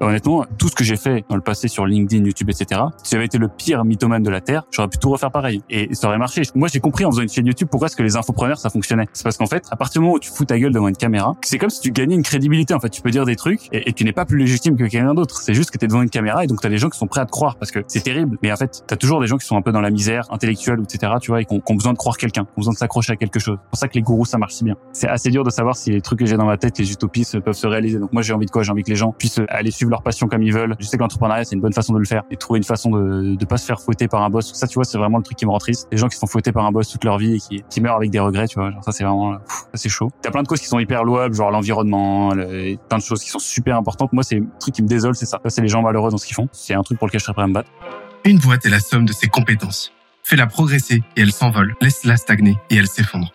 Honnêtement, tout ce que j'ai fait dans le passé sur LinkedIn, YouTube, etc., si j'avais été le pire mythomane de la Terre, j'aurais pu tout refaire pareil. Et ça aurait marché. Moi, j'ai compris en faisant une chaîne YouTube pourquoi est-ce que les infopreneurs, ça fonctionnait. C'est parce qu'en fait, à partir du moment où tu fous ta gueule devant une caméra, c'est comme si tu gagnais une crédibilité. En fait, tu peux dire des trucs et, tu n'es pas plus légitime que quelqu'un d'autre. C'est juste que tu es devant une caméra et donc tu as des gens qui sont prêts à te croire parce que c'est terrible. Mais en fait, tu as toujours des gens qui sont un peu dans la misère intellectuelle, etc., tu vois, et qui ont, besoin de croire quelqu'un, qui ont besoin de s'accrocher à quelque chose. C'est pour ça que les gourous, ça marche si bien. C'est assez dur de savoir si les trucs que j'ai dans ma tête, les utopies, peuvent se réaliser. Donc moi, j'ai envie de quoi? J'ai envie que les gens puissent aller leur passion comme ils veulent. Je sais que l'entrepreneuriat, c'est une bonne façon de le faire et trouver une façon de, de pas se faire fouetter par un boss. Ça, tu vois, c'est vraiment le truc qui me rend triste. Les gens qui sont fouettés par un boss toute leur vie et qui, qui meurent avec des regrets, tu vois. Ça, c'est vraiment, c'est chaud. T'as plein de causes qui sont hyper louables, genre l'environnement, plein de choses qui sont super importantes. Moi, c'est le truc qui me désole, c'est ça. ça c'est les gens malheureux dans ce qu'ils font. C'est un truc pour lequel je serais prêt à me battre. Une boîte est la somme de ses compétences. Fais-la progresser et elle s'envole. Laisse-la stagner et elle s'effondre.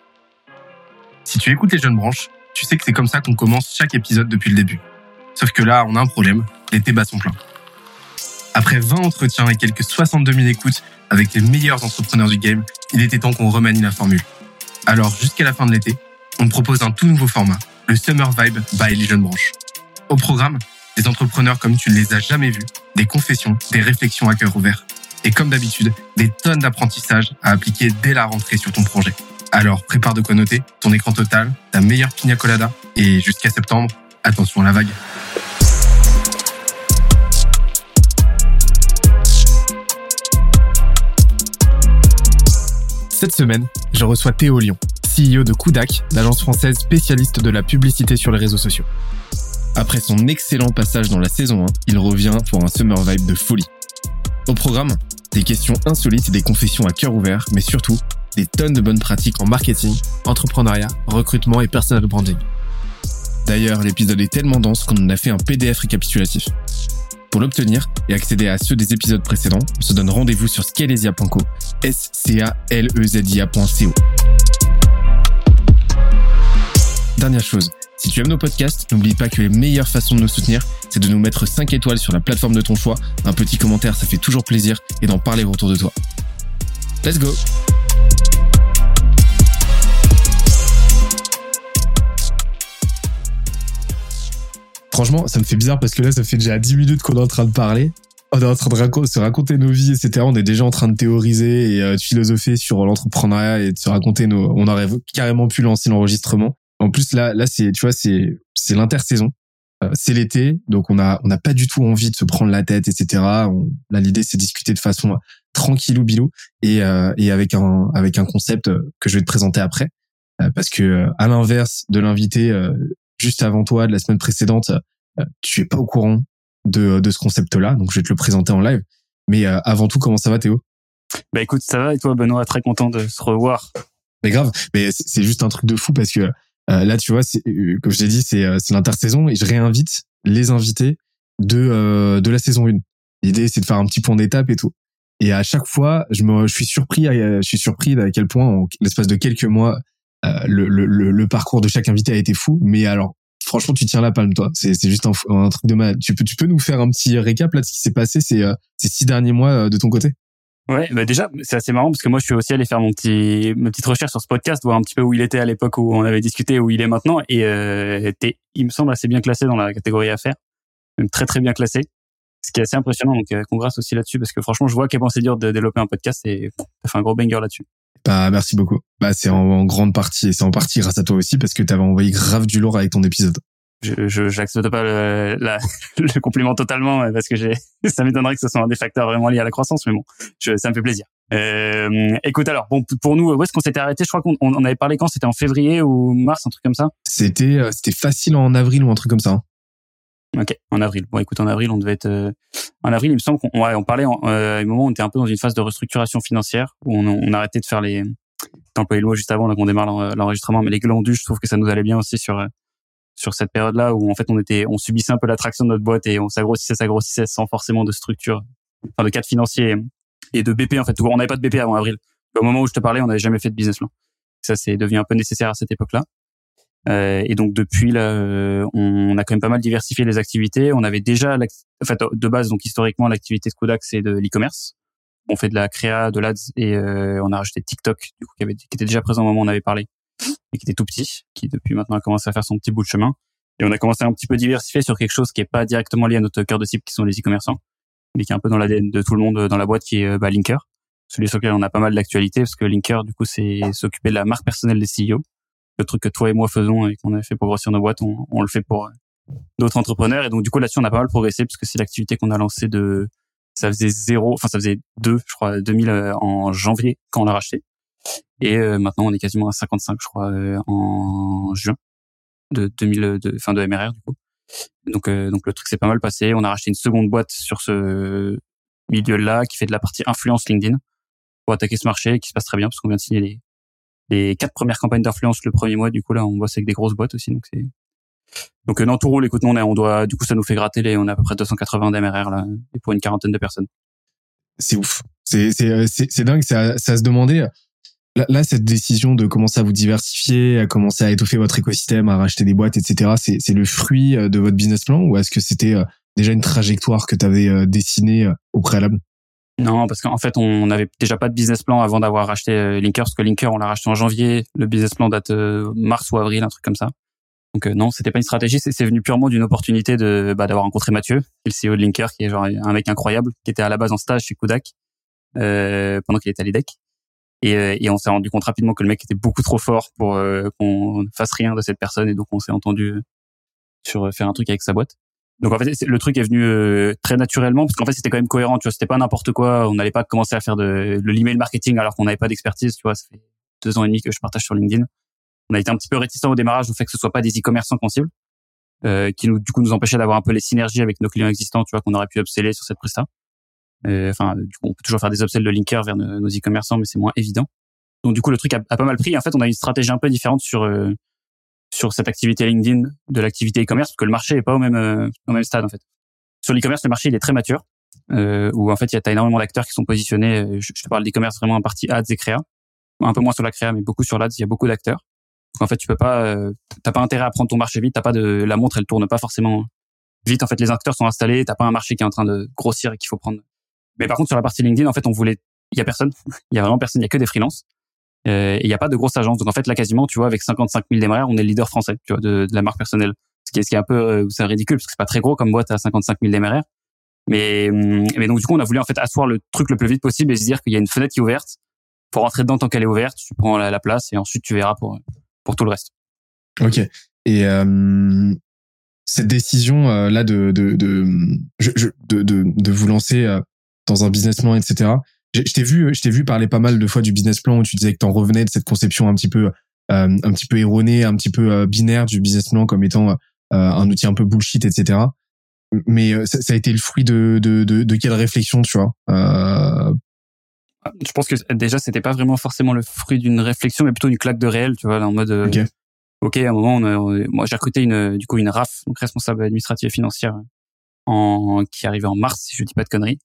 Si tu écoutes les jeunes branches, tu sais que c'est comme ça qu'on commence chaque épisode depuis le début. Sauf que là, on a un problème. Les débats sont pleins. Après 20 entretiens et quelques 62 000 écoutes avec les meilleurs entrepreneurs du game, il était temps qu'on remanie la formule. Alors, jusqu'à la fin de l'été, on propose un tout nouveau format, le Summer Vibe by Legion Branch. Au programme, des entrepreneurs comme tu ne les as jamais vus, des confessions, des réflexions à cœur ouvert. Et comme d'habitude, des tonnes d'apprentissages à appliquer dès la rentrée sur ton projet. Alors, prépare de quoi noter, ton écran total, ta meilleure pina colada, et jusqu'à septembre, attention à la vague. Cette semaine, je reçois Théo Lyon, CEO de Kudak, l'agence française spécialiste de la publicité sur les réseaux sociaux. Après son excellent passage dans la saison 1, il revient pour un summer vibe de folie. Au programme, des questions insolites et des confessions à cœur ouvert, mais surtout, des tonnes de bonnes pratiques en marketing, entrepreneuriat, recrutement et personal branding. D'ailleurs, l'épisode est tellement dense qu'on en a fait un PDF récapitulatif. Pour l'obtenir et accéder à ceux des épisodes précédents, on se donne rendez-vous sur scalezia.co, s c a l e z i -A Dernière chose, si tu aimes nos podcasts, n'oublie pas que les meilleures façons de nous soutenir, c'est de nous mettre 5 étoiles sur la plateforme de ton choix, un petit commentaire, ça fait toujours plaisir, et d'en parler autour de toi. Let's go Franchement, ça me fait bizarre parce que là, ça fait déjà 10 minutes qu'on est en train de parler. On est en train de se raconter nos vies, etc. On est déjà en train de théoriser et euh, de philosopher sur l'entrepreneuriat et de se raconter nos. On aurait carrément pu lancer l'enregistrement. En plus, là, là, c'est, tu vois, c'est, c'est l'intersaison. Euh, c'est l'été, donc on a, on n'a pas du tout envie de se prendre la tête, etc. Là, l'idée, c'est discuter de façon tranquille ou bilou et, euh, et avec un, avec un concept que je vais te présenter après, parce que à l'inverse de l'invité juste avant toi de la semaine précédente, euh, tu es pas au courant de, de ce concept-là, donc je vais te le présenter en live. Mais euh, avant tout, comment ça va Théo? Bah écoute, ça va et toi Benoît, très content de se revoir. Mais grave, mais c'est juste un truc de fou parce que euh, là, tu vois, comme je t'ai dit, c'est l'intersaison et je réinvite les invités de de la saison 1. L'idée, c'est de faire un petit point d'étape et tout. Et à chaque fois, je me, je suis surpris, je suis surpris à quel point, en l'espace de quelques mois, euh, le, le, le, parcours de chaque invité a été fou. Mais alors, franchement, tu tiens la palme, toi. C'est, juste un, un, truc de mal. Tu peux, tu peux nous faire un petit récap là de ce qui s'est passé ces, euh, ces six derniers mois euh, de ton côté? Ouais, bah déjà, c'est assez marrant parce que moi, je suis aussi allé faire mon petit, ma petite recherche sur ce podcast, voir un petit peu où il était à l'époque où on avait discuté, où il est maintenant, et euh, il me semble assez bien classé dans la catégorie affaires, même très très bien classé, ce qui est assez impressionnant. Donc, euh, congrats aussi là-dessus parce que franchement, je vois qu'à c'est dur de développer un podcast et t'as fait un gros banger là-dessus. Bah, merci beaucoup. Bah, c'est en, grande partie, et c'est en partie grâce à toi aussi, parce que tu avais envoyé grave du lourd avec ton épisode. Je, j'accepte pas le, la, le compliment totalement, parce que j'ai, ça m'étonnerait que ce soit un des facteurs vraiment liés à la croissance, mais bon, je, ça me fait plaisir. Euh, écoute alors, bon, pour nous, où est-ce qu'on s'était arrêté? Je crois qu'on on avait parlé quand? C'était en février ou mars, un truc comme ça? C'était, euh, c'était facile en avril ou un truc comme ça. Hein. Ok, en avril. Bon, écoute, en avril, on devait être euh, en avril. Il me semble qu'on ouais, on parlait en, euh, un moment, on était un peu dans une phase de restructuration financière où on, on arrêtait de faire les. Employé mot juste avant, là qu'on démarre l'enregistrement, mais les glandus, je trouve que ça nous allait bien aussi sur euh, sur cette période-là où en fait on était, on subissait un peu l'attraction de notre boîte et on s'agrossissait, s'agrossissait sans forcément de structure, enfin de cadre financier et de BP en fait. On n'avait pas de BP avant avril. Au moment où je te parlais, on n'avait jamais fait de business plan. Ça, c'est devenu un peu nécessaire à cette époque-là. Euh, et donc depuis là, euh, on a quand même pas mal diversifié les activités. On avait déjà, en fait, de base, donc historiquement, l'activité de Kodak c'est de l'e-commerce. On fait de la créa, de l'ads et euh, on a rajouté TikTok, du coup, qui, avait, qui était déjà présent au moment où on avait parlé et qui était tout petit, qui depuis maintenant a commencé à faire son petit bout de chemin. Et on a commencé à un petit peu diversifier sur quelque chose qui est pas directement lié à notre cœur de cible, qui sont les e-commerçants, mais qui est un peu dans l'ADN de tout le monde dans la boîte, qui est bah, Linker, celui sur lequel on a pas mal d'actualité, parce que Linker, du coup, c'est s'occuper de la marque personnelle des CEO. Le truc que toi et moi faisons et qu'on a fait pour grossir nos boîtes, on, on le fait pour d'autres entrepreneurs. Et donc, du coup, là-dessus, on a pas mal progressé, puisque c'est l'activité qu'on a lancée de ça faisait zéro, enfin ça faisait deux, je crois, 2000 en janvier quand on l'a racheté. Et euh, maintenant, on est quasiment à 55, je crois, euh, en juin de 2000, de, fin de MRR du coup. Donc, euh, donc le truc s'est pas mal passé. On a racheté une seconde boîte sur ce milieu-là qui fait de la partie influence LinkedIn pour attaquer ce marché qui se passe très bien parce qu'on vient de signer les, les quatre premières campagnes d'influence le premier mois. Du coup là, on bosse avec des grosses boîtes aussi, donc c'est donc non tout roule. Écoute, on, on doit, du coup, ça nous fait gratter les, on a à peu près 280 d'MRR là, et pour une quarantaine de personnes. C'est ouf. C'est c'est c'est dingue. Ça, ça se demandait Là, cette décision de commencer à vous diversifier, à commencer à étoffer votre écosystème, à racheter des boîtes, etc., c'est le fruit euh, de votre business plan ou est-ce que c'était euh, déjà une trajectoire que tu avais euh, dessinée au préalable? Non, parce qu'en fait, on n'avait déjà pas de business plan avant d'avoir racheté Linker, parce que Linker, on l'a racheté en janvier. Le business plan date mars ou avril, un truc comme ça. Donc non, c'était pas une stratégie, c'est venu purement d'une opportunité de bah, d'avoir rencontré Mathieu, le CEO de Linker, qui est genre un mec incroyable, qui était à la base en stage chez Kudak euh, pendant qu'il était à l'IDEC et, euh, on s'est rendu compte rapidement que le mec était beaucoup trop fort pour euh, qu'on fasse rien de cette personne. Et donc, on s'est entendu euh, sur faire un truc avec sa boîte. Donc en fait, le truc est venu très naturellement parce qu'en fait, c'était quand même cohérent. Tu vois, c'était pas n'importe quoi. On n'allait pas commencer à faire de, de l'email marketing alors qu'on n'avait pas d'expertise. Tu vois, ça fait deux ans et demi que je partage sur LinkedIn. On a été un petit peu réticent au démarrage au fait que ce soit pas des e-commerçants qu'on cible, euh, qui nous du coup nous empêchait d'avoir un peu les synergies avec nos clients existants. Tu vois, qu'on aurait pu upseller sur cette presta. Euh, enfin, du coup, on peut toujours faire des upsells de linker vers nos, e-commerçants, mais c'est moins évident. Donc du coup, le truc a, pas mal pris. En fait, on a une stratégie un peu différente sur euh, sur cette activité LinkedIn de l'activité e-commerce, parce que le marché est pas au même euh, au même stade en fait. Sur l'e-commerce, le marché il est très mature, euh, où en fait il y a énormément d'acteurs qui sont positionnés. Je, je te parle d'e-commerce vraiment en partie ads et créa, un peu moins sur la créa, mais beaucoup sur l'ads. Il y a beaucoup d'acteurs. Donc en fait, tu peux pas, t'as pas intérêt à prendre ton marché vite. T'as pas de la montre, elle tourne pas forcément vite. En fait, les acteurs sont installés. T'as pas un marché qui est en train de grossir et qu'il faut prendre mais par contre, sur la partie LinkedIn, en fait, on voulait, il y a personne, il y a vraiment personne, il y a que des freelances. Euh, il n'y a pas de grosse agence. Donc en fait, là, quasiment, tu vois, avec 55 000 démarreurs, on est le leader français, tu vois, de, de la marque personnelle. Ce qui est, ce qui est un peu, euh, c'est ridicule parce que c'est pas très gros comme boîte à 55 000 démarreurs. Mais, hum, mais donc du coup, on a voulu en fait asseoir le truc le plus vite possible et se dire qu'il y a une fenêtre qui est ouverte. Faut rentrer dedans tant qu'elle est ouverte. Tu prends la, la, place et ensuite tu verras pour pour tout le reste. Ok. Et euh, cette décision euh, là de de de, de de de vous lancer dans un business etc. Je, t'ai vu, je t'ai vu parler pas mal de fois du business plan où tu disais que t'en revenais de cette conception un petit peu, euh, un petit peu erronée, un petit peu euh, binaire du business plan comme étant euh, un outil un peu bullshit, etc. Mais ça, ça, a été le fruit de, de, de, de quelle réflexion, tu vois Je pense que déjà c'était pas vraiment forcément le fruit d'une réflexion, mais plutôt une claque de réel, tu vois, en mode. Ok. Ok, à un moment, on moi j'ai recruté une, du coup, une RAF, donc responsable administrative et financière, en, qui arrivait en mars, si je dis pas de conneries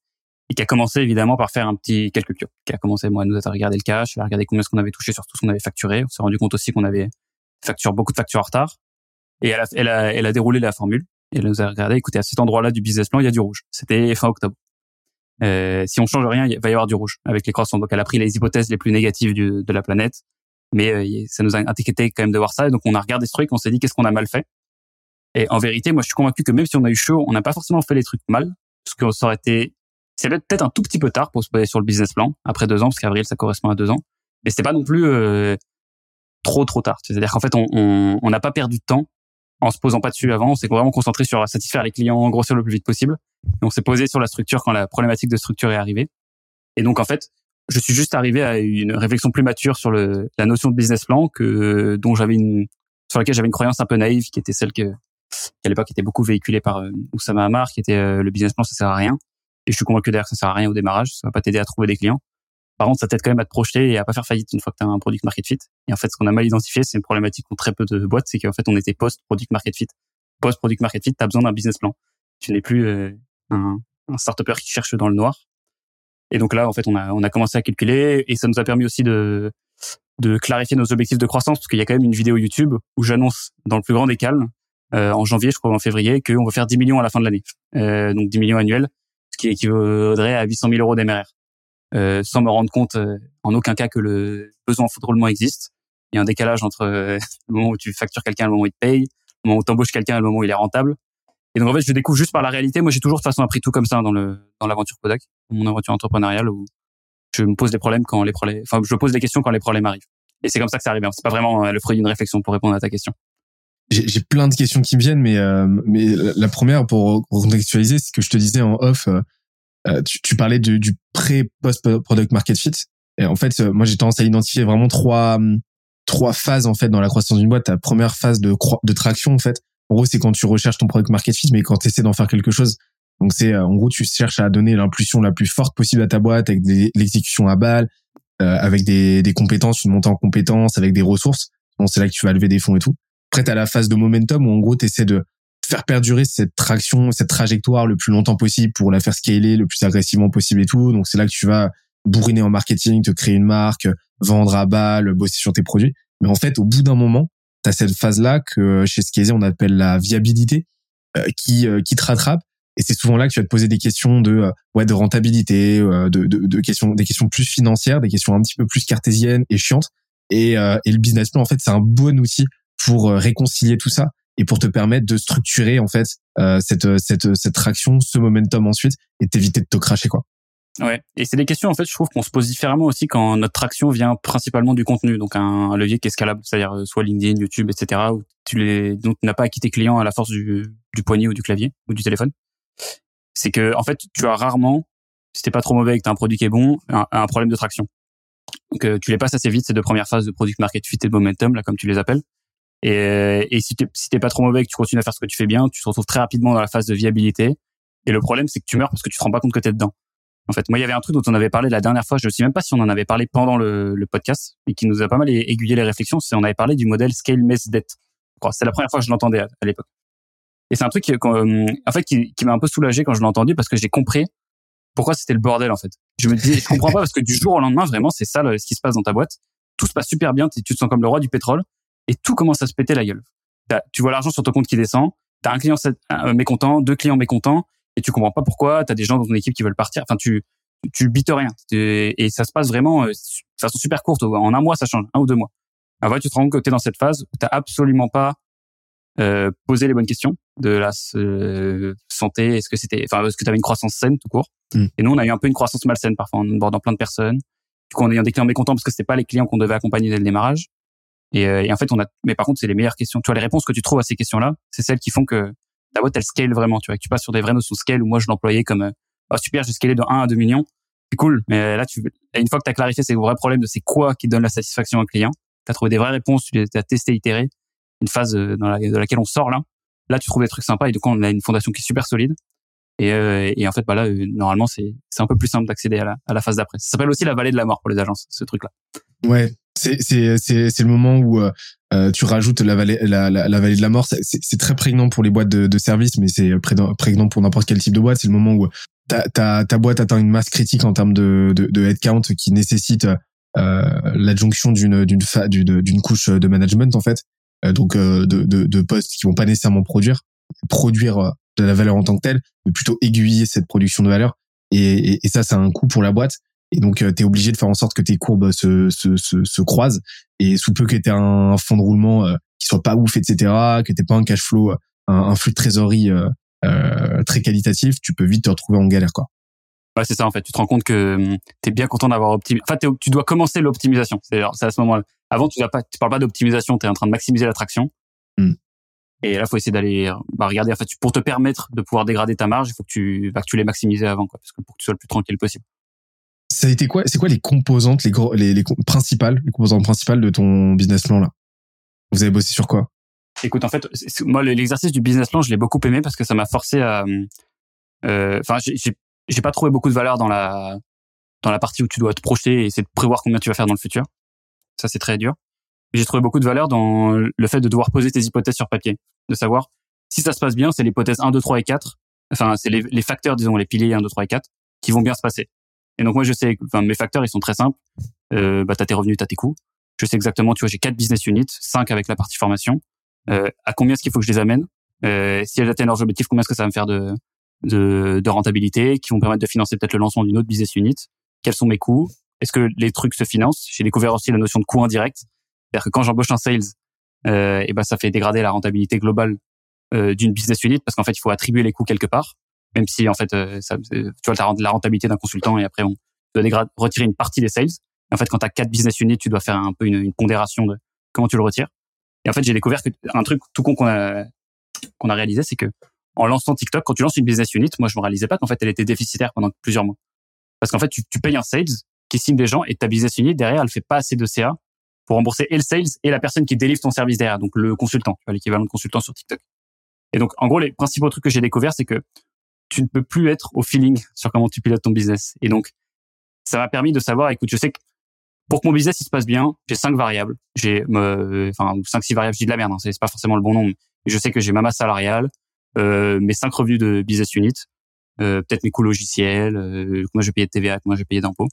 et qui a commencé évidemment par faire un petit calcul, qui a commencé moi à nous a regardé le cash, à regarder combien ce qu'on avait touché sur tout ce qu'on avait facturé. On s'est rendu compte aussi qu'on avait facturé beaucoup de factures en retard. Et elle a, elle a, elle a déroulé la formule. Et elle nous a regardé, écoutez, à cet endroit-là du business plan, il y a du rouge. C'était fin octobre. Euh, si on change rien, il va y avoir du rouge avec les croissants. Donc elle a pris les hypothèses les plus négatives du, de la planète, mais euh, ça nous a inquiété quand même de voir ça. Et donc on a regardé ce truc, on s'est dit qu'est-ce qu'on a mal fait? Et en vérité, moi je suis convaincu que même si on a eu chaud, on n'a pas forcément fait les trucs mal, parce que ça aurait été c'est peut-être un tout petit peu tard pour se poser sur le business plan après deux ans, parce qu'avril ça correspond à deux ans. Mais c'était pas non plus euh, trop trop tard. C'est-à-dire qu'en fait on n'a pas perdu de temps en se posant pas dessus avant. On s'est vraiment concentré sur satisfaire les clients, grossir le plus vite possible. Et on s'est posé sur la structure quand la problématique de structure est arrivée. Et donc en fait, je suis juste arrivé à une réflexion plus mature sur le, la notion de business plan que dont j'avais une sur laquelle j'avais une croyance un peu naïve, qui était celle que qui à l'époque était beaucoup véhiculée par euh, Oussama Hamar, qui était euh, le business plan ça sert à rien. Et je suis convaincu d'ailleurs que ça sert à rien au démarrage, ça va pas t'aider à trouver des clients. Par contre, ça t'aide quand même à te projeter et à pas faire faillite une fois que tu as un product market fit. Et en fait, ce qu'on a mal identifié, c'est une problématique pour très peu de boîtes, c'est qu'en fait, on était post product market fit. Post product market fit, tu as besoin d'un business plan. Tu n'es plus euh, un, un start qui cherche dans le noir. Et donc là, en fait, on a, on a commencé à calculer et ça nous a permis aussi de, de clarifier nos objectifs de croissance parce qu'il y a quand même une vidéo YouTube où j'annonce dans le plus grand des calmes, euh, en janvier, je crois, en février, qu'on va faire 10 millions à la fin de l'année. Euh, donc 10 millions annuels ce qui équivaudrait à 800 000 euros d'MRR, euh, sans me rendre compte euh, en aucun cas que le besoin en roulement existe. Il y a un décalage entre euh, le moment où tu factures quelqu'un le moment où il te paye, le moment où t'embauches quelqu'un, au moment où il est rentable. Et donc en fait, je découvre juste par la réalité. Moi, j'ai toujours de toute façon appris tout comme ça dans le dans l'aventure Kodak, mon aventure entrepreneuriale où je me pose des problèmes quand les problèmes, enfin, je pose des questions quand les problèmes arrivent. Et c'est comme ça que ça arrive. C'est pas vraiment euh, le fruit d'une réflexion pour répondre à ta question. J'ai plein de questions qui me viennent, mais euh, mais la première pour contextualiser, c'est que je te disais en off, euh, tu, tu, parlais du, du pré-post product market fit. Et en fait, moi, j'ai tendance à identifier vraiment trois trois phases en fait dans la croissance d'une boîte. Ta première phase de de traction en fait, en gros, c'est quand tu recherches ton product market fit, mais quand tu essaies d'en faire quelque chose. Donc c'est en gros, tu cherches à donner l'impulsion la plus forte possible à ta boîte avec l'exécution à balle, euh, avec des, des compétences, une montée en compétences, avec des ressources. Bon, c'est là que tu vas lever des fonds et tout. Après, à la phase de momentum où en gros, tu essaies de faire perdurer cette traction, cette trajectoire le plus longtemps possible pour la faire scaler le plus agressivement possible et tout. Donc c'est là que tu vas bourriner en marketing, te créer une marque, vendre à balle, bosser sur tes produits. Mais en fait, au bout d'un moment, tu as cette phase-là que chez Skeezy, on appelle la viabilité, euh, qui, euh, qui te rattrape et c'est souvent là que tu vas te poser des questions de euh, ouais de rentabilité, euh, de, de, de, questions des questions plus financières, des questions un petit peu plus cartésiennes et chiantes. Et, euh, et le business plan en fait c'est un bon outil pour réconcilier tout ça et pour te permettre de structurer en fait cette cette cette traction, ce momentum ensuite et t'éviter de te cracher quoi. Ouais, et c'est des questions en fait, je trouve qu'on se pose différemment aussi quand notre traction vient principalement du contenu, donc un, levier qui est scalable, c'est-à-dire soit LinkedIn, YouTube, etc. où tu les donc n'as pas acquis tes clients à la force du, du poignet ou du clavier ou du téléphone c'est que en fait tu as rarement, si t'es pas trop mauvais et que t'as un produit qui est bon, un, problème de traction. Donc euh, tu les passes assez vite ces deux premières phases de product market fit et de momentum là comme tu les appelles. Et, et si t'es si pas trop mauvais et que tu continues à faire ce que tu fais bien, tu te retrouves très rapidement dans la phase de viabilité. Et le problème c'est que tu meurs parce que tu te rends pas compte que t'es dedans. En fait, moi il y avait un truc dont on avait parlé la dernière fois, je sais même pas si on en avait parlé pendant le, podcast, et qui nous a pas mal aiguillé les réflexions. C'est on avait parlé du modèle scale mess debt. C'est la première fois que je l'entendais à l'époque. Et c'est un truc qui, euh, en fait, qui m'a un peu soulagé quand je l'ai entendu parce que j'ai compris pourquoi c'était le bordel en fait. Je me disais, je comprends pas parce que du jour au lendemain, vraiment, c'est ça ce qui se passe dans ta boîte. Tout se passe super bien, tu te sens comme le roi du pétrole et tout commence à se péter la gueule. Tu vois l'argent sur ton compte qui descend, t'as un client mécontent, deux clients mécontents et tu comprends pas pourquoi. T'as des gens dans ton équipe qui veulent partir. Enfin, tu tu bites rien et ça se passe vraiment euh, de façon super courte. En un mois, ça change, un ou deux mois. En vrai, tu te rends compte que t'es dans cette phase où t'as absolument pas euh, poser les bonnes questions de la euh, santé. Est-ce que c'était, enfin, est-ce que tu avais une croissance saine tout court mm. Et nous, on a eu un peu une croissance malsaine parfois en bordant plein de personnes. Du coup, en ayant des clients mécontents parce que c'était pas les clients qu'on devait accompagner dès le démarrage. Et, euh, et, en fait, on a. Mais par contre, c'est les meilleures questions. Tu vois, les réponses que tu trouves à ces questions-là, c'est celles qui font que ta boîte elle scale vraiment. Tu vois, que tu passes sur des vraies notions scale où moi je l'employais comme oh, super, j'ai scalé de 1 à 2 millions. C'est cool. Mais là, tu une fois que tu as clarifié ces vrais problèmes de c'est quoi qui donne la satisfaction un client, tu as trouvé des vraies réponses, tu as testé, itéré, une phase euh, dans de laquelle on sort là. Là, tu trouves des trucs sympas et du coup, on a une fondation qui est super solide. Et, euh, et en fait, bah là, euh, normalement, c'est un peu plus simple d'accéder à la, à la phase d'après. Ça s'appelle aussi la vallée de la mort pour les agences, ce truc-là. Ouais, c'est c'est c'est le moment où euh, tu rajoutes la vallée la, la, la vallée de la mort. C'est très prégnant pour les boîtes de, de services, mais c'est prégnant pour n'importe quel type de boîte. C'est le moment où ta ta ta boîte atteint une masse critique en termes de de, de headcount qui nécessite euh, l'adjonction d'une d'une d'une couche de management en fait euh, donc euh, de, de, de, postes qui vont pas nécessairement produire, produire euh, de la valeur en tant que telle, mais plutôt aiguiller cette production de valeur. Et, et, et ça, c'est un coût pour la boîte. Et donc, tu es obligé de faire en sorte que tes courbes se, se, se, se croisent. Et sous peu que tu un, fonds de roulement qui soit pas ouf, etc., que tu pas un cash flow, un, un flux de trésorerie euh, très qualitatif, tu peux vite te retrouver en galère. quoi. Ouais, c'est ça en fait. Tu te rends compte que hum, tu es bien content d'avoir optimisé. Enfin, tu dois commencer l'optimisation. C'est à ce moment-là. Avant, tu ne parles pas d'optimisation. Tu es en train de maximiser l'attraction. Mm. Et là, faut essayer d'aller bah, regarder. En fait, pour te permettre de pouvoir dégrader ta marge, il faut que tu, bah, que tu l'aies maximisé avant, quoi, parce que pour que tu sois le plus tranquille possible. Ça a été quoi C'est quoi les composantes, les, les, les principales, les composantes principales de ton business plan là? Vous avez bossé sur quoi? Écoute, en fait, moi, l'exercice du business plan, je l'ai beaucoup aimé parce que ça m'a forcé à. Euh, enfin, j'ai j'ai pas trouvé beaucoup de valeur dans la dans la partie où tu dois te projeter et essayer de prévoir combien tu vas faire dans le futur. Ça, c'est très dur. J'ai trouvé beaucoup de valeur dans le fait de devoir poser tes hypothèses sur papier, de savoir si ça se passe bien, c'est l'hypothèse 1, 2, 3 et 4. Enfin, c'est les, les, facteurs, disons, les piliers 1, 2, 3 et 4 qui vont bien se passer. Et donc, moi, je sais, enfin, mes facteurs, ils sont très simples. Euh, bah, t'as tes revenus, t'as tes coûts. Je sais exactement, tu vois, j'ai quatre business units, cinq avec la partie formation. Euh, à combien est-ce qu'il faut que je les amène? Euh, si elles atteignent leurs objectifs, combien est-ce que ça va me faire de, de, de rentabilité qui vont permettre de financer peut-être le lancement d'une autre business unit? Quels sont mes coûts? Est-ce que les trucs se financent? J'ai découvert aussi la notion de coût indirect. C'est-à-dire que quand j'embauche un sales, euh, et ben ça fait dégrader la rentabilité globale euh, d'une business unit parce qu'en fait il faut attribuer les coûts quelque part, même si en fait euh, ça, tu vois la rentabilité d'un consultant et après on doit retirer une partie des sales. En fait quand tu as quatre business units, tu dois faire un peu une, une pondération de comment tu le retires. Et en fait j'ai découvert que un truc tout con qu'on a qu'on a réalisé, c'est que en lançant TikTok, quand tu lances une business unit, moi je me réalisais pas qu'en fait elle était déficitaire pendant plusieurs mois. Parce qu'en fait tu, tu payes un sales qui signe des gens et ta business unit derrière elle fait pas assez de CA pour rembourser et le sales et la personne qui délivre ton service derrière, donc le consultant, l'équivalent de consultant sur TikTok. Et donc, en gros, les principaux trucs que j'ai découvert, c'est que tu ne peux plus être au feeling sur comment tu pilotes ton business. Et donc, ça m'a permis de savoir, écoute, je sais que pour que mon business il se passe bien, j'ai cinq variables. J'ai, euh, enfin, cinq, six variables, je dis de la merde, hein, c'est pas forcément le bon nombre. je sais que j'ai ma masse salariale, euh, mes cinq revenus de business unit, euh, peut-être mes coûts logiciels, euh, comment je payer de TVA, comment je payer d'impôts.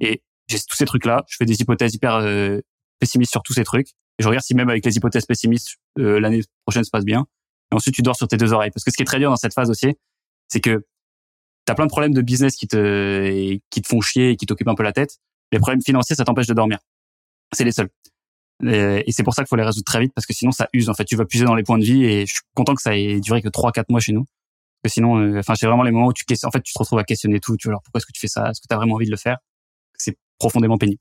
Et j'ai tous ces trucs-là. Je fais des hypothèses hyper euh, pessimiste sur tous ces trucs. Et je regarde si même avec les hypothèses pessimistes, euh, l'année prochaine se passe bien. Et ensuite, tu dors sur tes deux oreilles. Parce que ce qui est très dur dans cette phase aussi, c'est que tu as plein de problèmes de business qui te, qui te font chier et qui t'occupent un peu la tête. Les problèmes financiers, ça t'empêche de dormir. C'est les seuls. Et c'est pour ça qu'il faut les résoudre très vite parce que sinon ça use. En fait, tu vas puiser dans les points de vie et je suis content que ça ait duré que 3-4 mois chez nous. Parce que sinon, euh, enfin, c'est vraiment les moments où tu, en fait, tu te retrouves à questionner tout. Tu vois, alors pourquoi est-ce que tu fais ça? Est-ce que tu as vraiment envie de le faire? C'est profondément pénible.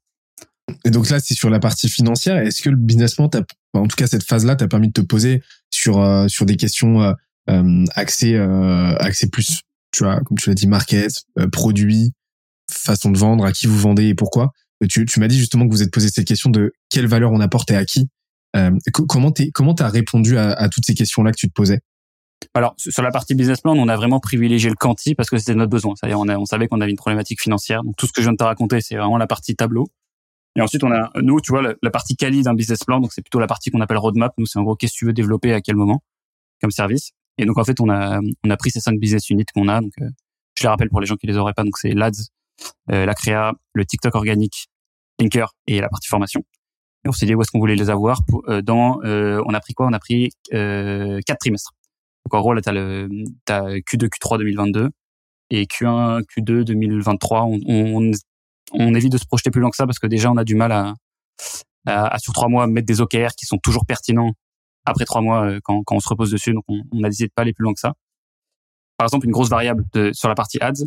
Et donc là, c'est sur la partie financière. Est-ce que le business plan, en tout cas cette phase-là, t'a permis de te poser sur euh, sur des questions euh, euh, axées euh, axées plus, tu vois, comme tu l'as dit, market, euh, produit, façon de vendre, à qui vous vendez et pourquoi. Tu, tu m'as dit justement que vous êtes posé cette question de quelle valeur on apporte et à qui. comment t'es comment t'as répondu à, toutes ces questions-là que tu te posais? Alors sur la partie business plan, on a vraiment privilégié le quanti parce que c'était notre besoin. C'est-à-dire on, on savait qu'on avait une problématique financière. Donc tout ce que je viens de te raconter, c'est vraiment la partie tableau. Et ensuite, on a, nous, tu vois, la, partie quali d'un business plan. Donc, c'est plutôt la partie qu'on appelle roadmap. Nous, c'est en gros, qu'est-ce que tu veux développer à quel moment comme service. Et donc, en fait, on a, on a pris ces cinq business units qu'on a. Donc, euh, je les rappelle pour les gens qui les auraient pas. Donc, c'est l'ADS, euh, la créa, le TikTok organique, Thinker et la partie formation. Et on s'est dit où est-ce qu'on voulait les avoir. Pour, euh, dans, on a pris quoi? On a pris quatre trimestres. Donc, en gros, là, t'as le, t'as Q2, Q3 2022 et Q1, Q2 2023. On, on, on évite de se projeter plus loin que ça parce que déjà on a du mal à, à, sur trois mois mettre des OKR qui sont toujours pertinents après trois mois euh, quand, quand on se repose dessus. Donc on, on, a décidé de pas aller plus loin que ça. Par exemple, une grosse variable de, sur la partie ads,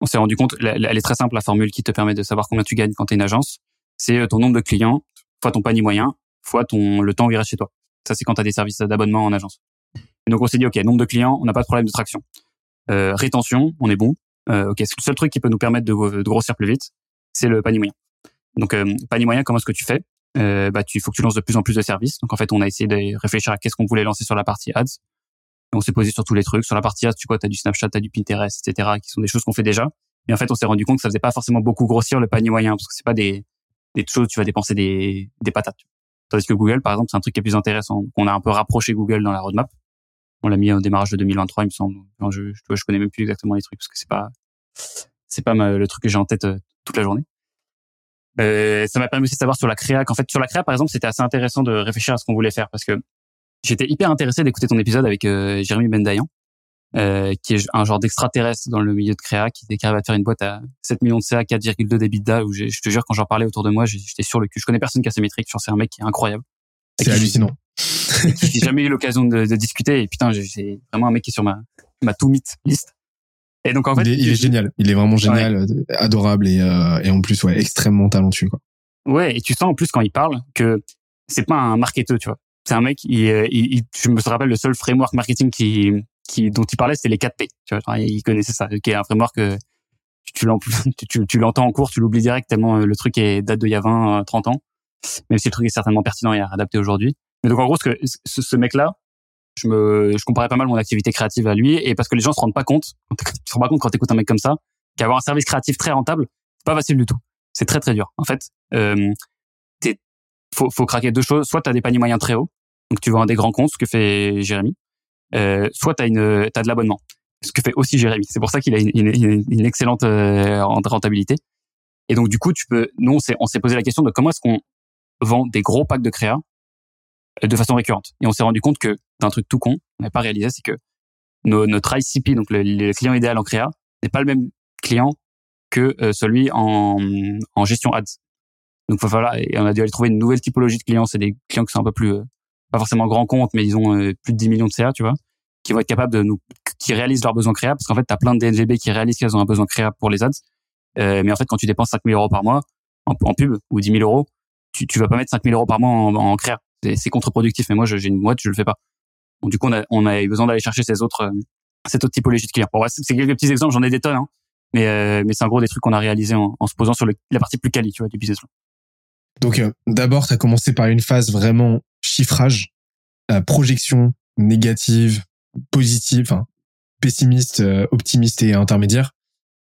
on s'est rendu compte, elle est très simple la formule qui te permet de savoir combien tu gagnes quand tu es une agence. C'est euh, ton nombre de clients fois ton panier moyen fois ton le temps où il reste chez toi. Ça c'est quand tu as des services d'abonnement en agence. Et donc on s'est dit ok nombre de clients, on n'a pas de problème de traction. Euh, rétention, on est bon. Euh, ok, c'est le seul truc qui peut nous permettre de, de grossir plus vite c'est le panier moyen. Donc euh, panier moyen, comment est-ce que tu fais? Euh, Bah tu faut que tu lances de plus en plus de services. Donc en fait, on a essayé de réfléchir à qu'est-ce qu'on voulait lancer sur la partie ads. On s'est posé sur tous les trucs. Sur la partie ads, tu vois, as du Snapchat, as du Pinterest, etc. qui sont des choses qu'on fait déjà. Et en fait, on s'est rendu compte que ça faisait pas forcément beaucoup grossir le panier moyen parce que c'est pas des des choses tu vas dépenser des des patates. Tandis que Google, par exemple, c'est un truc qui est plus intéressant. On a un peu rapproché Google dans la roadmap. On l'a mis au démarrage de 2023, il me semble. je, je, je connais même plus exactement les trucs parce que c'est pas c'est pas le truc que j'ai en tête euh, toute la journée. Euh, ça m'a permis aussi de savoir sur la créa qu'en fait sur la créa par exemple c'était assez intéressant de réfléchir à ce qu'on voulait faire parce que j'étais hyper intéressé d'écouter ton épisode avec euh, Jérémy Bendayan euh, qui est un genre d'extraterrestre dans le milieu de créa qui, arrive à faire une boîte à 7 millions de CA 4,2 d'EBITDA où je te jure quand j'en parlais autour de moi j'étais sur le cul. Je connais personne qui a ces métriques c'est un mec qui est incroyable. C'est hallucinant. j'ai jamais eu l'occasion de, de, discuter et putain c'est vraiment un mec qui est sur ma ma to meet liste et donc en fait, il est, génial. Il est vraiment génial, euh, adorable et, euh, et en plus ouais extrêmement talentueux quoi. Ouais, et tu sens en plus quand il parle que c'est pas un marketeur, tu vois. C'est un mec. Il, euh, il, je me rappelle le seul framework marketing qui, qui dont il parlait, c'était les 4 P. Tu vois, il connaissait ça, qui est un framework que tu, tu, tu, tu l'entends en cours, tu l'oublies direct tellement le truc est date d'il y a 20, 30 ans. Même si le truc est certainement pertinent et adapté aujourd'hui. Mais donc en gros, ce que ce, ce mec-là, je me, je comparais pas mal mon activité créative à lui et parce que les gens se rendent pas compte, te rends pas compte quand t'écoutes un mec comme ça, qu'avoir un service créatif très rentable, c'est pas facile du tout. C'est très très dur. En fait, euh, faut, faut craquer deux choses. Soit t'as des paniers moyens très hauts, donc tu vends des grands comptes, ce que fait Jérémy. Euh, soit t'as une, t'as de l'abonnement, ce que fait aussi Jérémy. C'est pour ça qu'il a une, une, une excellente euh, rentabilité. Et donc du coup, tu peux, nous on s'est, on s'est posé la question de comment est-ce qu'on vend des gros packs de créa de façon récurrente. Et on s'est rendu compte que d'un truc tout con, on n'avait pas réalisé, c'est que notre ICP, donc le, client idéal en créa, n'est pas le même client que euh, celui en, gestion ads. Donc voilà, et on a dû aller trouver une nouvelle typologie de clients. C'est des clients qui sont un peu plus euh, pas forcément grands comptes, mais ils ont euh, plus de 10 millions de CA, tu vois, qui vont être capables de nous, qui réalisent leurs besoins créables, parce qu'en fait, tu as plein de DNGB qui réalisent qu'ils ont un besoin créable pour les ads. Mais en fait, quand tu dépenses 5 000 euros par mois en, pub ou 10 000 euros, tu, tu vas pas mettre 5 000 euros par mois en, en créa. C'est contre-productif. Mais moi, j'ai une boîte, je le fais pas. Du coup, on a, on a besoin d'aller chercher ces autres, euh, cette autre typologie de clients. Bon, c'est quelques petits exemples, j'en ai des tonnes, hein. mais, euh, mais c'est en gros des trucs qu'on a réalisés en, en, se posant sur le, la partie plus quali, tu vois, du business. Donc, euh, d'abord, tu as commencé par une phase vraiment chiffrage, projection négative, positive, pessimiste, optimiste et intermédiaire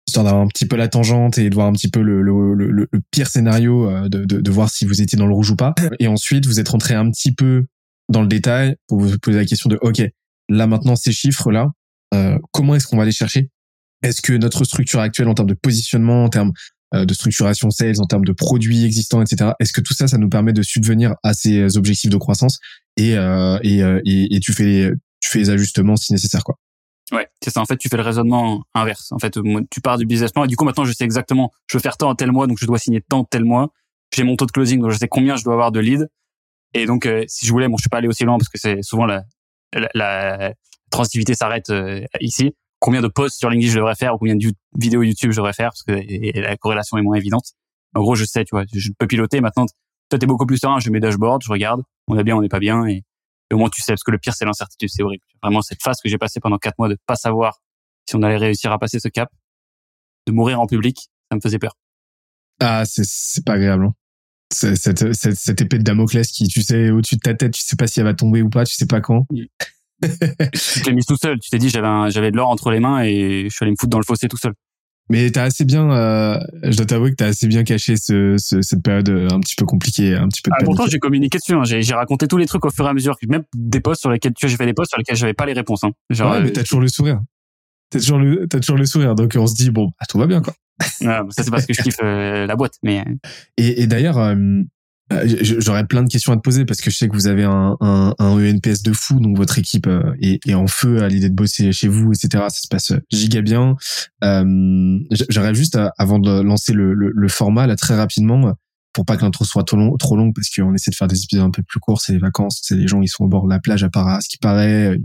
histoire d'avoir un petit peu la tangente et de voir un petit peu le, le, le, le pire scénario, de, de, de, voir si vous étiez dans le rouge ou pas. Et ensuite, vous êtes rentré un petit peu dans le détail pour vous poser la question de, OK, là maintenant, ces chiffres-là, euh, comment est-ce qu'on va les chercher? Est-ce que notre structure actuelle en termes de positionnement, en termes euh, de structuration sales, en termes de produits existants, etc., est-ce que tout ça, ça nous permet de subvenir à ces objectifs de croissance? Et, euh, et, euh, et, et, tu fais tu fais les ajustements si nécessaire, quoi. Ouais, c'est ça. En fait, tu fais le raisonnement inverse. En fait, tu pars du business plan et du coup, maintenant, je sais exactement, je veux faire tant tel mois, donc je dois signer tant tel mois. J'ai mon taux de closing, donc je sais combien je dois avoir de leads. Et donc, euh, si je voulais, bon, je suis pas allé aussi loin parce que c'est souvent la, la, la transitivité s'arrête euh, ici. Combien de posts sur LinkedIn je devrais faire ou combien de vidéos YouTube je devrais faire parce que la corrélation est moins évidente. En gros, je sais, tu vois, je peux piloter. Maintenant, toi, t'es beaucoup plus serein. Je mets dashboard, je regarde, on est bien, on n'est pas bien, et, et au moins tu sais. Parce que le pire, c'est l'incertitude, c'est horrible. Vraiment, cette phase que j'ai passée pendant quatre mois de pas savoir si on allait réussir à passer ce cap, de mourir en public, ça me faisait peur. Ah, c'est pas agréable. Hein cette, cette, cette, épée de Damoclès qui, tu sais, au-dessus de ta tête, tu sais pas si elle va tomber ou pas, tu sais pas quand. tu l'as mis tout seul. Tu t'es dit, j'avais j'avais de l'or entre les mains et je suis allé me foutre dans le fossé tout seul. Mais t'as assez bien, euh, je dois t'avouer que t'as assez bien caché ce, ce, cette période un petit peu compliquée, un petit peu. Ah, pourtant, j'ai communiqué dessus. Hein. J'ai raconté tous les trucs au fur et à mesure, même des posts sur lesquels tu vois, j'ai fait des posts sur lesquels j'avais pas les réponses. Hein. Genre, ouais, mais euh, t'as toujours le sourire. T'as toujours le, t'as toujours le sourire. Donc on se dit bon, ah, tout va bien quoi. ça c'est parce que je kiffe euh, la boîte. Mais et, et d'ailleurs, euh, j'aurais plein de questions à te poser parce que je sais que vous avez un, un, un ENPS de fou, donc votre équipe euh, est, est en feu à l'idée de bosser chez vous, etc. Ça se passe giga bien. Euh, J'aurais juste, avant de lancer le, le, le, format, là, très rapidement, pour pas que l'intro soit trop, long, longue, parce qu'on essaie de faire des épisodes un peu plus courts, c'est les vacances, c'est les gens, ils sont au bord de la plage à part ce qui paraît.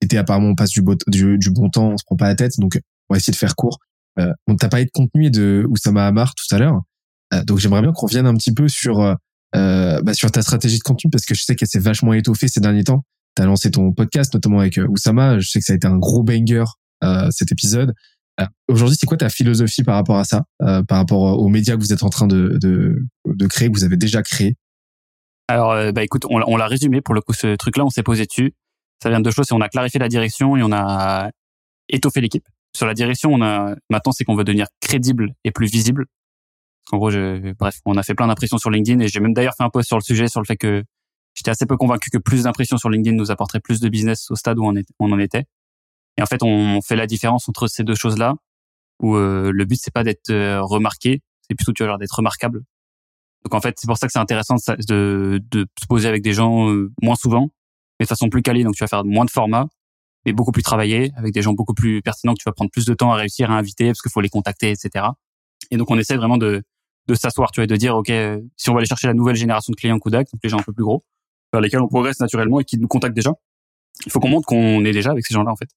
Été apparemment, on passe du, beau, du, du, bon temps, on se prend pas la tête, donc on va essayer de faire court. Euh, on t'a parlé de contenu et de Oussama Hamar tout à l'heure. Euh, donc j'aimerais bien qu'on revienne un petit peu sur euh, euh, bah, sur ta stratégie de contenu parce que je sais qu'elle s'est vachement étoffée ces derniers temps. Tu as lancé ton podcast notamment avec Oussama. Je sais que ça a été un gros banger cet épisode. Aujourd'hui, c'est quoi ta philosophie par rapport à ça, par rapport aux médias que vous êtes en train de, de, de créer, que vous avez déjà créé? Alors, bah écoute, on, on l'a résumé pour le coup. Ce truc-là, on s'est posé dessus. Ça vient de deux choses. C'est on a clarifié la direction et on a étoffé l'équipe. Sur la direction, on a maintenant, c'est qu'on veut devenir crédible et plus visible. En gros, je, bref, on a fait plein d'impressions sur LinkedIn et j'ai même d'ailleurs fait un post sur le sujet sur le fait que j'étais assez peu convaincu que plus d'impressions sur LinkedIn nous apporterait plus de business au stade où on, en était. Et en fait, on fait la différence entre ces deux choses-là, où euh, le but c'est pas d'être euh, remarqué, c'est plutôt tu vois, d'être remarquable. Donc en fait, c'est pour ça que c'est intéressant de, de, se poser avec des gens euh, moins souvent, mais de façon plus quali. Donc tu vas faire moins de formats, mais beaucoup plus travaillé, avec des gens beaucoup plus pertinents que tu vas prendre plus de temps à réussir à inviter parce qu'il faut les contacter, etc. Et donc on essaie vraiment de de s'asseoir, tu vois, et de dire, OK, si on va aller chercher la nouvelle génération de clients Kudak, donc les gens un peu plus gros, vers lesquels on progresse naturellement et qui nous contactent déjà, il faut qu'on montre qu'on est déjà avec ces gens-là, en fait.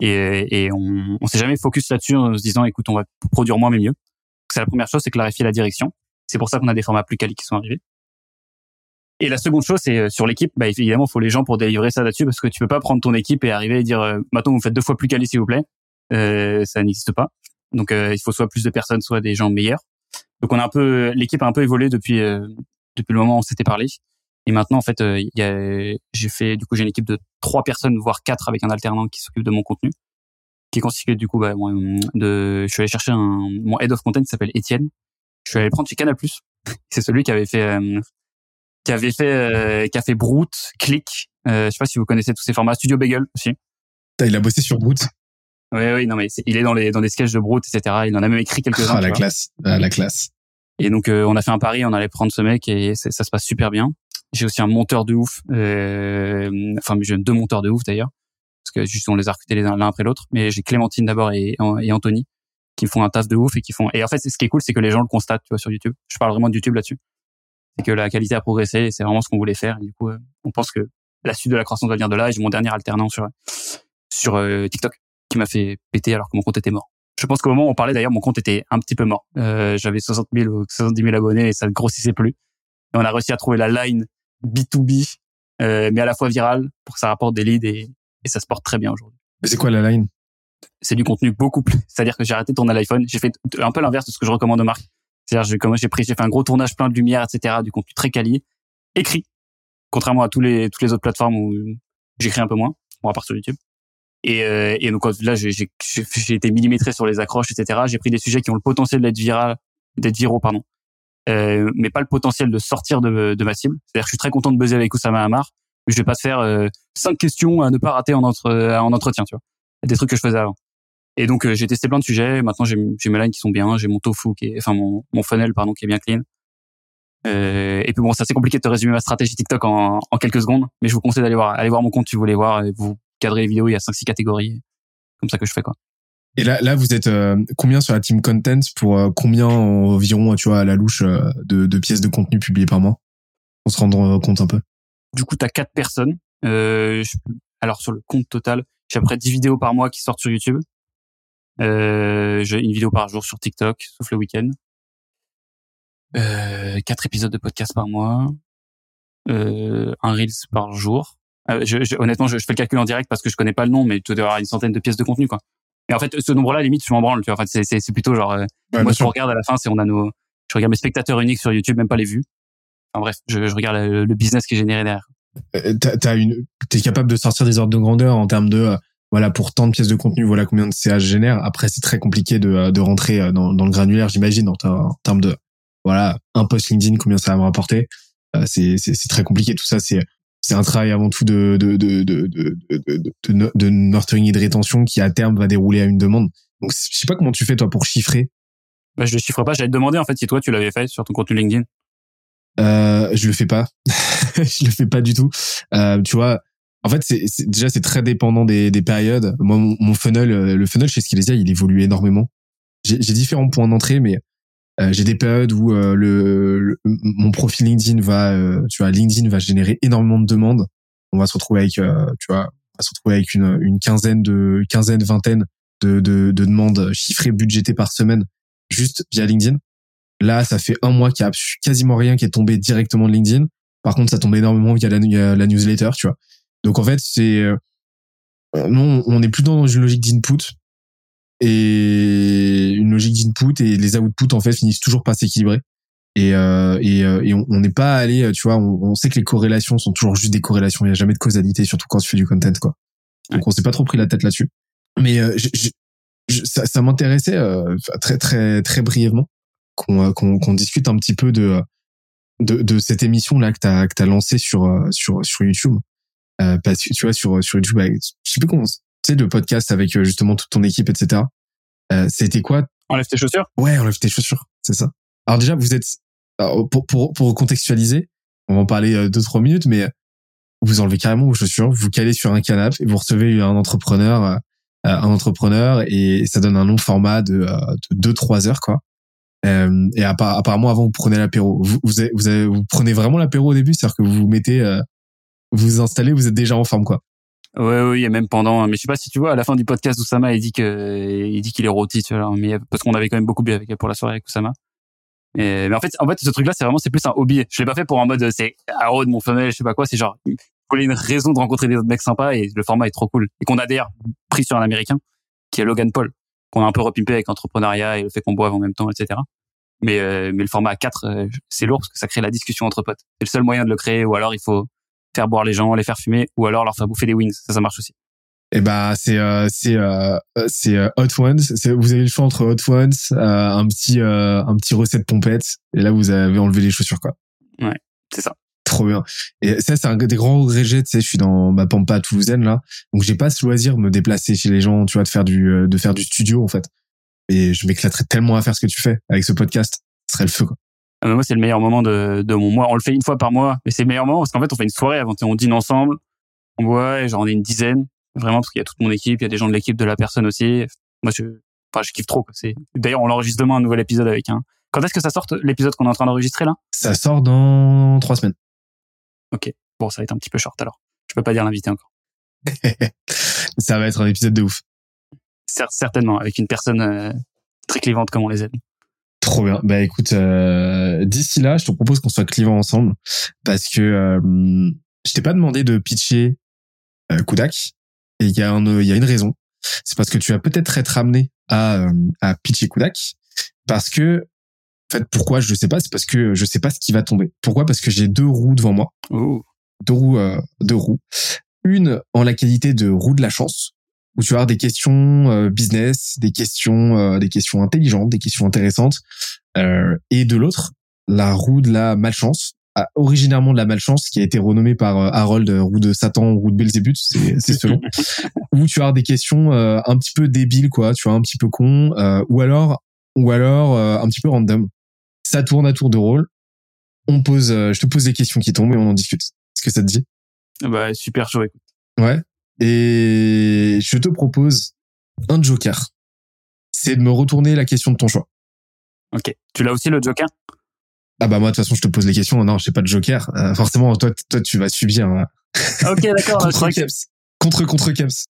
Et, et on, on s'est jamais focus là-dessus en se disant, écoute, on va produire moins mais mieux. C'est la première chose, c'est clarifier la direction. C'est pour ça qu'on a des formats plus quali qui sont arrivés. Et la seconde chose, c'est euh, sur l'équipe, bah, évidemment, il faut les gens pour délivrer ça là-dessus parce que tu peux pas prendre ton équipe et arriver et dire, euh, maintenant, vous faites deux fois plus quali, s'il vous plaît. Euh, ça n'existe pas. Donc, euh, il faut soit plus de personnes, soit des gens meilleurs. Donc on a un peu l'équipe a un peu évolué depuis euh, depuis le moment où on s'était parlé. Et maintenant en fait, euh, j'ai fait du coup j'ai une équipe de trois personnes voire quatre avec un alternant qui s'occupe de mon contenu, qui est constitué du coup bah, de je suis allé chercher un mon head of content qui s'appelle Étienne. Je suis allé prendre chez Canal+. C'est celui qui avait fait euh, qui avait fait qui a fait Brute, Click. Je sais pas si vous connaissez tous ces formats. Studio Bagel aussi. Il a bossé sur Brute. Oui, oui, non, mais il est dans les dans des sketchs de Brute, etc. Il en a même écrit quelques-uns. Ah, la classe, ah, la classe. Et donc, euh, on a fait un pari, on allait prendre ce mec et ça se passe super bien. J'ai aussi un monteur de ouf, euh, enfin, j'ai deux monteurs de ouf d'ailleurs, parce que juste on les a recrutés l'un après l'autre. Mais j'ai Clémentine d'abord et, et Anthony qui font un taf de ouf et qui font. Et en fait, ce qui est cool, c'est que les gens le constatent, tu vois, sur YouTube. Je parle vraiment de YouTube là-dessus. c'est que la qualité a progressé et c'est vraiment ce qu'on voulait faire. Et du coup, on pense que la suite de la croissance va venir de là. J'ai mon dernier alternant sur sur TikTok qui m'a fait péter alors que mon compte était mort. Je pense qu'au moment où on parlait d'ailleurs, mon compte était un petit peu mort. Euh, J'avais 60 000 ou 70 000 abonnés et ça ne grossissait plus. Et on a réussi à trouver la line B2B, euh, mais à la fois virale pour que ça rapporte des leads et, et ça se porte très bien aujourd'hui. C'est quoi la line? C'est du contenu beaucoup plus. C'est-à-dire que j'ai arrêté de tourner à l'iPhone. J'ai fait un peu l'inverse de ce que je recommande aux marques. C'est-à-dire j'ai j'ai pris, j'ai fait un gros tournage plein de lumière, etc. Du contenu très quali, écrit. Contrairement à tous les toutes les autres plateformes où j'écris un peu moins, bon à part sur YouTube. Et, euh, et donc là, j'ai été millimétré sur les accroches, etc. J'ai pris des sujets qui ont le potentiel d'être viral, d'être viraux, pardon, euh, mais pas le potentiel de sortir de, de ma cible. C'est-à-dire que je suis très content de buzzer avec Oussama Hamar, mais je vais pas te faire euh, cinq questions à ne pas rater en, entre, en entretien, tu vois. Des trucs que je faisais avant. Et donc euh, j'ai testé plein de sujets. Maintenant j'ai mes lines qui sont bien, j'ai mon tofu qui est, enfin mon, mon funnel pardon qui est bien clean. Euh, et puis bon, c'est assez compliqué de te résumer ma stratégie TikTok en, en quelques secondes, mais je vous conseille d'aller voir, aller voir mon compte si vous voulez voir. Cadrer les vidéos, il y a 5-6 catégories. Comme ça que je fais, quoi. Et là, là, vous êtes euh, combien sur la team content pour euh, combien environ, tu vois, à la louche euh, de, de, pièces de contenu publiées par mois? On se rendre compte un peu. Du coup, tu as quatre personnes. alors sur le compte total, j'ai à peu près 10 vidéos par mois qui sortent sur YouTube. j'ai une vidéo par jour sur TikTok, sauf le week-end. quatre épisodes de podcast par mois. un Reels par jour. Euh, je, honnêtement, je, fais le calcul en direct parce que je connais pas le nom, mais tu dois avoir une centaine de pièces de contenu, quoi. Et en fait, ce nombre-là, limite, je m'en branle. Tu vois, en fait, c'est plutôt genre, euh, moi, je regarde à la fin, c'est on a nos, je regarde mes spectateurs uniques sur YouTube, même pas les vues. Enfin bref, je, je regarde le, business qui est généré derrière. Euh, t'as une, t'es capable de sortir des ordres de grandeur en termes de, voilà, pour tant de pièces de contenu, voilà combien de CH génère. Après, c'est très compliqué de, de rentrer dans, dans le granulaire, j'imagine, en, en, termes de, voilà, un post LinkedIn, combien ça va me rapporter. c'est, c'est très compliqué. Tout ça, c'est c'est un travail avant tout de de de de de de, de, nurturing et de rétention qui à terme va dérouler à une demande. Donc je sais pas comment tu fais toi pour chiffrer. Bah je le chiffre pas. J'allais te demander en fait si toi tu l'avais fait sur ton contenu LinkedIn. Euh, je le fais pas. je le fais pas du tout. Euh, tu vois, en fait c'est déjà c'est très dépendant des des périodes. Moi mon, funnel, euh, le funnel chez Skillzia, il évolue énormément. J'ai différents points d'entrée, mais j'ai des périodes où euh, le, mon profil LinkedIn va, euh, tu vois, LinkedIn va générer énormément de demandes. On va se retrouver avec, tu vois, on va se retrouver avec une, une quinzaine de, quinzaine, vingtaine de, de, de demandes chiffrées, budgétées par semaine, juste via LinkedIn. Là, ça fait un mois qu'il y a quasiment rien qui est tombé directement de LinkedIn. Par contre, ça tombe énormément via la, la newsletter, tu vois. Donc en fait, c'est non, on est plus dans une logique d'input et une logique d'input et les outputs en fait finissent toujours par s'équilibrer. Et euh, et, euh, et on n'est pas allé tu vois on, on, sait que les corrélations sont toujours juste des corrélations. Il y a jamais de causalité surtout quand tu fais du content quoi. Donc on s'est pas trop pris la tête là-dessus. Mais euh, ça, ça m'intéressait euh, très très très brièvement qu'on euh, qu'on qu'on discute un petit peu de de, de cette émission là que t'as que t'as lancé sur sur sur YouTube. Parce que tu vois sur sur YouTube je sais plus comment sais, le podcast avec euh, justement toute ton équipe, etc. Euh, c'était quoi? Enlève tes chaussures? Ouais, enlève tes chaussures, c'est ça. Alors déjà, vous êtes pour pour pour contextualiser, on va en parler euh, deux trois minutes, mais vous enlevez carrément vos chaussures, vous calez sur un canapé et vous recevez un entrepreneur, euh, un entrepreneur et ça donne un long format de, de deux trois heures quoi. Euh, et apparemment avant vous prenez l'apéro. Vous vous, vous, vous prenez vraiment l'apéro au début, c'est-à-dire que vous vous mettez, vous vous installez, vous êtes déjà en forme quoi. Ouais, oui, et même pendant. Mais je sais pas si tu vois, à la fin du podcast, Oussama, il dit que, il dit qu'il est rôti, tu vois. Mais parce qu'on avait quand même beaucoup bu avec pour la soirée avec Oussama. Mais, mais en fait, en fait, ce truc-là, c'est vraiment, c'est plus un hobby. Je l'ai pas fait pour un mode, c'est de mon femelle, je sais pas quoi. C'est genre, il une raison de rencontrer des autres mecs sympas et le format est trop cool. Et qu'on a d'ailleurs pris sur un américain qui est Logan Paul, qu'on a un peu repimpé avec l'entrepreneuriat et le fait qu'on boive en même temps, etc. Mais, euh, mais le format à 4, euh, c'est lourd parce que ça crée la discussion entre potes. C'est le seul moyen de le créer ou alors il faut faire boire les gens, les faire fumer, ou alors leur faire bouffer des wings. Ça, ça marche aussi. Et eh bah c'est euh, c'est euh, c'est euh, Hot Ones. Vous avez le choix entre Hot Ones, un petit un petit recette pompette, et là vous avez enlevé les chaussures quoi. Ouais, c'est ça. Trop bien. Et ça c'est un des grands regrets. Tu sais, je suis dans ma pampa toulousaine là, donc j'ai pas ce loisir de me déplacer chez les gens, tu vois, de faire du de faire du studio en fait. Et je m'éclaterais tellement à faire ce que tu fais avec ce podcast. Ce serait le feu quoi. Ah, moi, c'est le meilleur moment de, de mon mois. On le fait une fois par mois, mais c'est le meilleur moment parce qu'en fait, on fait une soirée avant. On dîne ensemble, on boit, et genre on est une dizaine, vraiment parce qu'il y a toute mon équipe, il y a des gens de l'équipe de la personne aussi. Moi, je, enfin, je kiffe trop. C'est d'ailleurs, on enregistre demain un nouvel épisode avec un Quand est-ce que ça sort l'épisode qu'on est en train d'enregistrer là? Ça sort dans trois semaines. Ok. Bon, ça va être un petit peu short alors. Je peux pas dire l'invité encore. ça va être un épisode de ouf. Certainement, avec une personne euh, très clivante comme on les aime. Trop bien. Bah écoute, euh, d'ici là, je te propose qu'on soit clivant ensemble parce que euh, je t'ai pas demandé de pitcher euh, Kudak et il y a il y a une raison. C'est parce que tu vas peut-être être amené à euh, à pitcher Kudak parce que en fait pourquoi je sais pas, c'est parce que je sais pas ce qui va tomber. Pourquoi? Parce que j'ai deux roues devant moi. Ouh. Deux roues euh, deux roues. Une en la qualité de roue de la chance où tu vas avoir des questions euh, business, des questions, euh, des questions intelligentes, des questions intéressantes, euh, et de l'autre, la roue de la malchance, ah, originairement de la malchance, qui a été renommée par Harold roue de Satan, roue de Belzébuth, c'est c'est selon, où tu vas avoir des questions euh, un petit peu débiles, quoi, tu vois, un petit peu con, euh, ou alors, ou alors euh, un petit peu random. Ça tourne à tour de rôle. On pose, euh, je te pose des questions qui tombent et on en discute. Est-ce que ça te dit? Bah super écoute. Ouais. Et je te propose un joker. C'est de me retourner la question de ton choix. Ok. Tu l'as aussi le Joker? Ah bah moi de toute façon je te pose les questions. Non, je sais pas de joker. Euh, forcément toi toi tu vas subir hein. Ok, d'accord. contre. Contre contre Keps.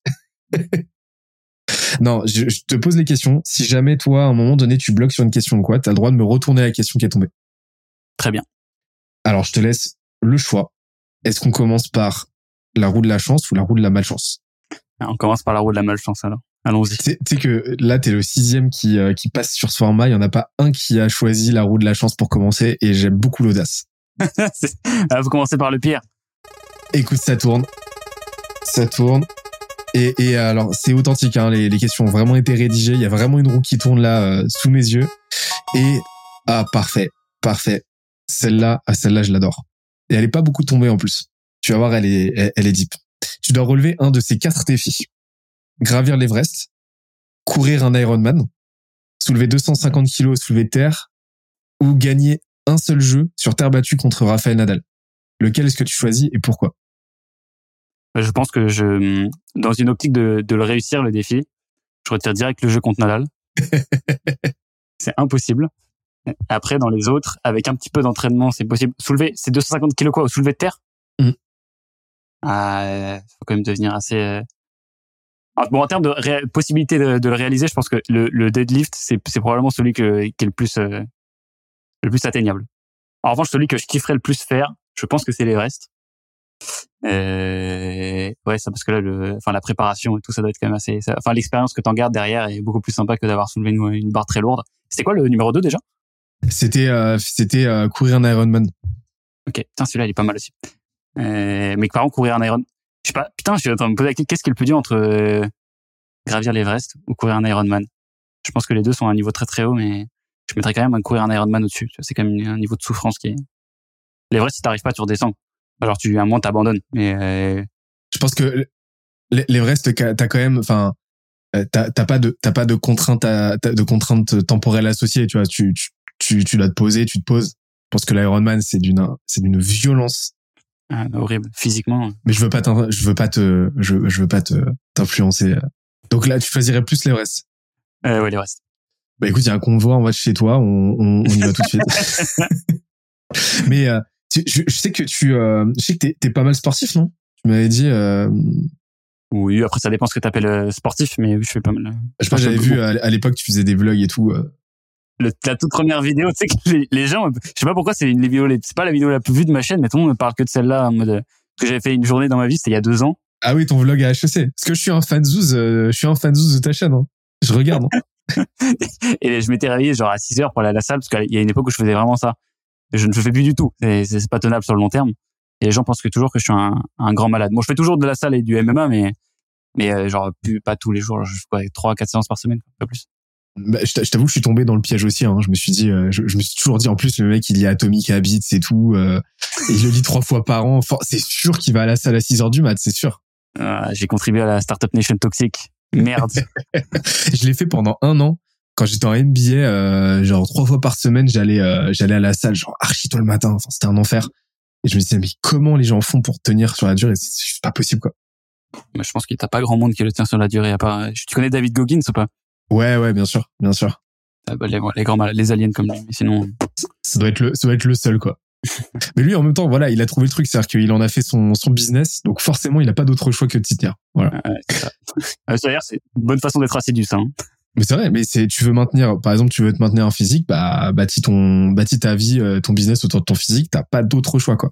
non, je, je te pose les questions. Si jamais toi à un moment donné tu bloques sur une question ou quoi, t'as le droit de me retourner la question qui est tombée. Très bien. Alors je te laisse le choix. Est-ce qu'on commence par la roue de la chance ou la roue de la malchance? On commence par la roue de la malchance alors. Allons-y. Tu sais- que là, t'es le sixième qui, euh, qui passe sur ce format. Il y en a pas un qui a choisi la roue de la chance pour commencer et j'aime beaucoup l'audace. Ah, vous commencez par le pire. Écoute, ça tourne. Ça tourne. Et, et alors, c'est authentique, hein, les, les questions ont vraiment été rédigées. Il y a vraiment une roue qui tourne là, euh, sous mes yeux. Et, ah, parfait, parfait. Celle-là, ah, celle-là, je l'adore. Et elle est pas beaucoup tombée en plus. Tu vas voir, elle est, elle, elle est deep. Tu dois relever un de ces quatre défis. Gravir l'Everest, courir un Ironman, soulever 250 kilos au soulevé de terre, ou gagner un seul jeu sur terre battue contre Rafael Nadal. Lequel est-ce que tu choisis et pourquoi? Je pense que je, dans une optique de, de le réussir, le défi, je retire direct le jeu contre Nadal. c'est impossible. Après, dans les autres, avec un petit peu d'entraînement, c'est possible. Soulever, c'est 250 kilos quoi, au soulevé de terre? Euh, faut quand même devenir assez, euh, ah, bon, en termes de ré- possibilité de, de le réaliser, je pense que le, le deadlift, c'est, probablement celui que, qui est le plus, euh, le plus atteignable. En revanche, celui que je kifferais le plus faire, je pense que c'est l'Everest. Euh, ouais, ça parce que là, le, enfin la préparation et tout, ça doit être quand même assez. ça- enfin, l'expérience que t'en gardes derrière est beaucoup plus sympa que d'avoir soulevé une, une barre très lourde. C'était quoi le numéro 2 déjà? C'était euh, c'était euh, courir un Ironman. Ok, putain, celui-là, il est pas mal aussi. Euh, mais par contre, courir un Iron, je sais pas. Putain, je suis en train de me poser qu'est-ce qui est le plus dur entre euh, gravir l'Everest ou courir un Ironman? Je pense que les deux sont à un niveau très très haut, mais je mettrais quand même un courir un Ironman au-dessus. C'est quand même un niveau de souffrance qui est. L'Everest, si t'arrives pas, tu redescends. Alors tu à un moment t'abandonnes, mais euh, Je pense que l'Everest, t'as quand même, enfin, euh, t'as pas de t'as pas de contraintes à- de contraintes temporelles associées. Tu vois, tu tu tu, tu dois te poser, tu te poses. Je pense que l'Ironman c'est d'une c'est d'une violence. Ah, horrible physiquement. Mais je veux pas t'in- je veux pas te je je veux pas te t'influencer. Donc là, tu choisirais plus l'Everest. Euh, ouais, l'Everest. Bah écoute, il y a un convoi en bas de chez toi, on, on, on y va tout de suite. Mais euh, tu- je, je sais que tu, euh, je sais que t'es, t'es pas mal sportif, non? Tu m'avais dit, euh, Oui, après ça dépend ce que t'appelles euh, sportif, mais oui, je fais pas mal. je sais pas, j'avais vu à l'époque tu faisais des vlogs et tout. Le, la toute première vidéo, tu sais que les, les gens, je sais pas pourquoi c'est une des vidéos, les- c'est pas la vidéo la plus vue de ma chaîne, mais tout le monde me parle que de celle-là en mode euh, que j'avais fait une journée dans ma vie, c'était il y a deux ans. Ah oui, ton vlog à HEC. Parce que je suis un fan zouz, euh, je suis un fan zouz de ta chaîne. Hein. Je regarde. hein. Et je m'étais réveillé genre à 6 heures pour aller à la salle parce qu'il y a une époque où je faisais vraiment ça. Je ne le fais plus du tout. C'est c'est pas tenable sur le long terme. Et les gens pensent que toujours que je suis un, un grand malade. Bon, je fais toujours de la salle et du MMA, mais mais euh, genre plus pas tous les jours. Je fais quoi, trois, quatre séances par semaine, pas plus. Bah, je t'a- je t'avoue, je suis tombé dans le piège aussi. Hein. Je me suis dit, euh, je, je me suis toujours dit, en plus, le mec, il est atomique Habits et tout. Euh, et il le lit trois fois par an. Enfin, c'est sûr qu'il va à la salle à 6 heures du mat, c'est sûr. Euh, J'ai contribué à la Startup Nation toxique. Merde. je l'ai fait pendant un an. Quand j'étais en MBA, euh, genre trois fois par semaine, j'allais euh, j'allais à la salle, genre archi tôt le matin. Enfin, c'était un enfer. Et je me disais, mais comment les gens font pour tenir sur la durée? C'est pas possible, quoi. Mais je pense qu'il n'y a pas grand monde qui le tient sur la durée. À part, tu connais David Goggins ou pas? Ouais, ouais, bien sûr, bien sûr. Ah bah, les, les grands les aliens comme lui. Mais sinon, Ça doit être le, ça doit être le seul, quoi. Mais lui, en même temps, voilà, il a trouvé le truc, c'est-à-dire qu'il en a fait son, son business, donc forcément, il a pas d'autre choix que de s'y tenir. Voilà. ouais, c'est. Euh, c'est une bonne façon d'être assidu, ça. Hein. Mais c'est vrai, mais c'est, tu veux maintenir, par exemple, tu veux te maintenir en physique, bah, bâtis ton, bâtis ta vie, euh, ton business autour de ton physique, t'as pas d'autre choix, quoi.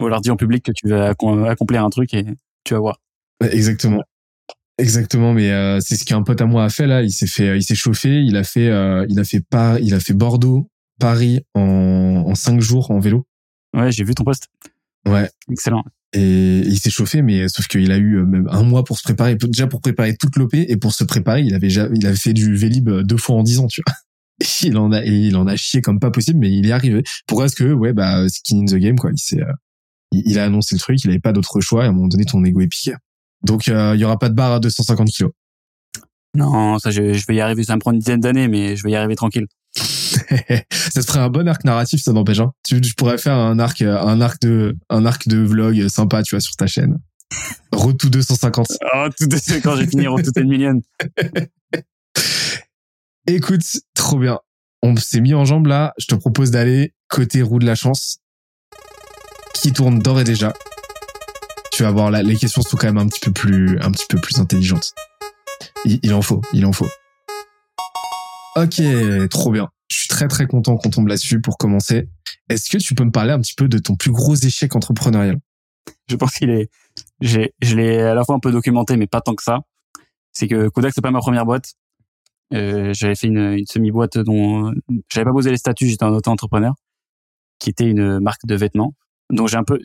Ou alors dis en public que tu vas accom- accomplir un truc et tu vas voir. Ouais, Exactement. Exactement, mais euh, c'est ce qu'un pote à moi a fait là. Il s'est fait, il s'est chauffé. Il a fait, euh, il a fait pas, il a fait Bordeaux, Paris en, en cinq jours en vélo. Ouais, j'ai vu ton post. Ouais. Excellent. Et il s'est chauffé, mais sauf qu'il a eu euh, même un mois pour se préparer. Déjà pour préparer toute l'OP et pour se préparer, il avait, ja- il avait fait du Vélib deux fois en dix ans, tu vois. Et il en a, et il en a chié comme pas possible, mais il est arrivé. Pourquoi est-ce que, ouais, bah, skin in the game, quoi. Il s'est, euh, il, il a annoncé le truc, il avait pas d'autre choix. Et à un moment donné, ton ego est piqué. Donc, euh, il y aura pas de barre à 250 kilos. Non, ça, je, je vais y arriver. Ça me prend une dizaine d'années, mais je vais y arriver tranquille. ça serait un bon arc narratif, ça n'empêche. Hein. Tu, tu pourrais faire un arc, euh, un arc de, un arc de vlog sympa, tu vois, sur ta chaîne. Retour 250. Oh, tout de suite, quand j'ai fini tout une million. Écoute, trop bien. On s'est mis en jambe là. Je te propose d'aller côté roue de la chance, qui tourne d'ores et déjà. Tu vas voir là, les questions sont quand même un petit peu plus, un petit peu plus intelligentes. Il, en faut, il en faut. Ok, trop bien. Je suis très très content qu'on tombe là-dessus pour commencer. Est-ce que tu peux me parler un petit peu de ton plus gros échec entrepreneurial? Je pense qu'il est, j'ai, je l'ai à la fois un peu documenté, mais pas tant que ça. C'est que Kodak, c'est pas ma première boîte. Euh, j'avais fait une, une semi-boîte dont j'avais pas posé les statuts, j'étais un auto-entrepreneur, qui était une marque de vêtements. Donc j'ai un peu,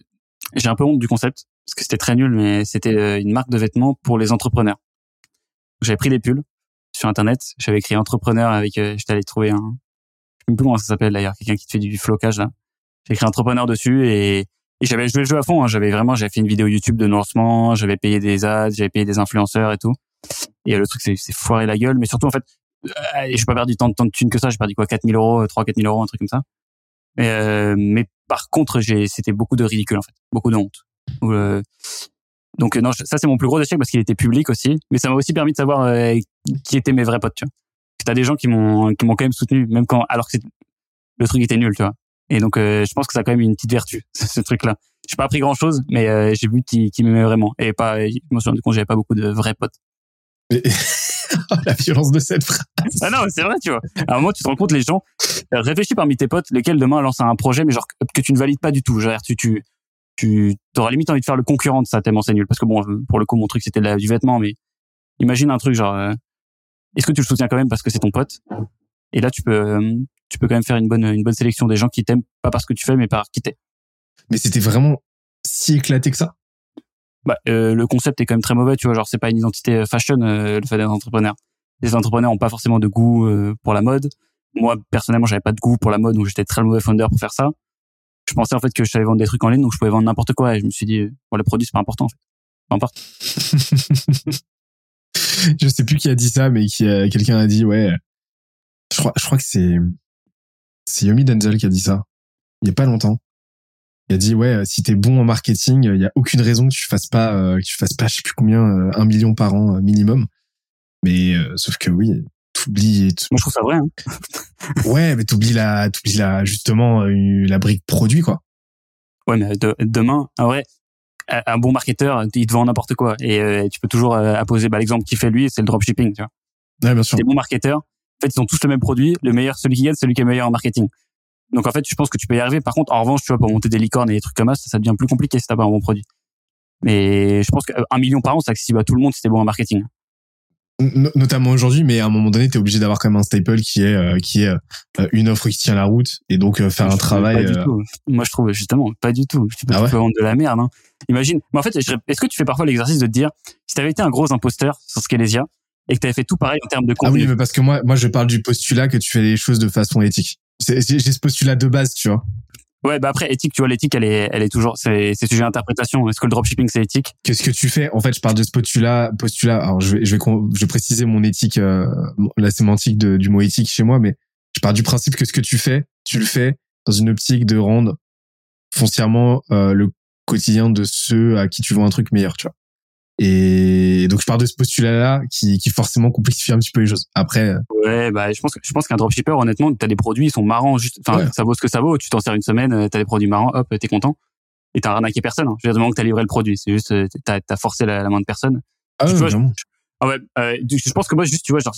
j'ai un peu honte du concept parce que c'était très nul, mais c'était euh, une marque de vêtements pour les entrepreneurs. J'avais pris des pulls sur internet, j'avais écrit entrepreneur avec, euh, j'étais allé trouver un, je sais plus comment ça s'appelle d'ailleurs, quelqu'un qui te fait du flocage là. J'ai écrit entrepreneur dessus et, et j'avais joué le jeu à fond. Hein. J'avais vraiment, j'avais fait une vidéo YouTube de lancement, j'avais payé des ads, j'avais payé des influenceurs et tout. Et le truc, c'est, foiré la gueule. Mais surtout, en fait, euh, j'ai pas perdu tant tant de thunes que ça. J'ai perdu quoi, 4000 euros, 3 4000 euros, un truc comme ça. Euh, mais par contre, j'ai, c'était beaucoup de ridicule en fait, beaucoup de honte. Euh, donc euh, non, ça c'est mon plus gros échec parce qu'il était public aussi. Mais ça m'a aussi permis de savoir euh, qui étaient mes vrais potes. Tu vois. T'as des gens qui m'ont, qui m'ont quand même soutenu, même quand, alors que le truc était nul, tu vois. Et donc, euh, je pense que ça a quand même une petite vertu, ce truc-là. J'ai pas appris grand-chose, mais euh, j'ai vu qui, qui m'aimait vraiment. Et pas, je me suis rendu compte j'avais pas beaucoup de vrais potes. Et- La violence de cette phrase. Ah non, c'est vrai, tu vois. À un moment, tu te rends compte, les gens, euh, réfléchis parmi tes potes, lequel demain lance un projet, mais genre que que tu ne valides pas du tout. Genre, tu, tu, tu auras limite envie de faire le concurrent de ça tellement c'est nul. Parce que bon, euh, pour le coup, mon truc c'était du vêtement, mais imagine un truc genre, euh, est-ce que tu le soutiens quand même parce que c'est ton pote? Et là, tu peux, euh, tu peux quand même faire une bonne, une bonne sélection des gens qui t'aiment pas parce que tu fais, mais par qui t'es. Mais c'était vraiment si éclaté que ça. Bah, euh, le concept est quand même très mauvais, tu vois. Genre, c'est pas une identité euh, fashion euh, le fait d'être entrepreneur. Les entrepreneurs ont pas forcément de goût euh, pour la mode. Moi, personnellement, j'avais pas de goût pour la mode, donc j'étais très mauvais founder pour faire ça. Je pensais en fait que je savais vendre des trucs en ligne, donc je pouvais vendre n'importe quoi. Et je me suis dit, euh, bon, le produit c'est pas important en fait. Peu importe. je sais plus qui a dit ça, mais qui a- quelqu'un a dit ouais. Je crois, je crois que c'est c'est Yomi Denzel qui a dit ça. Il y a pas longtemps. Il a dit ouais, euh, si t'es bon en marketing, il y a aucune raison que tu fasses pas, euh, que tu fasses pas, je sais plus combien, euh, un million par an euh, minimum. Mais euh, sauf que oui, t'oublies, Moi, je trouve ça vrai. Hein. ouais, mais t'oublies la, t'oublies la justement euh, la brique produit quoi. Ouais, mais de- demain, en vrai, un bon marketeur, il te vend n'importe quoi. Et euh, tu peux toujours euh, apposer bah, l'exemple qu'il fait lui, c'est le dropshipping. Tu vois. Ouais, bien sûr. bons marketeurs. En fait, ils ont tous le même produit. Le meilleur, celui qui gagne, celui qui est meilleur en marketing. Donc, en fait, je pense que tu peux y arriver. Par contre, en revanche, tu vois, pour monter des licornes et des trucs comme ça, ça devient plus compliqué si t'as pas un bon produit. Mais je pense qu'un million par an, c'est accessible à tout le monde si t'es bon en marketing. No- notamment aujourd'hui, mais à un moment donné, t'es obligé d'avoir quand même un staple qui est euh, qui est euh, une offre qui tient la route et donc euh, faire Je un travail. Pas du euh, tout. Moi, je trouve justement pas du tout. Tu peux, Ah tu ouais? peux vendre de la merde. Hein. Imagine. Mais en fait, est-ce que tu fais parfois l'exercice de te dire, si t'avais été un gros imposteur sur Scalesia et que t'avais fait tout pareil en termes de Ah contenu, oui, mais parce que moi, moi, je parle du postulat que tu fais les choses de façon éthique. J'ai ce postulat de base, tu vois. ouais, bah après éthique, tu vois, l'éthique, elle est, elle est toujours, c'est, c'est sujet à interprétation. Est-ce que le dropshipping c'est éthique? Qu'est-ce que tu fais? En fait, je parle de ce postulat. Postulat. Alors, je vais, je vais, je vais préciser mon éthique, euh, la sémantique de- du mot éthique chez moi, mais je pars du principe que ce que tu fais, tu le fais dans une optique de rendre foncièrement euh, le quotidien de ceux à qui tu vends un truc meilleur, tu vois. Et donc je pars de ce postulat-là qui, qui forcément complexifie un petit peu les choses. Après, euh, Ouais, bah je pense je pense qu'un dropshipper, honnêtement, t'as des produits, ils sont marrants, juste, enfin, Ouais. ça vaut ce que ça vaut. Tu t'en sers une semaine, euh, t'as des produits marrants, hop, t'es content. Et t'as arnaqué personne. Hein. Je veux dire, du moment que t'as livré le produit, c'est juste, euh, t'as as forcé la, la main de personne. ah, Tu ouais, vois, vraiment. Ah ouais, euh, je pense que moi, juste, tu vois, genre,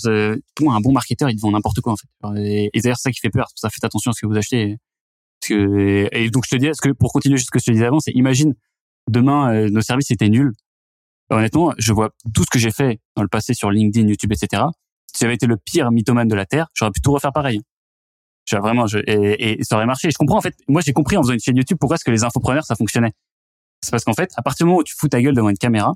moi, un bon marketeur, il te vend n'importe quoi en fait. Et, et d'ailleurs, c'est ça qui fait peur. Ça fait attention à ce que vous achetez. Parce que, et donc, je te dis, est-ce que pour continuer juste ce que je te disais avant, c'est imagine demain euh, nos services étaient nuls. Honnêtement, je vois tout ce que j'ai fait dans le passé sur LinkedIn, YouTube, etc. Si j'avais été le pire mythomane de la terre, j'aurais pu tout refaire pareil. Genre, vraiment, je, et, et ça aurait marché. Je comprends en fait. Moi, j'ai compris en faisant une chaîne YouTube pourquoi est-ce que les infopreneurs ça fonctionnait. C'est parce qu'en fait, à partir du moment où tu fous ta gueule devant une caméra,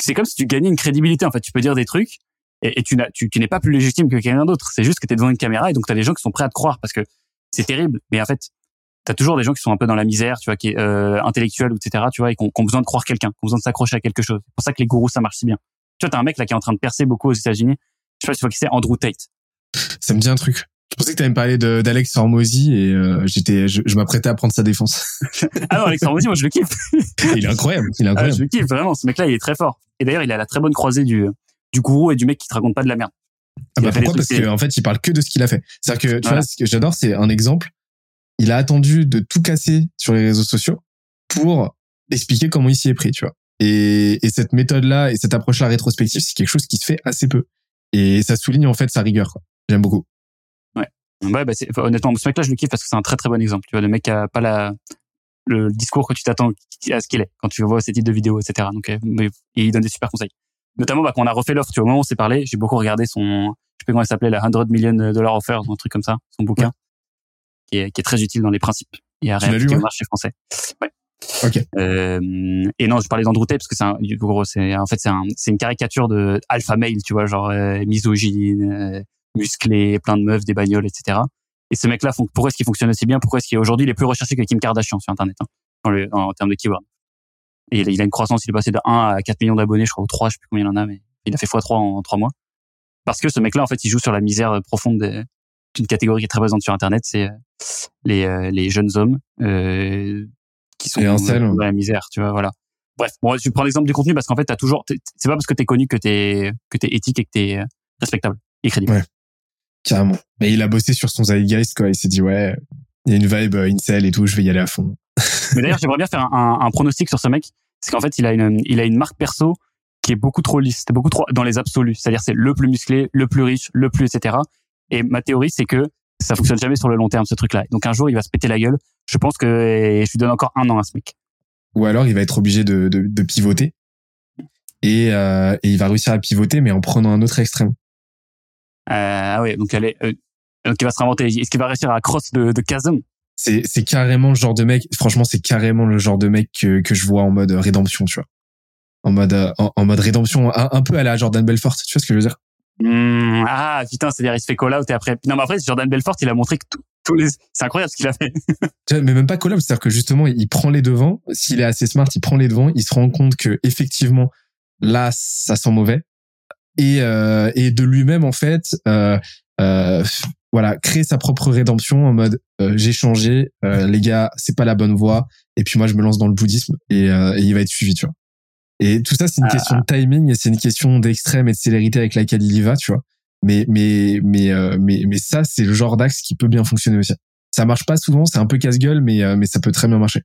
c'est comme si tu gagnais une crédibilité. En fait, tu peux dire des trucs et, tu n'as, tu, tu n'es pas plus légitime que quelqu'un d'autre. C'est juste que tu es devant une caméra et donc tu as des gens qui sont prêts à te croire parce que c'est terrible. Mais en fait, t'as toujours des gens qui sont un peu dans la misère, tu vois, qui euh, intellectuels, etc. Tu vois, et qui ont, qui ont besoin de croire quelqu'un, qui ont besoin de s'accrocher à quelque chose. C'est pour ça que les gourous ça marche si bien. Tu vois, t'as un mec là qui est en train de percer beaucoup aux États-Unis. Je sais pas si tu vois qui c'est, Andrew Tate. Ça me dit un truc. Je pensais que tu allais me parler de- d'Alex Hormozy et euh, j'étais, je, je m'apprêtais à prendre sa défense. Ah non, Alexandre Mozy, moi je le kiffe. il est incroyable. Il est Ah, incroyable. je le kiffe vraiment. Ce mec-là, il est très fort. Et d'ailleurs, il a la très bonne croisée du du gourou et du mec qui te raconte pas de la merde. Ah bah pourquoi? Parce qu'en fait, il parle que de ce qu'il a fait. C'est-à-dire que tu Voilà. vois, ce que j'adore, c'est un exemple. Il a attendu de tout casser sur les réseaux sociaux pour expliquer comment il s'y est pris, tu vois. Et, et cette méthode-là et cette approche-là rétrospective, c'est quelque chose qui se fait assez peu. Et ça souligne en fait sa rigueur. J'aime beaucoup. Ouais, bah c'est, enfin, honnêtement, ce mec-là, je le kiffe parce que c'est un très très bon exemple. Tu vois, le mec a pas le discours que tu t'attends à ce qu'il est quand tu vois ces types de vidéos, etc. Donc, euh, il donne des super conseils. Notamment, bah, quand on a refait l'offre, tu vois, au moment où on s'est parlé, j'ai beaucoup regardé son, je sais plus comment il s'appelait, la 100 million dollar offer, un truc comme ça, son bouquin, qui, est, qui est très utile dans les principes. L'as rien lu, au marché français. Ouais. Ok. Euh, et non, je parlais d'Andrew Tate parce que c'est un, gros, c'est, en fait, c'est un, c'est une caricature de alpha male, tu vois, genre, euh, misogyne, euh, musclé, plein de meufs, des bagnoles, etc. Et ce mec-là, pourquoi est-ce qu'il fonctionne aussi bien? Pourquoi est-ce qu'il est aujourd'hui il est plus recherché que Kim Kardashian sur Internet hein, le- en, en termes de keywords? Et il a, il a une croissance, il est passé de 1 à 4 millions d'abonnés, je crois, ou 3, je sais plus combien il en a, mais il a fait x3 en, en 3 mois. Parce que ce mec-là, en fait, il joue sur la misère profonde de- d'une catégorie qui est très présente sur Internet, c'est euh, les, euh, les jeunes hommes euh, qui sont dans la misère, tu vois, voilà. Bref, bon, je prends l'exemple du contenu parce qu'en fait, t'as toujours, c'est pas parce que t'es connu que t'es que t'es éthique et que t'es respectable et crédible. Ouais. Carrément. Mais il a bossé sur son zeitgeist, quoi. Il s'est dit, ouais, il y a une vibe incel et tout, je vais y aller à fond. Mais d'ailleurs, j'aimerais bien faire un, un, un pronostic sur ce mec. C'est qu'en fait, il a une, il a une marque perso qui est beaucoup trop lisse, beaucoup trop dans les absolus. C'est-à-dire, c'est le plus musclé, le plus riche, le plus, etc. Et ma théorie, c'est que ça fonctionne jamais sur le long terme, ce truc-là. Donc un jour, il va se péter la gueule. Je pense que et je lui donne encore un an à ce mec. Ou alors, il va être obligé de, de, de pivoter. Et, euh, et il va réussir à pivoter, mais en prenant un autre extrême. Euh, ah ouais, donc elle est, euh, donc il va se réinventer. Est-ce qu'il va réussir à cross de, de chasm C'est, c'est carrément le genre de mec, franchement, c'est carrément le genre de mec que, que je vois en mode rédemption, tu vois. En mode, euh, en, en mode rédemption, un, un peu à la Jordan Belfort, tu vois ce que je veux dire? Hmm, Ah putain, c'est-à-dire il se fait call out et après. Non, mais après Jordan Belfort, il a montré que tous les, c'est incroyable ce qu'il a fait. Mais même pas collab, c'est-à-dire que justement, il prend les devants. S'il est assez smart, il prend les devants. Il se rend compte que effectivement, là, ça sent mauvais. Et, euh, et de lui-même, en fait, euh, euh, voilà, créer sa propre rédemption en mode euh, j'ai changé, euh, les gars, c'est pas la bonne voie. Et puis moi, je me lance dans le bouddhisme et, euh, et il va être suivi, tu vois. Et tout ça, c'est une Ah. question de timing et c'est une question d'extrême et de célérité avec laquelle il y va, tu vois. Mais mais mais euh, mais mais ça, c'est le genre d'axe qui peut bien fonctionner aussi. Ça marche pas souvent, c'est un peu casse-gueule, mais euh, mais ça peut très bien marcher.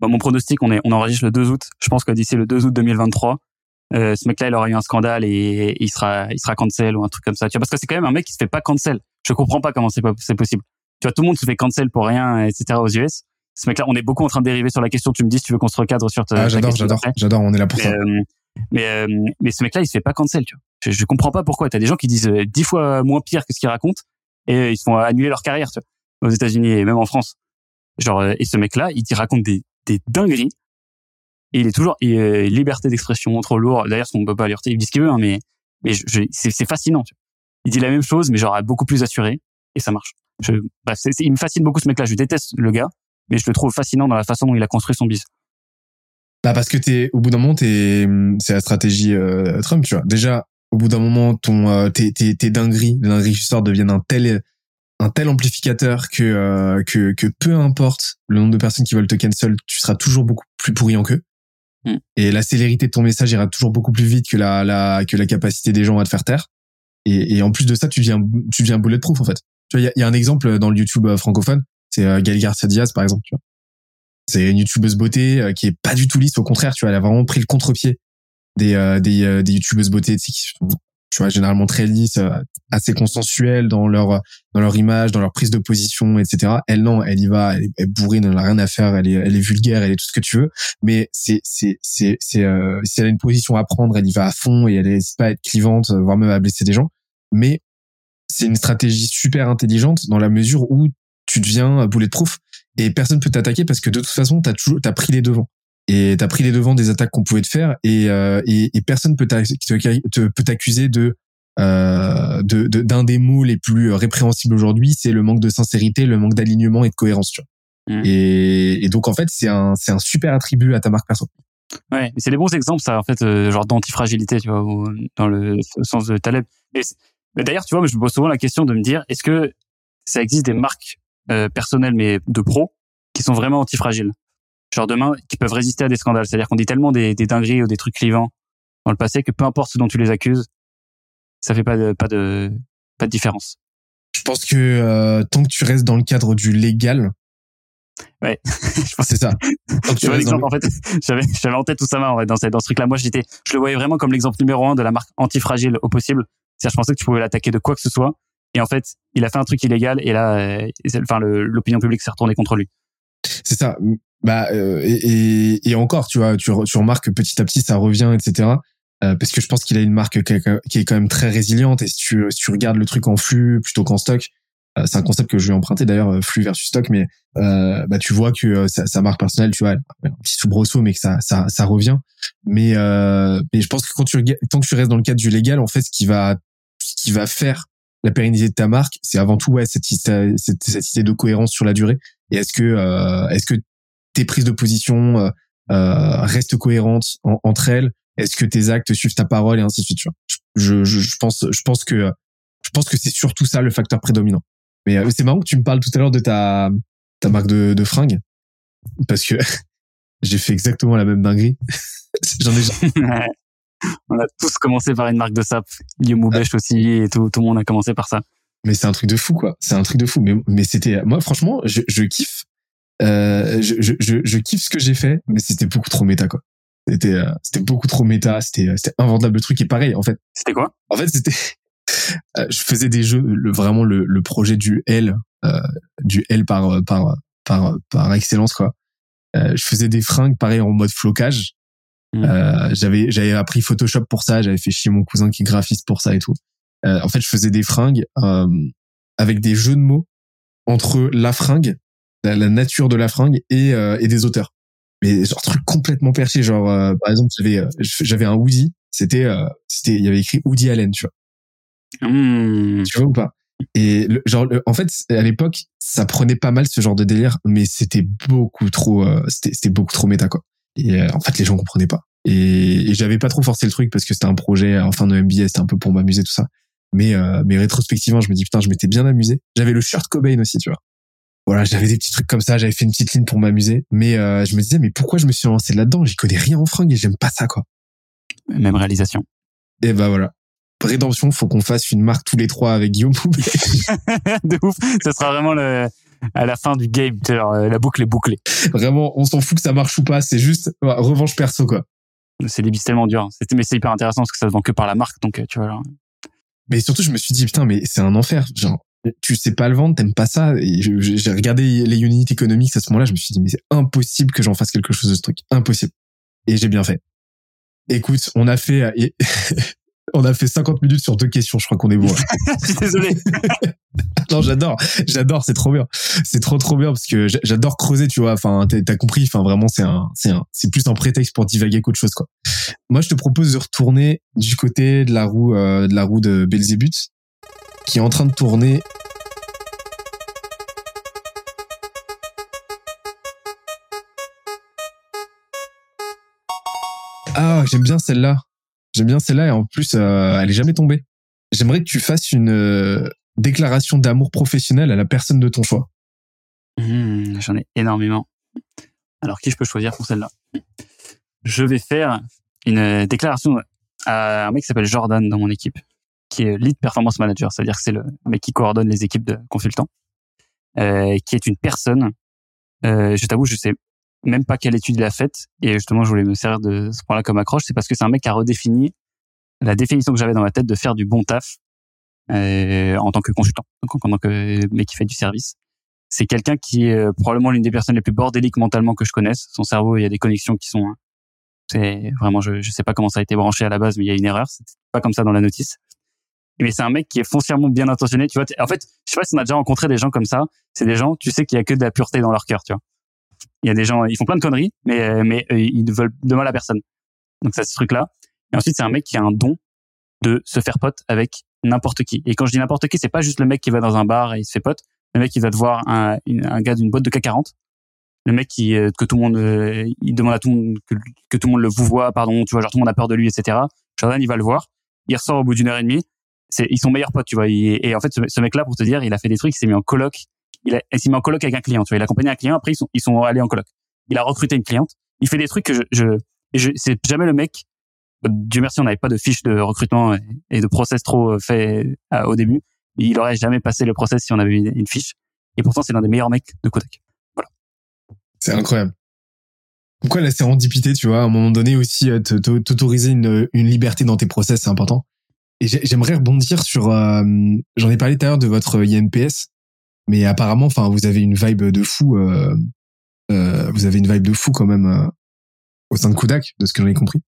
Bah, mon pronostic, on est, on enregistre le 2 août. Je pense que d'ici le 2 août 2023, euh, ce mec-là, il aura eu un scandale et il sera, il sera cancel ou un truc comme ça. Tu vois, parce que c'est quand même un mec qui se fait pas cancel. Je comprends pas comment c'est possible. Tu vois, tout le monde se fait cancel pour rien, etc. aux US. Ce mec-là, on est beaucoup en train de dériver sur la question. Tu me dis si tu veux qu'on se recadre sur ta, Ah, j'adore, j'adore, j'adore. On est là pour Mais, ça. euh, mais, euh, mais ce mec-là, il se fait pas cancel, tu vois. Je, je comprends pas pourquoi. T'as des gens qui disent euh, dix fois moins pire que ce qu'ils racontent et euh, ils se font annuler leur carrière, tu vois, aux États-Unis et même en France. Genre, et ce mec-là, il il raconte des, des dingueries et il est toujours et, euh, liberté d'expression trop lourd. D'ailleurs, on peut pas alerter, il dit ce qu'il veut, hein, mais mais je, je- c'est c'est fascinant. Tu vois. Il dit la même chose, mais genre beaucoup plus assuré et ça marche. Je, bref, c'est- c'est- il me fascine beaucoup ce mec-là. Je déteste le gars, mais je le trouve fascinant dans la façon dont il a construit son business. Bah parce que t'es au bout d'un moment, t'es c'est la stratégie euh, Trump, tu vois. Déjà, au bout d'un moment, ton euh, tes tes tes dingueries, les dingueries sors deviennent un tel un tel amplificateur que euh, que que peu importe le nombre de personnes qui veulent te cancel, tu seras toujours beaucoup plus pourriant qu'eux. Mm. Et la célérité de ton message ira toujours beaucoup plus vite que la, la que la capacité des gens à te faire taire. Et, et en plus de ça, tu deviens tu deviens bulletproof en fait. Tu vois, il y a, il y a un exemple dans le YouTube francophone, c'est euh, Gaël Garcia Diaz par exemple. Tu vois. C'est une youtubeuse beauté euh, qui est pas du tout lisse, au contraire, tu vois, elle a vraiment pris le contre-pied des euh, des, euh, des youtubeuses beauté, qui sont, tu vois, généralement très lisses, euh, assez consensuelles dans leur dans leur image, dans leur prise de position, etc. Elle non, elle y va, elle, est- bourrine, elle n'a rien à faire, elle est elle est vulgaire, elle est tout ce que tu veux. Mais c'est c'est c'est c'est euh, si elle a une position à prendre, elle y va à fond et elle n'hésite pas à être clivante, voire même à blesser des gens. Mais c'est une stratégie super intelligente dans la mesure où tu deviens bulletproof et personne peut t'attaquer parce que de toute façon t'as toujours t'as pris les devants et t'as pris les devants des attaques qu'on pouvait te faire et euh, et, et personne peut t'accuser de euh, de de- d'un des mots les plus répréhensibles aujourd'hui c'est le manque de sincérité le manque d'alignement et de cohérence tu vois Mm. et, et donc en fait c'est un c'est un super attribut à ta marque perso Ouais, c'est des bons exemples, ça, en fait, euh, genre d'antifragilité, tu vois, ou, dans le sens de Taleb. Mais d'ailleurs, tu vois, moi, je me pose souvent la question de me dire, est-ce que ça existe des marques euh, personnelles, mais de pros, qui sont vraiment antifragiles Genre demain, qui peuvent résister à des scandales. C'est-à-dire qu'on dit tellement des, des dingueries ou des trucs clivants dans le passé que peu importe ce dont tu les accuses, ça fait pas de, pas de, pas de différence. je pense que euh, tant que tu restes dans le cadre du légal Ouais. je pense c'est ça l'exemple, en fait, j'avais, j'avais en tête Oussama, en fait, dans, ce- dans ce truc-là. Moi, j'étais, je le voyais vraiment comme l'exemple numéro un de la marque antifragile au possible. C'est-à-dire, je pensais que tu pouvais l'attaquer de quoi que ce soit. Et en fait, il a fait un truc illégal et là, euh, enfin, l'opinion publique s'est retournée contre lui. C'est ça. Bah euh, et, encore, tu vois, tu, re- tu remarques que petit à petit ça revient, etc. Euh, parce que je pense qu'il a une marque qui est, quand même très résiliente. Et si tu, si tu regardes le truc en flux plutôt qu'en stock, euh, c'est un concept que je lui ai emprunté d'ailleurs, flux versus stock. Mais bah tu vois que sa, marque personnelle, tu vois, un petit soubresaut, mais que ça, ça, ça revient. Mais mais je pense que quand tu tant que tu restes dans le cadre du légal, en fait, ce qui va ce qui va faire la pérennité de ta marque, c'est avant tout ouais cette, cette, cette, idée de cohérence sur la durée. Et est-ce que euh, est-ce que tes prises de position euh, euh, restent cohérentes en- entre elles? Est-ce que tes actes suivent ta parole et ainsi de suite je, je, je pense je pense que je pense que c'est surtout ça le facteur prédominant. Mais euh, c'est marrant que tu me parles tout à l'heure de ta ta marque de, de fringues parce que j'ai fait exactement la même dinguerie. J'en ai On a tous commencé par une marque de sap. Guillaume Moubèche aussi et tout, tout le monde a commencé par ça. mais c'est un truc de fou quoi. C'est un truc de fou. Mais mais c'était moi franchement je, je kiffe euh, je, je, je, je kiffe ce que j'ai fait mais c'était beaucoup trop méta quoi. C'était euh, c'était beaucoup trop méta. C'était euh, c'était invendable le truc. Et pareil en fait C'était quoi? en fait c'était euh, je faisais des jeux le, vraiment le, le projet du L euh, du L par par par par excellence quoi. Euh, je faisais des fringues pareil en mode flocage Euh, j'avais j'avais appris Photoshop pour ça j'avais fait chier mon cousin qui est graphiste pour ça et tout. Euh, en fait je faisais des fringues euh, avec des jeux de mots entre la fringue la, la nature de la fringue et euh, et des auteurs. Mais genre truc complètement perché genre euh, par exemple j'avais j'avais un Woody c'était euh, c'était il y avait écrit Woody Allen tu vois. Hmm. tu vois ou pas? Et le, genre le- en fait à l'époque ça prenait pas mal ce genre de délire mais c'était beaucoup trop euh, c'était c'était beaucoup trop méta quoi et euh, en fait les gens comprenaient pas. Et, et j'avais pas trop forcé le truc parce que c'était un projet en fin de MBA c'était un peu pour m'amuser tout ça. Mais euh, mais rétrospectivement je me dis putain je m'étais bien amusé. J'avais le shirt Cobain aussi tu vois. Voilà j'avais des petits trucs comme ça j'avais fait une petite ligne pour m'amuser. Mais euh, je me disais mais pourquoi je me suis lancé là-dedans? J'y connais rien en fringues et j'aime pas ça quoi. Même réalisation. et bah voilà. Rédemption faut qu'on fasse une marque tous les trois avec Guillaume Poubet de ouf. Ce sera vraiment le, à la fin du game. euh, la boucle est bouclée. Vraiment, on s'en fout que ça marche ou pas. C'est juste ouais, revanche perso, quoi. C'est des tellement dur. C'était, mais c'est hyper intéressant parce que ça se vend que par la marque. Donc, euh, tu vois, genre, Mais surtout, je me suis dit, putain, mais c'est un enfer. Genre, tu sais pas le vendre, t'aimes pas ça. Et j'ai regardé les unit economics à ce moment-là. Je me suis dit, mais c'est impossible que j'en fasse quelque chose de ce truc. Impossible. Et j'ai bien fait. Écoute, on a fait, on a fait 50 minutes sur deux questions. Je crois qu'on est bon. là. je suis désolé. non, j'adore, j'adore, c'est trop bien, c'est trop trop bien parce que j'a- j'adore creuser, tu vois. Enfin, t'as t'as compris. Enfin, vraiment, c'est un, c'est un, c'est plus un prétexte pour divaguer qu'autre chose, quoi. Moi, je te propose de retourner du côté de la roue, euh, de la roue de Belzébuth, qui est en train de tourner. Ah, j'aime bien celle-là. J'aime bien celle-là et en plus, euh, elle est jamais tombée. J'aimerais que tu fasses une euh, déclaration d'amour professionnel à la personne de ton choix. Hmm, J'en ai énormément. Alors, qui je peux choisir pour celle-là? Je vais faire une déclaration à un mec qui s'appelle Jordan dans mon équipe, qui est lead performance manager, c'est-à-dire que c'est le mec qui coordonne les équipes de consultants, euh, qui est une personne. Je t'avoue, je sais même pas quelle étude il a faite, et justement, je voulais me servir de ce point-là comme accroche, c'est parce que c'est un mec qui a redéfini la définition que j'avais dans ma tête de faire du bon taf euh, en tant que consultant, donc en tant que mec qui fait du service. C'est quelqu'un qui est euh, probablement l'une des personnes les plus bordéliques mentalement que je connaisse. Son cerveau, il y a des connexions qui sont, c'est vraiment, je, je sais pas comment ça a été branché à la base, mais il y a une erreur. C'est pas comme ça dans la notice. Mais c'est un mec qui est foncièrement bien intentionné. Tu vois, en fait, je sais pas si on a déjà rencontré des gens comme ça. C'est des gens, tu sais qu'il y a que de la pureté dans leur cœur, tu vois. Il y a des gens, ils font plein de conneries, mais euh, mais euh, ils veulent de mal à personne. Donc ça, ce truc-là. Et ensuite, c'est un mec qui a un don de se faire pote avec n'importe qui. Et quand je dis n'importe qui, c'est pas juste le mec qui va dans un bar et il se fait pote. Le mec qui va te voir un, un gars d'une boîte de CAC 40. Le mec qui euh, que tout le monde il demande à tout le monde que, tout le monde le vous voit, pardon, tu vois, genre tout le monde a peur de lui, etc. Jordan, il va le voir. Il ressort au bout d'une heure et demie. C'est ils sont meilleurs potes, tu vois. et en fait, ce, mec-là, pour te dire, il a fait des trucs. Il s'est mis en coloc. Il, il s'est mis en coloc avec un client. Tu vois, il a accompagné un client. Après, ils sont ils sont allés en coloc. Il a recruté une cliente. Il fait des trucs que je, je, je c'est jamais le mec Dieu merci, on n'avait pas de fiche de recrutement et de process trop euh, fait euh, au début. Il aurait jamais passé le process si on avait une fiche. Et pourtant, c'est l'un des meilleurs mecs de Kodak. Voilà. C'est incroyable. Pourquoi la sérendipité, tu vois, à un moment donné aussi, euh, t'autoriser une, une liberté dans tes process, c'est important. Et j'aimerais rebondir sur, j'en ai parlé tout à l'heure de votre INPS, mais apparemment, enfin, vous avez une vibe de fou, euh, vous avez une vibe de fou quand même au sein de Kodak, de ce que j'en ai compris.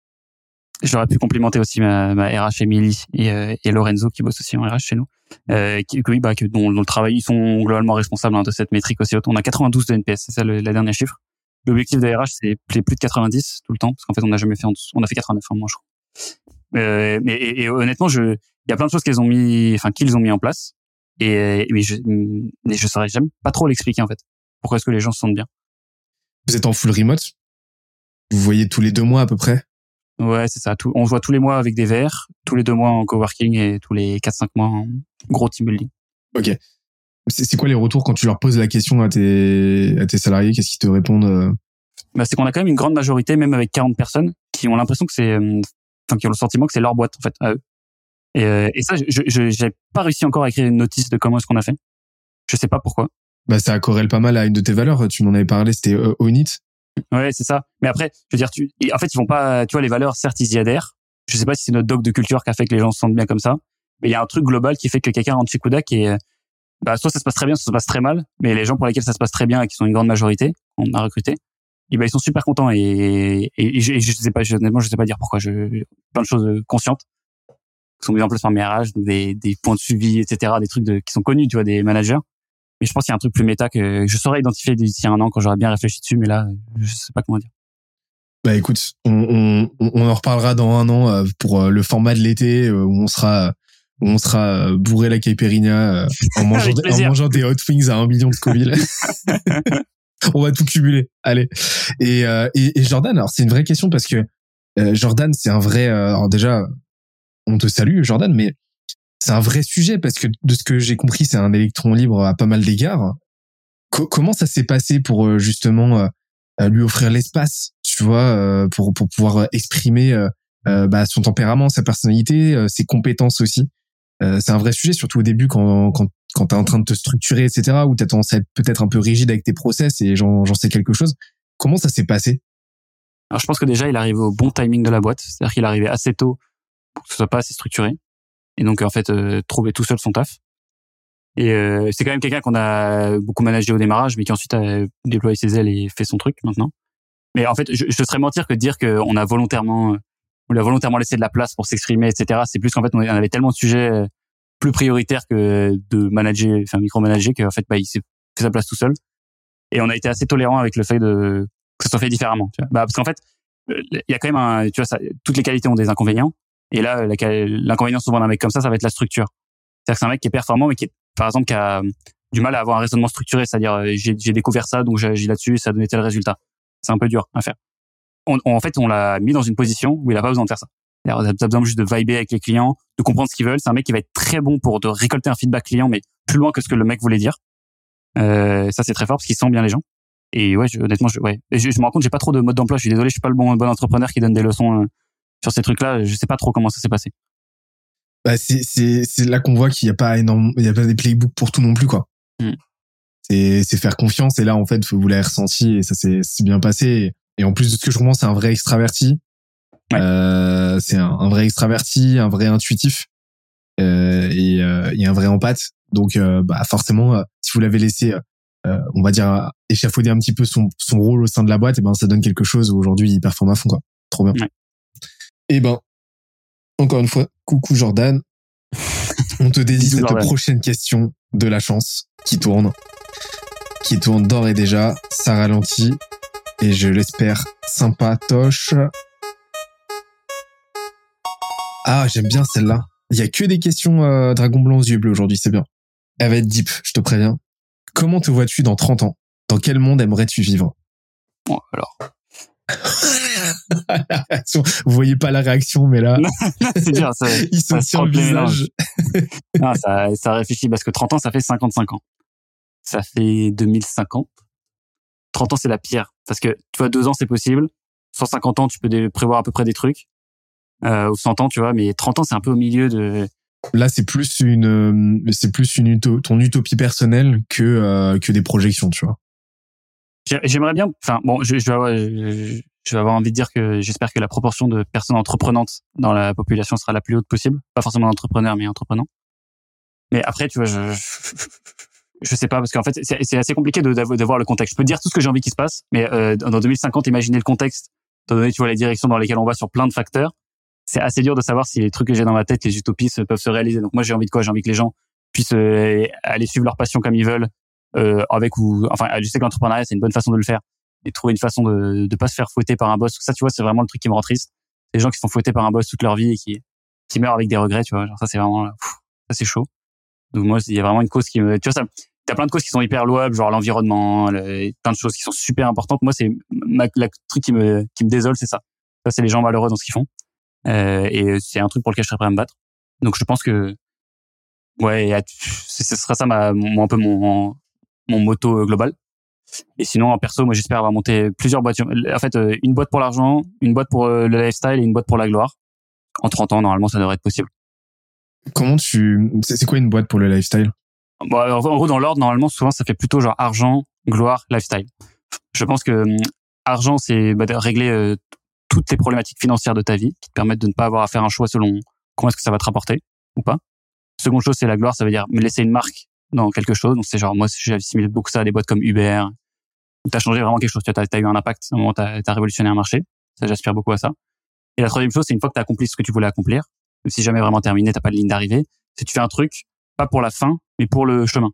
J'aurais pu complimenter aussi ma, RH Emily et, euh, Lorenzo qui bosse aussi en RH chez nous, euh, qui, oui, bah, dont, le travail, ils sont globalement responsables hein, de cette métrique aussi. On a 92 de NPS, c'est ça le, la dernière chiffre. L'objectif de RH, c'est plus de 90 tout le temps, parce qu'en fait, on n'a jamais fait en dessous. On a fait 89 en moins, je crois. Euh, mais et, honnêtement, je, il y a plein de choses qu'ils ont mis, enfin qu'ils ont mis en place, et mais je, mais je saurais jamais pas trop l'expliquer en fait. Pourquoi est-ce que les gens se sentent bien? Vous êtes en full remote? Vous voyez tous les deux mois à peu près? Ouais, c'est ça. Tout, on se voit tous les mois avec des verres, tous les deux mois en coworking et tous les 4-5 mois en gros team building. Ok. C'est quoi les retours quand tu leur poses la question à tes, à tes salariés? Qu'est-ce qu'ils te répondent euh? bah, C'est qu'on a quand même une grande majorité, même avec 40 personnes, qui ont l'impression que c'est, euh, enfin, qui ont le sentiment que c'est leur boîte, en fait, à eux. Et, euh, et ça, je j'ai pas réussi encore à écrire une notice de comment est-ce qu'on a fait. Je sais pas pourquoi. Bah, ça corrèle pas mal à une de tes valeurs. Tu m'en avais parlé, c'était Onit. Ouais, c'est ça. Mais après, je veux dire, tu, en fait, ils vont pas, tu vois, les valeurs, certes, ils y adhèrent. Je sais pas si c'est notre doc de culture qui a fait que les gens se sentent bien comme ça. Mais il y a un truc global qui fait que quelqu'un rentre chez Kodak et, bah, soit ça se passe très bien, soit ça se passe très mal. Mais les gens pour lesquels ça se passe très bien et qui sont une grande majorité, on a recruté, et ben, ils sont super contents et, et, je, je, sais pas, honnêtement, je sais pas dire pourquoi. Je, plein de choses conscientes qui sont mises en place par mes RH, des, des points de suivi, etc., des trucs de, qui sont connus, tu vois, des managers. Mais je pense qu'il y a un truc plus méta que je saurais identifier d'ici un an quand j'aurais bien réfléchi dessus, mais là, je sais pas comment dire. Bah écoute, on, on, on en reparlera dans un an euh, pour euh, le format de l'été euh, où on sera où on sera bourré la caipirinha en mangeant, en mangeant des hot wings à un million de Scoville. on va tout cumuler. Allez. Et, et, et Jordan, alors c'est une vraie question parce que Jordan, c'est un vrai. alors déjà, on te salue, Jordan, mais c'est un vrai sujet parce que de ce que j'ai compris, c'est un électron libre à pas mal d'égards. comment ça s'est passé pour euh, justement euh, lui offrir l'espace, tu vois, euh, pour pour pouvoir exprimer bah, son tempérament, sa personnalité, ses compétences aussi? c'est un vrai sujet, surtout au début quand quand quand t'es en train de te structurer, etc., où t'as tendance à être peut-être un peu rigide avec tes process et j'en sais quelque chose. Comment ça s'est passé? Alors je pense que déjà il arrivait au bon timing de la boîte, c'est-à-dire qu'il arrivait assez tôt pour que ce soit pas assez structuré et donc en fait euh, trouver tout seul son taf. Et euh, c'est quand même quelqu'un qu'on a beaucoup managé au démarrage, mais qui ensuite a déployé ses ailes et fait son truc maintenant. Mais en fait, je, je serais mentir que de dire qu'on a volontairement, on a volontairement laissé de la place pour s'exprimer, etc. C'est plus qu'en fait, on avait tellement de sujets euh, plus prioritaires que de manager, enfin micromanager, qu'en fait, bah, il s'est fait sa place tout seul. Et on a été assez tolérant avec le fait de que ça soit fait différemment. Tu vois. Bah, parce qu'en fait, il y a quand même un, tu vois, ça, toutes les qualités ont des inconvénients. Et là, l'inconvénient souvent d'un mec comme ça, ça va être la structure. C'est-à-dire que c'est un mec qui est performant, mais qui est, par exemple, qui a du mal à avoir un raisonnement structuré. C'est-à-dire, euh, j'ai découvert ça, donc j'ai agi là-dessus, ça a donné tel résultat. C'est un peu dur à faire. En fait, on l'a mis dans une position où il a pas besoin de faire ça. Il a besoin juste de vibrer avec les clients, de comprendre ce qu'ils veulent. C'est un mec qui va être très bon pour de récolter un feedback client, mais plus loin que ce que le mec voulait dire. Euh, ça, c'est très fort parce qu'il sent bien les gens. Et ouais, honnêtement, je, ouais, je, je me rends compte, j'ai pas trop de mode d'emploi. Je suis désolé, je suis pas le bon, bon entrepreneur qui donne des leçons euh, sur ces trucs-là. Je sais pas trop comment ça s'est passé. Bah, c'est, c'est, c'est là qu'on voit qu'il y a pas énorme, il y a pas des playbooks pour tout non plus, quoi. Mm. C'est, c'est faire confiance. Et là, en fait, vous l'avez ressenti et ça s'est, bien passé. Et en plus de ce que je comprends, c'est un vrai extraverti. Ouais. Euh, c'est un, un vrai extraverti, un vrai intuitif euh, et, euh, et un vrai empathe. Donc, euh, bah, forcément, euh, si vous l'avez laissé, euh, on va dire, échafauder un petit peu son, son rôle au sein de la boîte, et ben, ça donne quelque chose aujourd'hui il performe à fond, quoi. Trop bien. Ouais. Et ben, encore une fois, coucou Jordan. On te dédie cette Jordan. prochaine question de la chance qui tourne, qui tourne d'or et déjà. Ça ralentit et je l'espère sympatoche. Ah, j'aime bien celle-là. Il y a que des questions euh, Dragon Blanc aux yeux bleus aujourd'hui, c'est bien. Elle va être deep, je te préviens. Comment te vois-tu dans 30 ans? Dans quel monde aimerais-tu vivre? Bon, alors, La réaction, Vous voyez pas la réaction, mais là, c'est dur. Ça, il se ça se tient le visage. non, ça, ça réfléchit parce que 30 ans, ça fait 55 ans. Ça fait 2050. 30 ans, c'est la pire. Parce que, tu vois, deux ans, c'est possible. 150 ans, tu peux prévoir à peu près des trucs. Euh, ou 100 ans, tu vois, mais 30 ans, c'est un peu au milieu de... Là, c'est plus une, euh, c'est plus une uto- ton utopie personnelle que euh, que des projections, tu vois. J'ai- J'aimerais bien... Enfin, bon, je, je, je, vais avoir envie de dire que j'espère que la proportion de personnes entreprenantes dans la population sera la plus haute possible. Pas forcément d'entrepreneurs, mais entreprenants. Mais après, tu vois, je... Je sais pas parce qu'en fait c'est assez compliqué de, voir le contexte. Je peux dire tout ce que j'ai envie qu'il se passe, mais euh, dans 2050, imaginer le contexte, étant donné tu vois les directions dans lesquelles on va sur plein de facteurs, c'est assez dur de savoir si les trucs que j'ai dans ma tête, les utopies, se- peuvent se réaliser. Donc moi j'ai envie de quoi? J'ai envie que les gens puissent euh, aller suivre leur passion comme ils veulent, euh, avec ou enfin je sais que l'entrepreneuriat c'est une bonne façon de le faire et trouver une façon de de pas se faire fouetter par un boss. Ça tu vois c'est vraiment le truc qui me rend triste. Les gens qui se font par un boss toute leur vie et qui qui meurent avec des regrets, tu vois. Genre ça c'est vraiment pff, ça c'est chaud. Donc moi il y a vraiment une cause qui me tu vois ça T'as plein de causes qui sont hyper louables, genre l'environnement, le- plein de choses qui sont super importantes. Moi, c'est ma, la truc qui me qui me désole, c'est ça. Ça, c'est les gens malheureux dans ce qu'ils font. Euh, et c'est un truc pour lequel je serais prêt à me battre. Donc, je pense que ouais, ce sera ça ma, mon, un peu mon mon moto euh, global. Et sinon, en perso, moi, j'espère avoir monté plusieurs boîtes. En fait, euh, une boîte pour l'argent, une boîte pour euh, le lifestyle et une boîte pour la gloire. En 30 ans, normalement, ça devrait être possible. Comment tu, c'est quoi une boîte pour le lifestyle? Bon, alors, en gros, dans l'ordre, normalement, souvent, ça fait plutôt genre argent, gloire, lifestyle. Je pense que hum, argent, c'est bah, régler euh, toutes les problématiques financières de ta vie qui te permettent de ne pas avoir à faire un choix selon comment est-ce que ça va te rapporter ou pas. Seconde chose, c'est la gloire, ça veut dire me laisser une marque dans quelque chose. Donc, c'est genre, moi, j'ai assimilé beaucoup ça à des boîtes comme Uber, où t'as changé vraiment quelque chose. Tu as, eu un impact, à un moment, t'as as révolutionné un marché. Ça, j'aspire beaucoup à ça. Et la troisième chose, c'est une fois que t'as accompli ce que tu voulais accomplir, même si jamais vraiment terminé, t'as pas de ligne d'arrivée, c'est tu fais un truc, pas pour la fin, mais pour le chemin.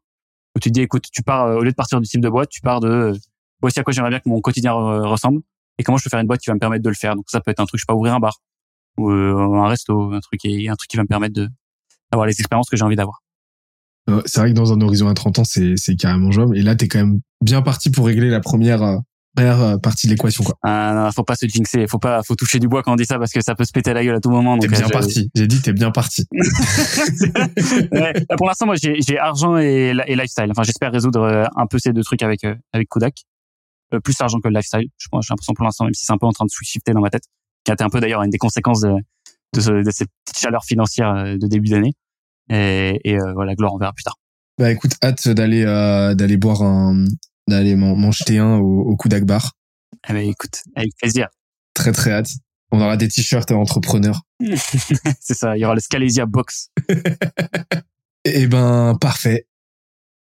Où tu te dis, écoute, tu pars, euh, au lieu de partir du type de boîte, tu pars de, euh, voici à quoi j'aimerais bien que mon quotidien euh, ressemble, et comment je peux faire une boîte qui va me permettre de le faire. Donc ça peut être un truc, je sais pas, ouvrir un bar, ou euh, un resto, un truc, et un truc qui va me permettre d'avoir les expériences que j'ai envie d'avoir. Euh, C'est vrai que dans un horizon à 30 ans, c'est carrément jouable. Et là, t'es quand même bien parti pour régler la première euh, première euh, partie de l'équation, quoi. Ah, non, faut pas se jinxer, faut pas, faut toucher du bois quand on dit ça parce que ça peut se péter la gueule à tout moment. T'es bien je- parti. J'ai dit t'es bien parti. Pour l'instant, moi, j'ai argent et, et lifestyle. Enfin, j'espère résoudre un peu ces deux trucs avec avec Kodak. Euh, plus argent que le lifestyle. Je pense, j'ai l'impression pour l'instant, même si c'est un peu en train de switch-shifter dans ma tête, qui a été un peu d'ailleurs une des conséquences de de, ce- de cette petite chaleur financière euh, de début d'année. Et, et euh, voilà, gloire, on verra plus tard. Bah écoute, hâte d'aller euh, d'aller boire un d'aller m'en jeter un au, au coup d'Akbar. Eh ben, écoute, avec plaisir. Très très hâte. On aura des t-shirts entrepreneurs. c'est ça. Il y aura le Scalesia Box. Eh ben parfait.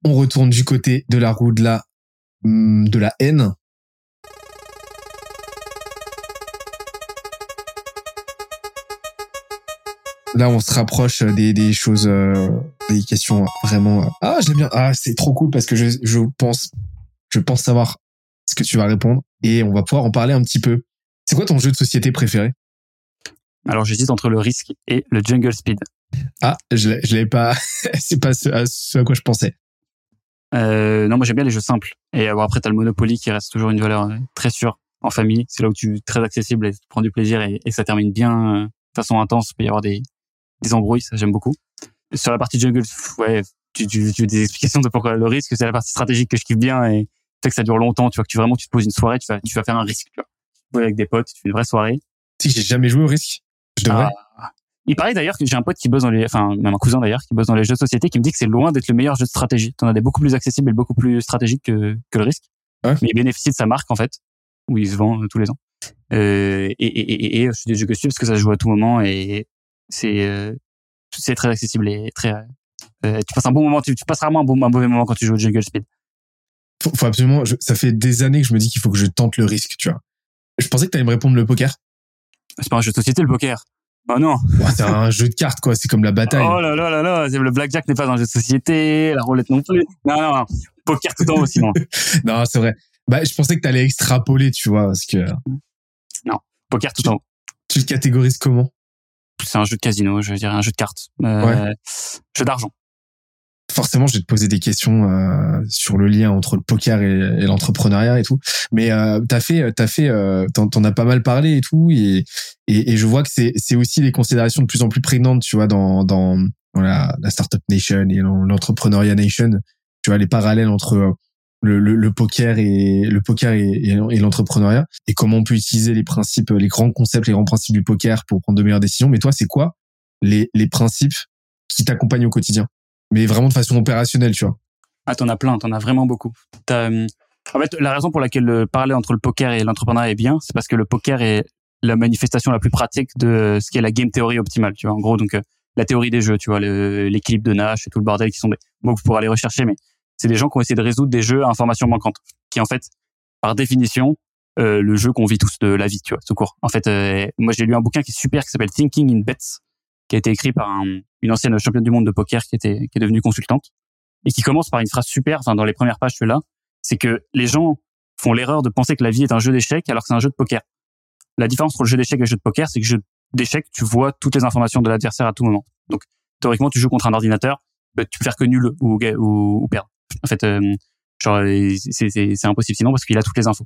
On retourne du côté de la roue de la hum, de la haine. Là, on se rapproche des, des choses, euh, des questions vraiment. euh, Ah, j'aime bien. Ah, c'est trop cool parce que je, je pense, je pense savoir ce que tu vas répondre et on va pouvoir en parler un petit peu. C'est quoi ton jeu de société préféré? Alors, j'hésite entre le risque et le Jungle Speed. Ah, je l'ai- pas. c'est pas ce à, ce à quoi je pensais. Euh, non, moi j'aime bien les jeux simples. Et euh, bon, après, t'as le Monopoly qui reste toujours une valeur euh, très sûre en famille. C'est là où tu très accessible et tu prends du plaisir et, et ça termine bien euh, de façon intense. Il peut y avoir des, des embrouilles, ça j'aime beaucoup. Sur la partie jungle, ouais, tu, tu, tu veux des explications de pourquoi le risque, c'est la partie stratégique que je kiffe bien et sais que ça dure longtemps, tu vois, que tu vraiment tu te poses une soirée, tu vas, tu vas faire un risque, tu vois. avec des potes, tu fais une vraie soirée. Si j'ai jamais joué au risque, je devrais. Ah. Il paraît d'ailleurs que j'ai un pote qui bosse dans les, enfin même un cousin d'ailleurs qui bosse dans les jeux de société qui me dit que c'est loin d'être le meilleur jeu de stratégie. T'en as des beaucoup plus accessibles et beaucoup plus stratégiques que, que le risque. Ouais. Mais il bénéficie de sa marque en fait, où il se vend euh, tous les ans. Euh, et, et, et, et, c'est des jeux que je suis parce que ça se joue à tout moment et c'est euh, c'est très accessible et très. Euh, tu passes un bon moment, tu, tu passes rarement un, bon, un mauvais moment quand tu joues au Jungle Speed. Faut, faut absolument. je- ça fait des années que je me dis qu'il faut que je tente le risque, tu vois. Je pensais que t'allais me répondre le poker. C'est pas un jeu de société le poker. Oh non. C'est un jeu de cartes, quoi. C'est comme la bataille. Oh là là là là. Le blackjack n'est pas un jeu de société, la roulette non plus. Non non. non. Poker tout en haut sinon. Non, c'est vrai. Bah, je pensais que t'allais extrapoler, tu vois, parce que Poker tout en haut. tu le catégorises comment? C'est un jeu de casino, je dirais un jeu de cartes. Euh, Jeu d'argent. Forcément, je vais te poser des questions euh, sur le lien entre le poker et, et l'entrepreneuriat et tout. Mais euh, t'as fait, t'as fait, euh, t'en, t'en as pas mal parlé et tout, et et, et je vois que c'est c'est aussi des considérations de plus en plus prégnantes, tu vois, dans dans, dans la, la startup nation et dans l'entrepreneuriat nation. Tu vois les parallèles entre euh, le, poker et le poker et, l'entrepreneuriat et comment on peut utiliser les principes, les grands concepts, les grands principes du poker pour prendre de meilleures décisions. Mais toi, c'est quoi les les principes qui t'accompagnent au quotidien, mais vraiment de façon opérationnelle, tu vois Ah, t'en as plein, t'en as vraiment beaucoup. Hum, en fait, la raison pour laquelle le parallèle entre le poker et l'entrepreneuriat est bien, c'est parce que le poker est la manifestation la plus pratique de ce qui est la game théorie optimale, tu vois. En gros, donc, euh, la théorie des jeux, tu vois, l'équilibre de Nash et tout le bordel qui sont des mots que vous pourrez aller rechercher, mais c'est des gens qui ont essayé de résoudre des jeux à information manquante, qui en fait, par définition, euh, le jeu qu'on vit tous de la vie, tu vois, tout court. En fait, euh, moi j'ai lu un bouquin qui est super, qui s'appelle Thinking in Bets, qui a été écrit par un- une ancienne championne du monde de poker qui était qui est devenue consultante et qui commence par une phrase super, enfin dans les premières pages es là, c'est que les gens font l'erreur de penser que la vie est un jeu d'échecs alors que c'est un jeu de poker. La différence entre le jeu d'échecs et le jeu de poker, c'est que le jeu d'échecs, tu vois toutes les informations de l'adversaire à tout moment. Donc théoriquement, tu joues contre un ordinateur, bah, tu peux faire que nul ou, ou, ou perdre. En fait, euh, genre euh, c'est impossible sinon parce qu'il a toutes les infos.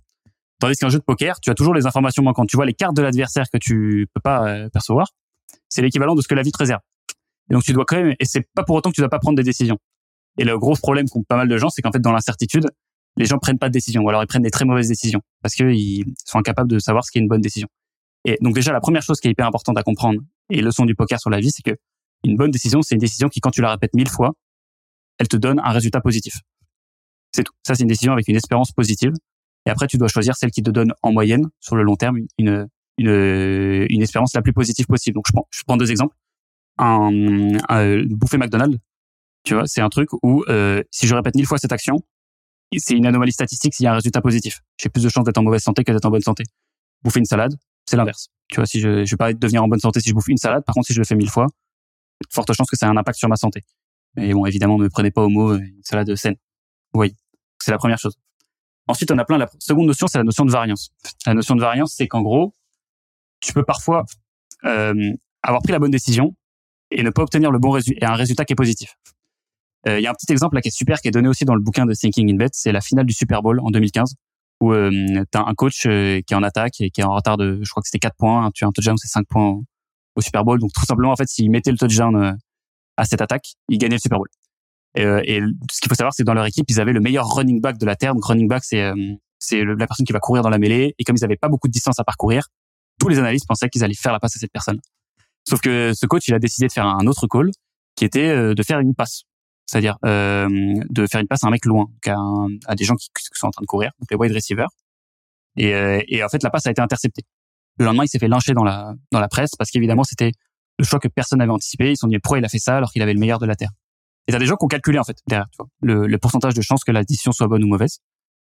Tandis qu'un jeu de poker, tu as toujours les informations manquantes. Tu vois les cartes de l'adversaire que tu peux pas euh, percevoir. C'est l'équivalent de ce que la vie te réserve. Et donc tu dois quand même, et c'est pas pour autant que tu dois pas prendre des décisions. Et le gros problème qu'ont pas mal de gens, c'est qu'en fait dans l'incertitude, les gens prennent pas de décision ou alors ils prennent des très mauvaises décisions parce qu'ils sont incapables de savoir ce qui est une bonne décision. Et donc déjà la première chose qui est hyper importante à comprendre et leçon du poker sur la vie, c'est que une bonne décision, c'est une décision qui quand tu la répètes mille fois, elle te donne un résultat positif. C'est tout. Ça c'est une décision avec une espérance positive. Et après tu dois choisir celle qui te donne en moyenne sur le long terme une une une espérance la plus positive possible. Donc je prends je prends deux exemples. Un, un bouffer McDonald's, tu vois, c'est un truc où euh, si je répète mille fois cette action, c'est une anomalie statistique s'il y a un résultat positif. J'ai plus de chances d'être en mauvaise santé que d'être en bonne santé. Bouffer une salade, c'est l'inverse. Tu vois, si je, je vais pas devenir en bonne santé si je bouffe une salade. Par contre, si je le fais mille fois, forte chance que ça ait un impact sur ma santé. Mais bon, évidemment, ne prenez pas au mot, euh, une salade saine. Oui, c'est la première chose. Ensuite, on a plein. La seconde notion, c'est la notion de variance. La notion de variance, c'est qu'en gros, tu peux parfois euh, avoir pris la bonne décision et ne pas obtenir le bon résultat et un résultat qui est positif. Euh, Il y a un petit exemple là qui est super, qui est donné aussi dans le bouquin de Thinking in Bet, c'est la finale du Super Bowl en 2015, où euh, tu un coach euh, qui est en attaque et qui est en retard de, je crois que c'était 4 points, tu as un touchdown, c'est 5 points au, Super Bowl. Donc tout simplement, en fait, s'il mettait le touchdown à cette attaque, il gagnait le Super Bowl. Et, euh, et ce qu'il faut savoir, c'est que dans leur équipe, ils avaient le meilleur running back de la terre. Donc running back, c'est euh, c'est la personne qui va courir dans la mêlée. Et comme ils avaient pas beaucoup de distance à parcourir, tous les analystes pensaient qu'ils allaient faire la passe à cette personne. Sauf que ce coach, il a décidé de faire un autre call, qui était euh, de faire une passe. C'est-à-dire euh, de faire une passe à un mec loin, à, un- à des gens qui, sont en train de courir, donc les wide receivers. Et, et en fait, la passe a été interceptée. Le lendemain, il s'est fait lyncher dans la dans la presse parce qu'évidemment, c'était le choix que personne n'avait anticipé. Ils se sont dit pourquoi il a fait ça alors qu'il avait le meilleur de la terre? Et t'as des gens qui ont calculé en fait derrière, tu vois, le, le pourcentage de chances que la décision soit bonne ou mauvaise,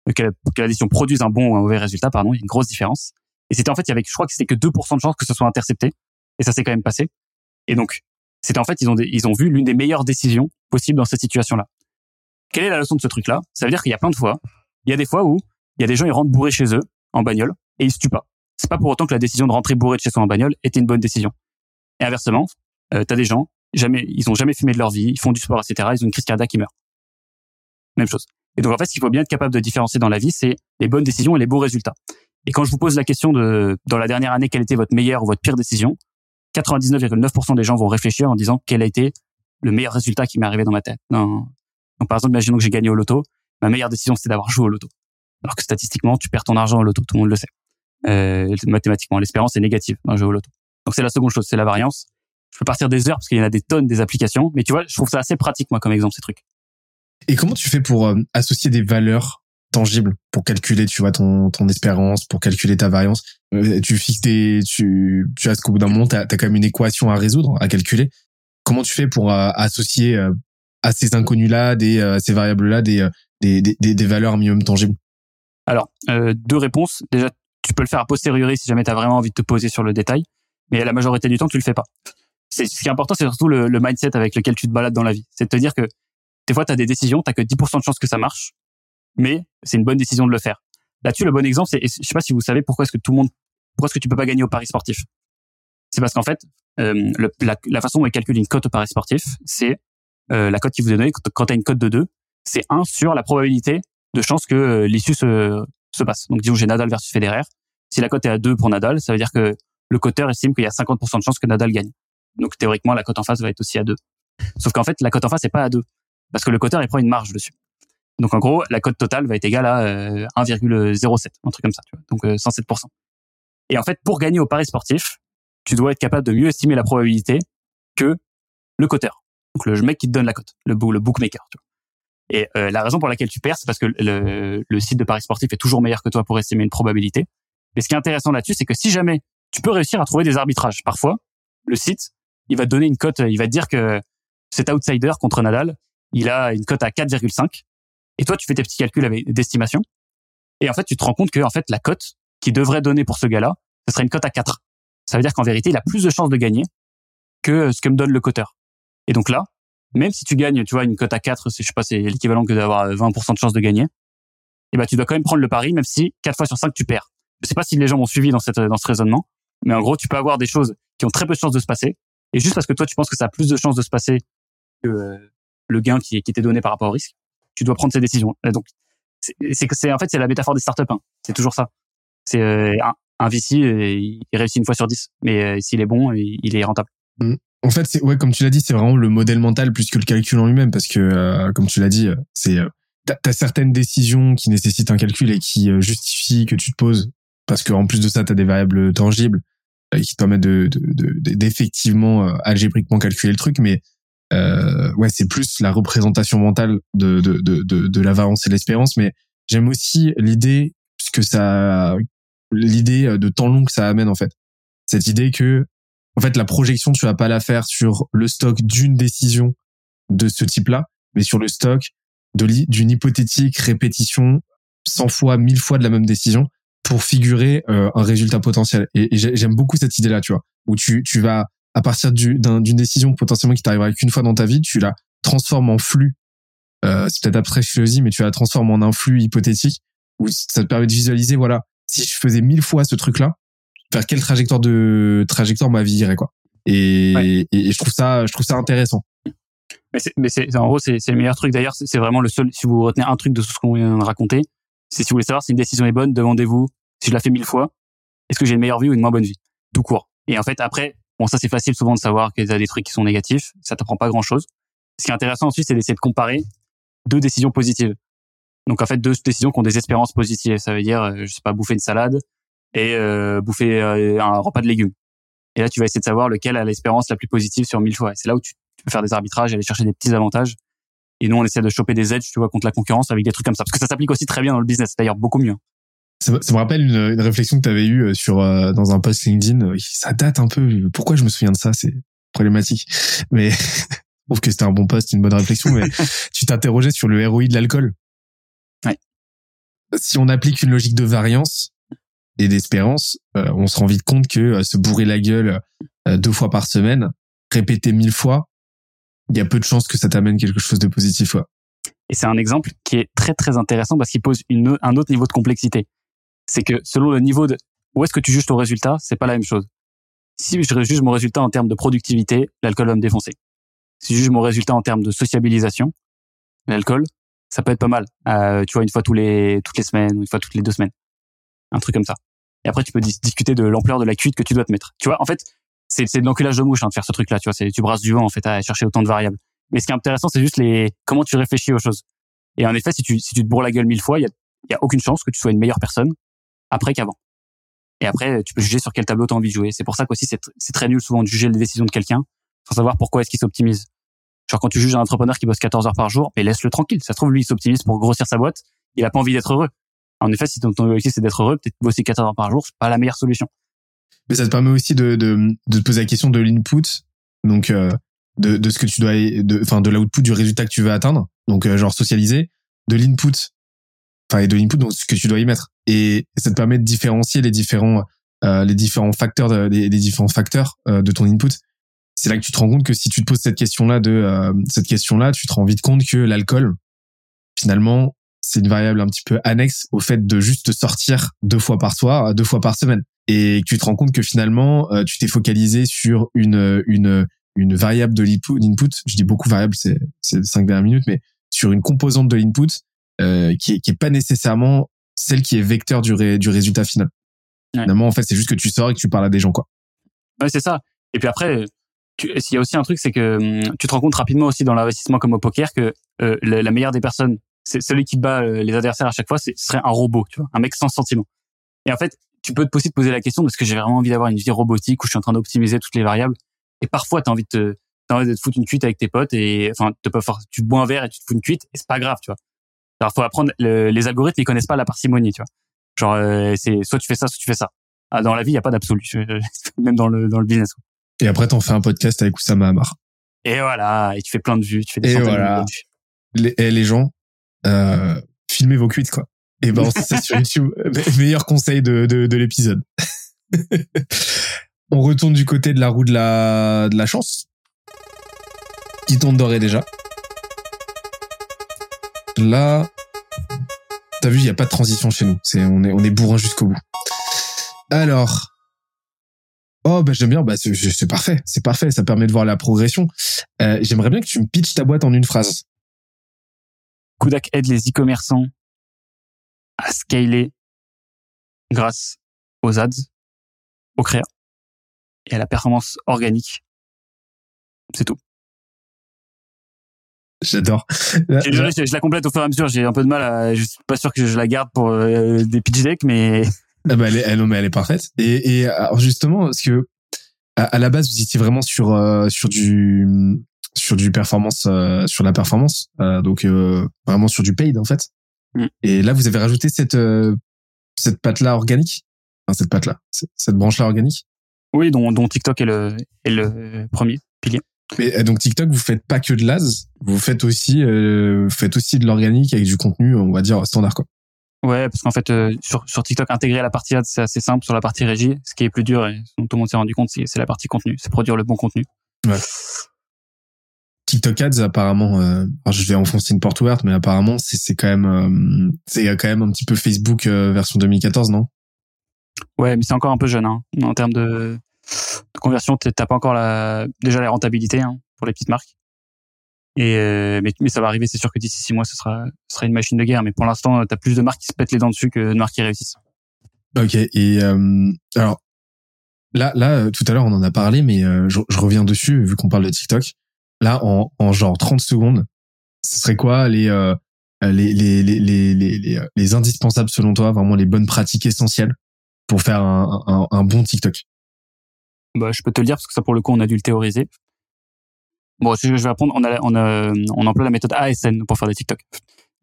euh, que la, que la produise un bon ou un mauvais résultat, pardon. Il y a une grosse différence. Et c'était en fait, il y avait, je crois que c'était que 2% de chances que ce soit intercepté. Et ça s'est quand même passé. Et donc, c'était en fait, ils ont, des- ils ont vu l'une des meilleures décisions possibles dans cette situation-là. Quelle est la leçon de ce truc-là? Ça veut dire qu'il y a plein de fois, il y a des fois où il y a des gens, ils rentrent bourrés chez eux, en bagnole, et ils se tuent pas. C'est pas pour autant que la décision de rentrer bourré de chez soi en bagnole était une bonne décision. Et inversement, euh, t'as des gens, jamais, ils ont jamais fumé de leur vie, ils font du sport, etc., ils ont une crise cardiaque, ils meurent. Même chose. Et donc, en fait, ce qu'il faut bien être capable de différencier dans la vie, c'est les bonnes décisions et les bons résultats. Et quand je vous pose la question de, dans la dernière année, quelle était votre meilleure ou votre pire décision, 99,9% des gens vont réfléchir en disant quel a été le meilleur résultat qui m'est arrivé dans ma tête. Non. Donc, par exemple, imaginons que j'ai gagné au loto. Ma meilleure décision, c'était d'avoir joué au loto. alors que statistiquement, tu perds ton argent au loto, tout le monde le sait. Euh, mathématiquement, l'espérance est négative dans jeu au loto. Donc c'est la seconde chose, c'est la variance. Je peux partir des heures parce qu'il y en a des tonnes des applications, mais tu vois, je trouve ça assez pratique moi comme exemple ces trucs. Et comment tu fais pour euh, associer des valeurs tangibles pour calculer, tu vois, ton, ton espérance, pour calculer ta variance? Euh, Tu fixes des, tu, tu as qu'au bout d'un moment, t'as as quand même une équation à résoudre, à calculer. Comment tu fais pour euh, associer à ces inconnus-là, des, à ces variables-là, des, des, des, des valeurs minimum tangibles? Alors, deux réponses. Déjà, tu peux le faire a posteriori si jamais tu as vraiment envie de te poser sur le détail, mais la majorité du temps, tu le fais pas. C'est ce qui est important, c'est surtout le, le, mindset avec lequel tu te balades dans la vie. C'est de te dire que des fois, tu as des décisions, tu que 10% de chances que ça marche, mais c'est une bonne décision de le faire. Là-dessus, le bon exemple, c'est, je sais pas si vous savez pourquoi est-ce que tout le monde, pourquoi est-ce que tu peux pas gagner au paris sportif? C'est parce qu'en fait, euh, le, la, la, façon dont on calcule une cote au paris sportif, c'est euh, la cote qui vous est donnée quand tu as une cote de 2, c'est 1 sur la probabilité de chance que euh, l'issue se, se passe. Donc disons j'ai Nadal versus Federer. Si la cote est à 2 pour Nadal, ça veut dire que le coteur estime qu'il y a 50% de chances que Nadal gagne. Donc théoriquement, la cote en face va être aussi à 2. Sauf qu'en fait, la cote en face n'est pas à 2 parce que le coteur il prend une marge dessus. Donc en gros, la cote totale va être égale à 1,07, euh, un truc comme ça, tu vois. donc 107%. Euh, Et en fait, pour gagner au pari sportif, tu dois être capable de mieux estimer la probabilité que le coteur, donc le mec qui te donne la cote, le, le bookmaker. Tu vois. Et euh, la raison pour laquelle tu perds, c'est parce que le, le, site de paris sportif est toujours meilleur que toi pour estimer une probabilité. Mais ce qui est intéressant là-dessus, c'est que si jamais tu peux réussir à trouver des arbitrages, parfois le site, il va te donner une cote, il va te dire que cet outsider contre Nadal, il a une cote à 4,5. Et toi, tu fais tes petits calculs avec d'estimation. Et en fait, tu te rends compte que en fait, la cote qui devrait donner pour ce gars-là, ce serait une cote à 4. Ça veut dire qu'en vérité, il a plus de chances de gagner que ce que me donne le coteur. Et donc là, même si tu gagnes, tu vois, une cote à 4, je sais pas, c'est l'équivalent que d'avoir 20% de chances de gagner, eh ben, tu dois quand même prendre le pari, même si 4 fois sur 5, tu perds. Je sais pas si les gens m'ont suivi dans, cette, dans ce raisonnement, mais en gros, tu peux avoir des choses qui ont très peu de chances de se passer, et juste parce que toi, tu penses que ça a plus de chances de se passer que, le gain qui, t'est donné par rapport au risque, tu dois prendre ces décisions. donc, c'est en fait c'est la métaphore des startups. Hein. C'est toujours ça. C'est euh, un, VC, euh, il réussit une fois sur dix, mais euh, s'il est bon, il est rentable. Mmh. En fait, ouais, comme tu l'as dit, c'est vraiment le modèle mental plus que le calcul en lui-même, parce que comme tu l'as dit, c'est t'as as certaines décisions qui nécessitent un calcul et qui justifient que tu te poses, parce qu'en plus de ça, t'as des variables tangibles qui te permettent de d'effectivement de, algébriquement calculer le truc, mais euh, ouais, c'est plus la représentation mentale de, de, de, de, de la variance et l'espérance, mais j'aime aussi l'idée, puisque ça, l'idée de temps long que ça amène, en fait. Cette idée que, en fait, la projection, tu vas pas la faire sur le stock d'une décision de ce type-là, mais sur le stock d'une hypothétique répétition 100 fois, 1000 fois de la même décision pour figurer euh, un résultat potentiel. Et, et j'aime beaucoup cette idée-là, tu vois, où tu, tu vas à partir d'une décision potentiellement qui t'arrivera qu'une fois dans ta vie, tu la transformes en flux. Euh, c'est peut-être après choisi, mais tu la transformes en un flux hypothétique où ça te permet de visualiser, voilà, si je faisais mille fois ce truc-là, vers quelle trajectoire de trajectoire ma vie irait, quoi. Et, et, je trouve ça, je trouve ça intéressant. Mais c'est, en gros, c'est, le meilleur truc. D'ailleurs, c'est vraiment le seul. Si vous retenez un truc de tout ce qu'on vient de raconter, c'est si vous voulez savoir si une décision est bonne, demandez-vous si je la fais mille fois, est-ce que j'ai une meilleure vie ou une moins bonne vie, tout court. Et en fait, après, Bon, ça c'est facile souvent de savoir qu'il y a des trucs qui sont négatifs. Ça t'apprend pas grand chose. Ce qui est intéressant ensuite, c'est d'essayer de comparer deux décisions positives. Donc en fait, deux décisions qui ont des espérances positives. Ça veut dire, euh, je sais pas, bouffer une salade et euh, bouffer euh, un repas de légumes. Et là, tu vas essayer de savoir lequel a l'espérance la plus positive sur mille fois. Et c'est là où tu, peux faire des arbitrages, aller chercher des petits avantages. Et nous, on essaie de choper des edges, tu vois, contre la concurrence avec des trucs comme ça. Parce que ça s'applique aussi très bien dans le business. D'ailleurs, beaucoup mieux. Ça, me rappelle une, une réflexion que tu avais eue euh, sur euh, dans un post LinkedIn. Euh, ça date un peu. Pourquoi je me souviens de ça? C'est problématique. Mais je trouve que c'était un bon post, une bonne réflexion. Mais tu t'interrogeais sur le ROI de l'alcool. Ouais. Si on applique une logique de variance et d'espérance, on se rend vite compte que se bourrer la gueule deux fois par semaine, répéter mille fois, il y a peu de chances que ça t'amène quelque chose de positif. Ouais. Et c'est un exemple qui est très très intéressant parce qu'il pose une, un autre niveau de complexité c'est que selon le niveau de où est-ce que tu juges ton résultat, c'est pas la même chose. Si je juge mon résultat en termes de productivité, l'alcool va me défoncer. Si je juge mon résultat en termes de sociabilisation, l'alcool, ça peut être pas mal. Euh, tu vois, une fois tous les toutes les semaines, une fois toutes les deux semaines, un truc comme ça. Et après, tu peux discuter de l'ampleur de la cuite que tu dois te mettre. Tu vois, en fait, c'est de l'enculage de mouche hein, de faire ce truc-là. Tu vois, tu brasses du vent en fait à chercher autant de variables. Mais ce qui est intéressant, c'est juste les comment tu réfléchis aux choses. Et en effet, si tu si tu te bourres la gueule mille fois, il y a y a aucune chance que tu sois une meilleure personne après qu'avant. Et après, tu peux juger sur quel tableau tu as envie de jouer. C'est pour ça qu'aussi c'est c'est très nul souvent de juger les décisions de quelqu'un sans savoir pourquoi est-ce qu'il s'optimise. Genre quand tu juges un entrepreneur qui bosse 14 heures par jour, mais laisse-le tranquille. Ça se trouve lui il s'optimise pour grossir sa boîte. Il a pas envie d'être heureux. En effet, si ton, objectif c'est d'être heureux, peut-être bosser 14 heures par jour, c'est pas la meilleure solution. Mais ça te permet aussi de, de, de te poser la question de l'input, donc euh, de, de ce que tu dois, de, enfin de l'output du résultat que tu veux atteindre, donc euh, genre socialiser, de l'input, enfin et de l'input donc ce que tu dois y mettre, et ça te permet de différencier les différents euh, les différents facteurs, de, les, différents facteurs euh, de ton input. C'est là que tu te rends compte que si tu te poses cette question-là de euh, cette question-là, tu te rends vite compte que l'alcool, finalement, c'est une variable un petit peu annexe au fait de juste sortir deux fois par soir, deux fois par semaine. Et tu te rends compte que finalement, euh, tu t'es focalisé sur une, une, une variable de l'input. Je dis beaucoup variable, c'est, c'est cinq dernières minutes, mais sur une composante de l'input euh, qui, est, qui est pas nécessairement celle qui est vecteur du, ré, du résultat final. Ouais. Finalement, en fait, c'est juste que tu sors et que tu parles à des gens, quoi. Ouais, c'est ça. Et puis après, il y a aussi un truc, c'est que hum, tu te rends compte rapidement aussi dans l'investissement comme au poker que euh, la, la meilleure des personnes c'est celui qui bat euh, les adversaires à chaque fois, ce serait un robot, tu vois, un mec sans sentiment. Et en fait, tu peux aussi te poser la question est-ce que j'ai vraiment envie d'avoir une vie robotique où je suis en train d'optimiser toutes les variables Et parfois, tu as envie de te, t'as envie de te foutre une cuite avec tes potes et enfin, te pas tu bois un verre et tu te fous une cuite et c'est pas grave, tu vois. Alors faut apprendre les algorithmes, ils connaissent pas la parcimonie, tu vois. Genre euh, c'est soit tu fais ça, soit tu fais ça. Ah, dans la vie, il y a pas d'absolu, même dans le dans le business. Quoi. Et après, t'en fais un podcast avec Oussama Hamar. Et voilà, et tu fais plein de vues, tu fais des et voilà. de vues. Les, et les gens, euh, filmez vos cuites quoi. Et ben c'est sur YouTube. Meilleur conseil de, de, de l'épisode. on retourne du côté de la roue de la, de la chance. Qui tourne d'or déjà. Là, t'as vu, il y a pas de transition chez nous. C'est on est on est bourrin jusqu'au bout. Alors, oh bah j'aime bien, bah c'est parfait, c'est parfait. Ça permet de voir la progression. Euh, J'aimerais bien que tu me pitches ta boîte en une phrase. Kudak aide les e-commerçants à scaler grâce aux ads, au créa et à la performance organique. C'est tout. J'adore. Désolé, je, je, la complète au fur et à mesure. J'ai un peu de mal à. Je suis pas sûr que je la garde pour euh, des pitch decks, mais. Ah bah elle, est, elle, mais elle est parfaite. Et, et alors justement, parce que à, à, la base, vous étiez vraiment sur euh, sur du sur du performance, euh, sur la performance, donc vraiment sur du paid en fait. Mm. Et là, vous avez rajouté cette euh, cette patte là organique, enfin cette patte là, cette branche là organique? Oui, dont, dont TikTok est le est le premier pilier. Mais donc TikTok, vous faites pas que de l'az, vous faites aussi vous faites aussi de l'organique avec du contenu, on va dire standard quoi. Ouais, parce qu'en fait, euh, sur, sur TikTok, intégrer la partie ad, c'est assez simple. Sur la partie régie, ce qui est plus dur, et dont tout le monde s'est rendu compte, c'est la partie contenu. C'est produire le bon contenu. Ouais. TikTok Ads, apparemment, euh, je vais enfoncer une porte ouverte, mais apparemment, c'est quand même, euh, c'est quand même un petit peu Facebook euh, version 2014, non? Ouais, mais c'est encore un peu jeune, hein. En termes de, de conversion, t'as pas encore la, déjà la rentabilité hein, pour les petites marques. Et euh, mais, mais, ça va arriver, c'est sûr que d'ici six mois, ce sera, ce sera une machine de guerre. Mais pour l'instant, t'as plus de marques qui se pètent les dents dessus que de marques qui réussissent. Ok. Et euh, alors là, là, tout à l'heure, on en a parlé, mais je, je reviens dessus vu qu'on parle de TikTok là en, en genre 30 secondes, ce serait quoi les, euh, les, les, les, les, les, les, indispensables selon toi, vraiment les bonnes pratiques essentielles pour faire un, un, bon TikTok? Bah, Je peux te le dire parce que ça pour le coup on a dû le théoriser. Bon, je vais apprendre, on, a, on, a, on emploie la méthode ASN pour faire des TikTok.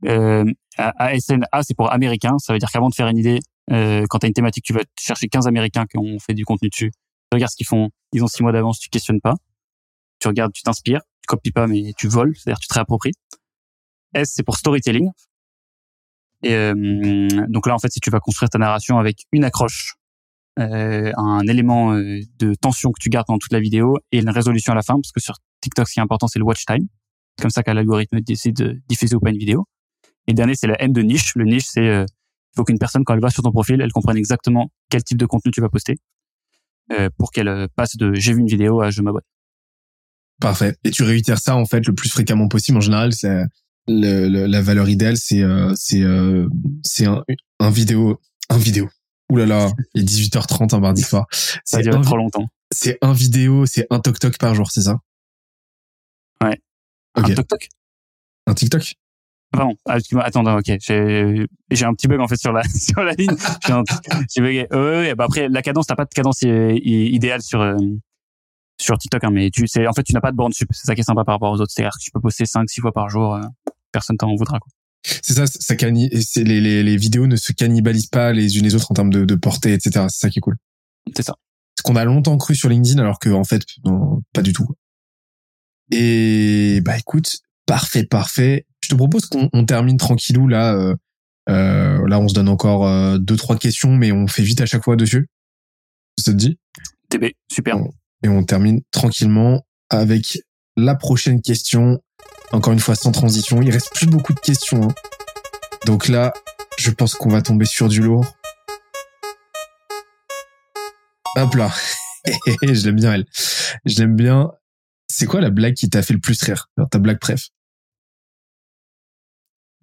Euh, ASN, A c'est pour américain, ça veut dire qu'avant de faire une idée, euh, quand tu as une thématique, tu vas chercher 15 américains qui ont fait du contenu dessus. Tu regardes ce qu'ils font, ils ont 6 mois d'avance, tu questionnes pas tu regardes, tu t'inspires, tu copies pas, mais tu voles, c'est-à-dire tu te réappropries. S, c'est pour storytelling. Et euh, donc là, en fait, si tu vas construire ta narration avec une accroche, euh, un élément euh, de tension que tu gardes pendant toute la vidéo et une résolution à la fin, parce que sur TikTok, ce qui est important, c'est le watch time. C'est comme ça qu'un l'algorithme décide de diffuser ou pas une vidéo. Et dernier, c'est le M de niche. Le niche, c'est euh, il faut qu'une personne, quand elle va sur ton profil, elle comprenne exactement quel type de contenu tu vas poster euh, pour qu'elle passe de j'ai vu une vidéo à je m'abonne. Parfait. Et tu réitères ça en fait le plus fréquemment possible. En général, c'est le, le, la valeur idéale, c'est euh, c'est euh, c'est un, un vidéo un vidéo. Ouh là là, il est 18h30 un mardi soir. Ça dure trop longtemps. C'est un vidéo, c'est un toc toc par jour, c'est ça? Ouais. Okay. Un toc toc. Un TikTok? Pardon, ah, attends, ok, j'ai j'ai un petit bug en fait sur la sur la ligne. J'ai bugué. Euh, bah après la cadence, t'as pas de cadence i- idéale sur euh, sur TikTok, hein, mais tu sais, en fait, tu n'as pas de borne sup. C'est ça qui est sympa par rapport aux autres. C'est-à-dire que tu peux poster 5 6 fois par jour, euh, personne t'en voudra. Quoi. C'est ça, ça et c'est les, les, les vidéos ne se cannibalisent pas les unes les autres en termes de, de portée, etc. C'est ça qui est cool. C'est ça. Ce qu'on a longtemps cru sur LinkedIn, alors que en fait, non, pas du tout. Et bah écoute, parfait, parfait. Je te propose qu'on on termine tranquillou là. Euh, euh, là, on se donne encore euh, deux trois questions, mais on fait vite à chaque fois dessus. Ça te dit? TB, super. Bon. Et on termine tranquillement avec la prochaine question. Encore une fois, sans transition. Il reste plus beaucoup de questions. hein. Donc là, je pense qu'on va tomber sur du lourd. Hop là. je l'aime bien, elle. Je l'aime bien. C'est quoi la blague qui t'a fait le plus rire? Ta blague préf?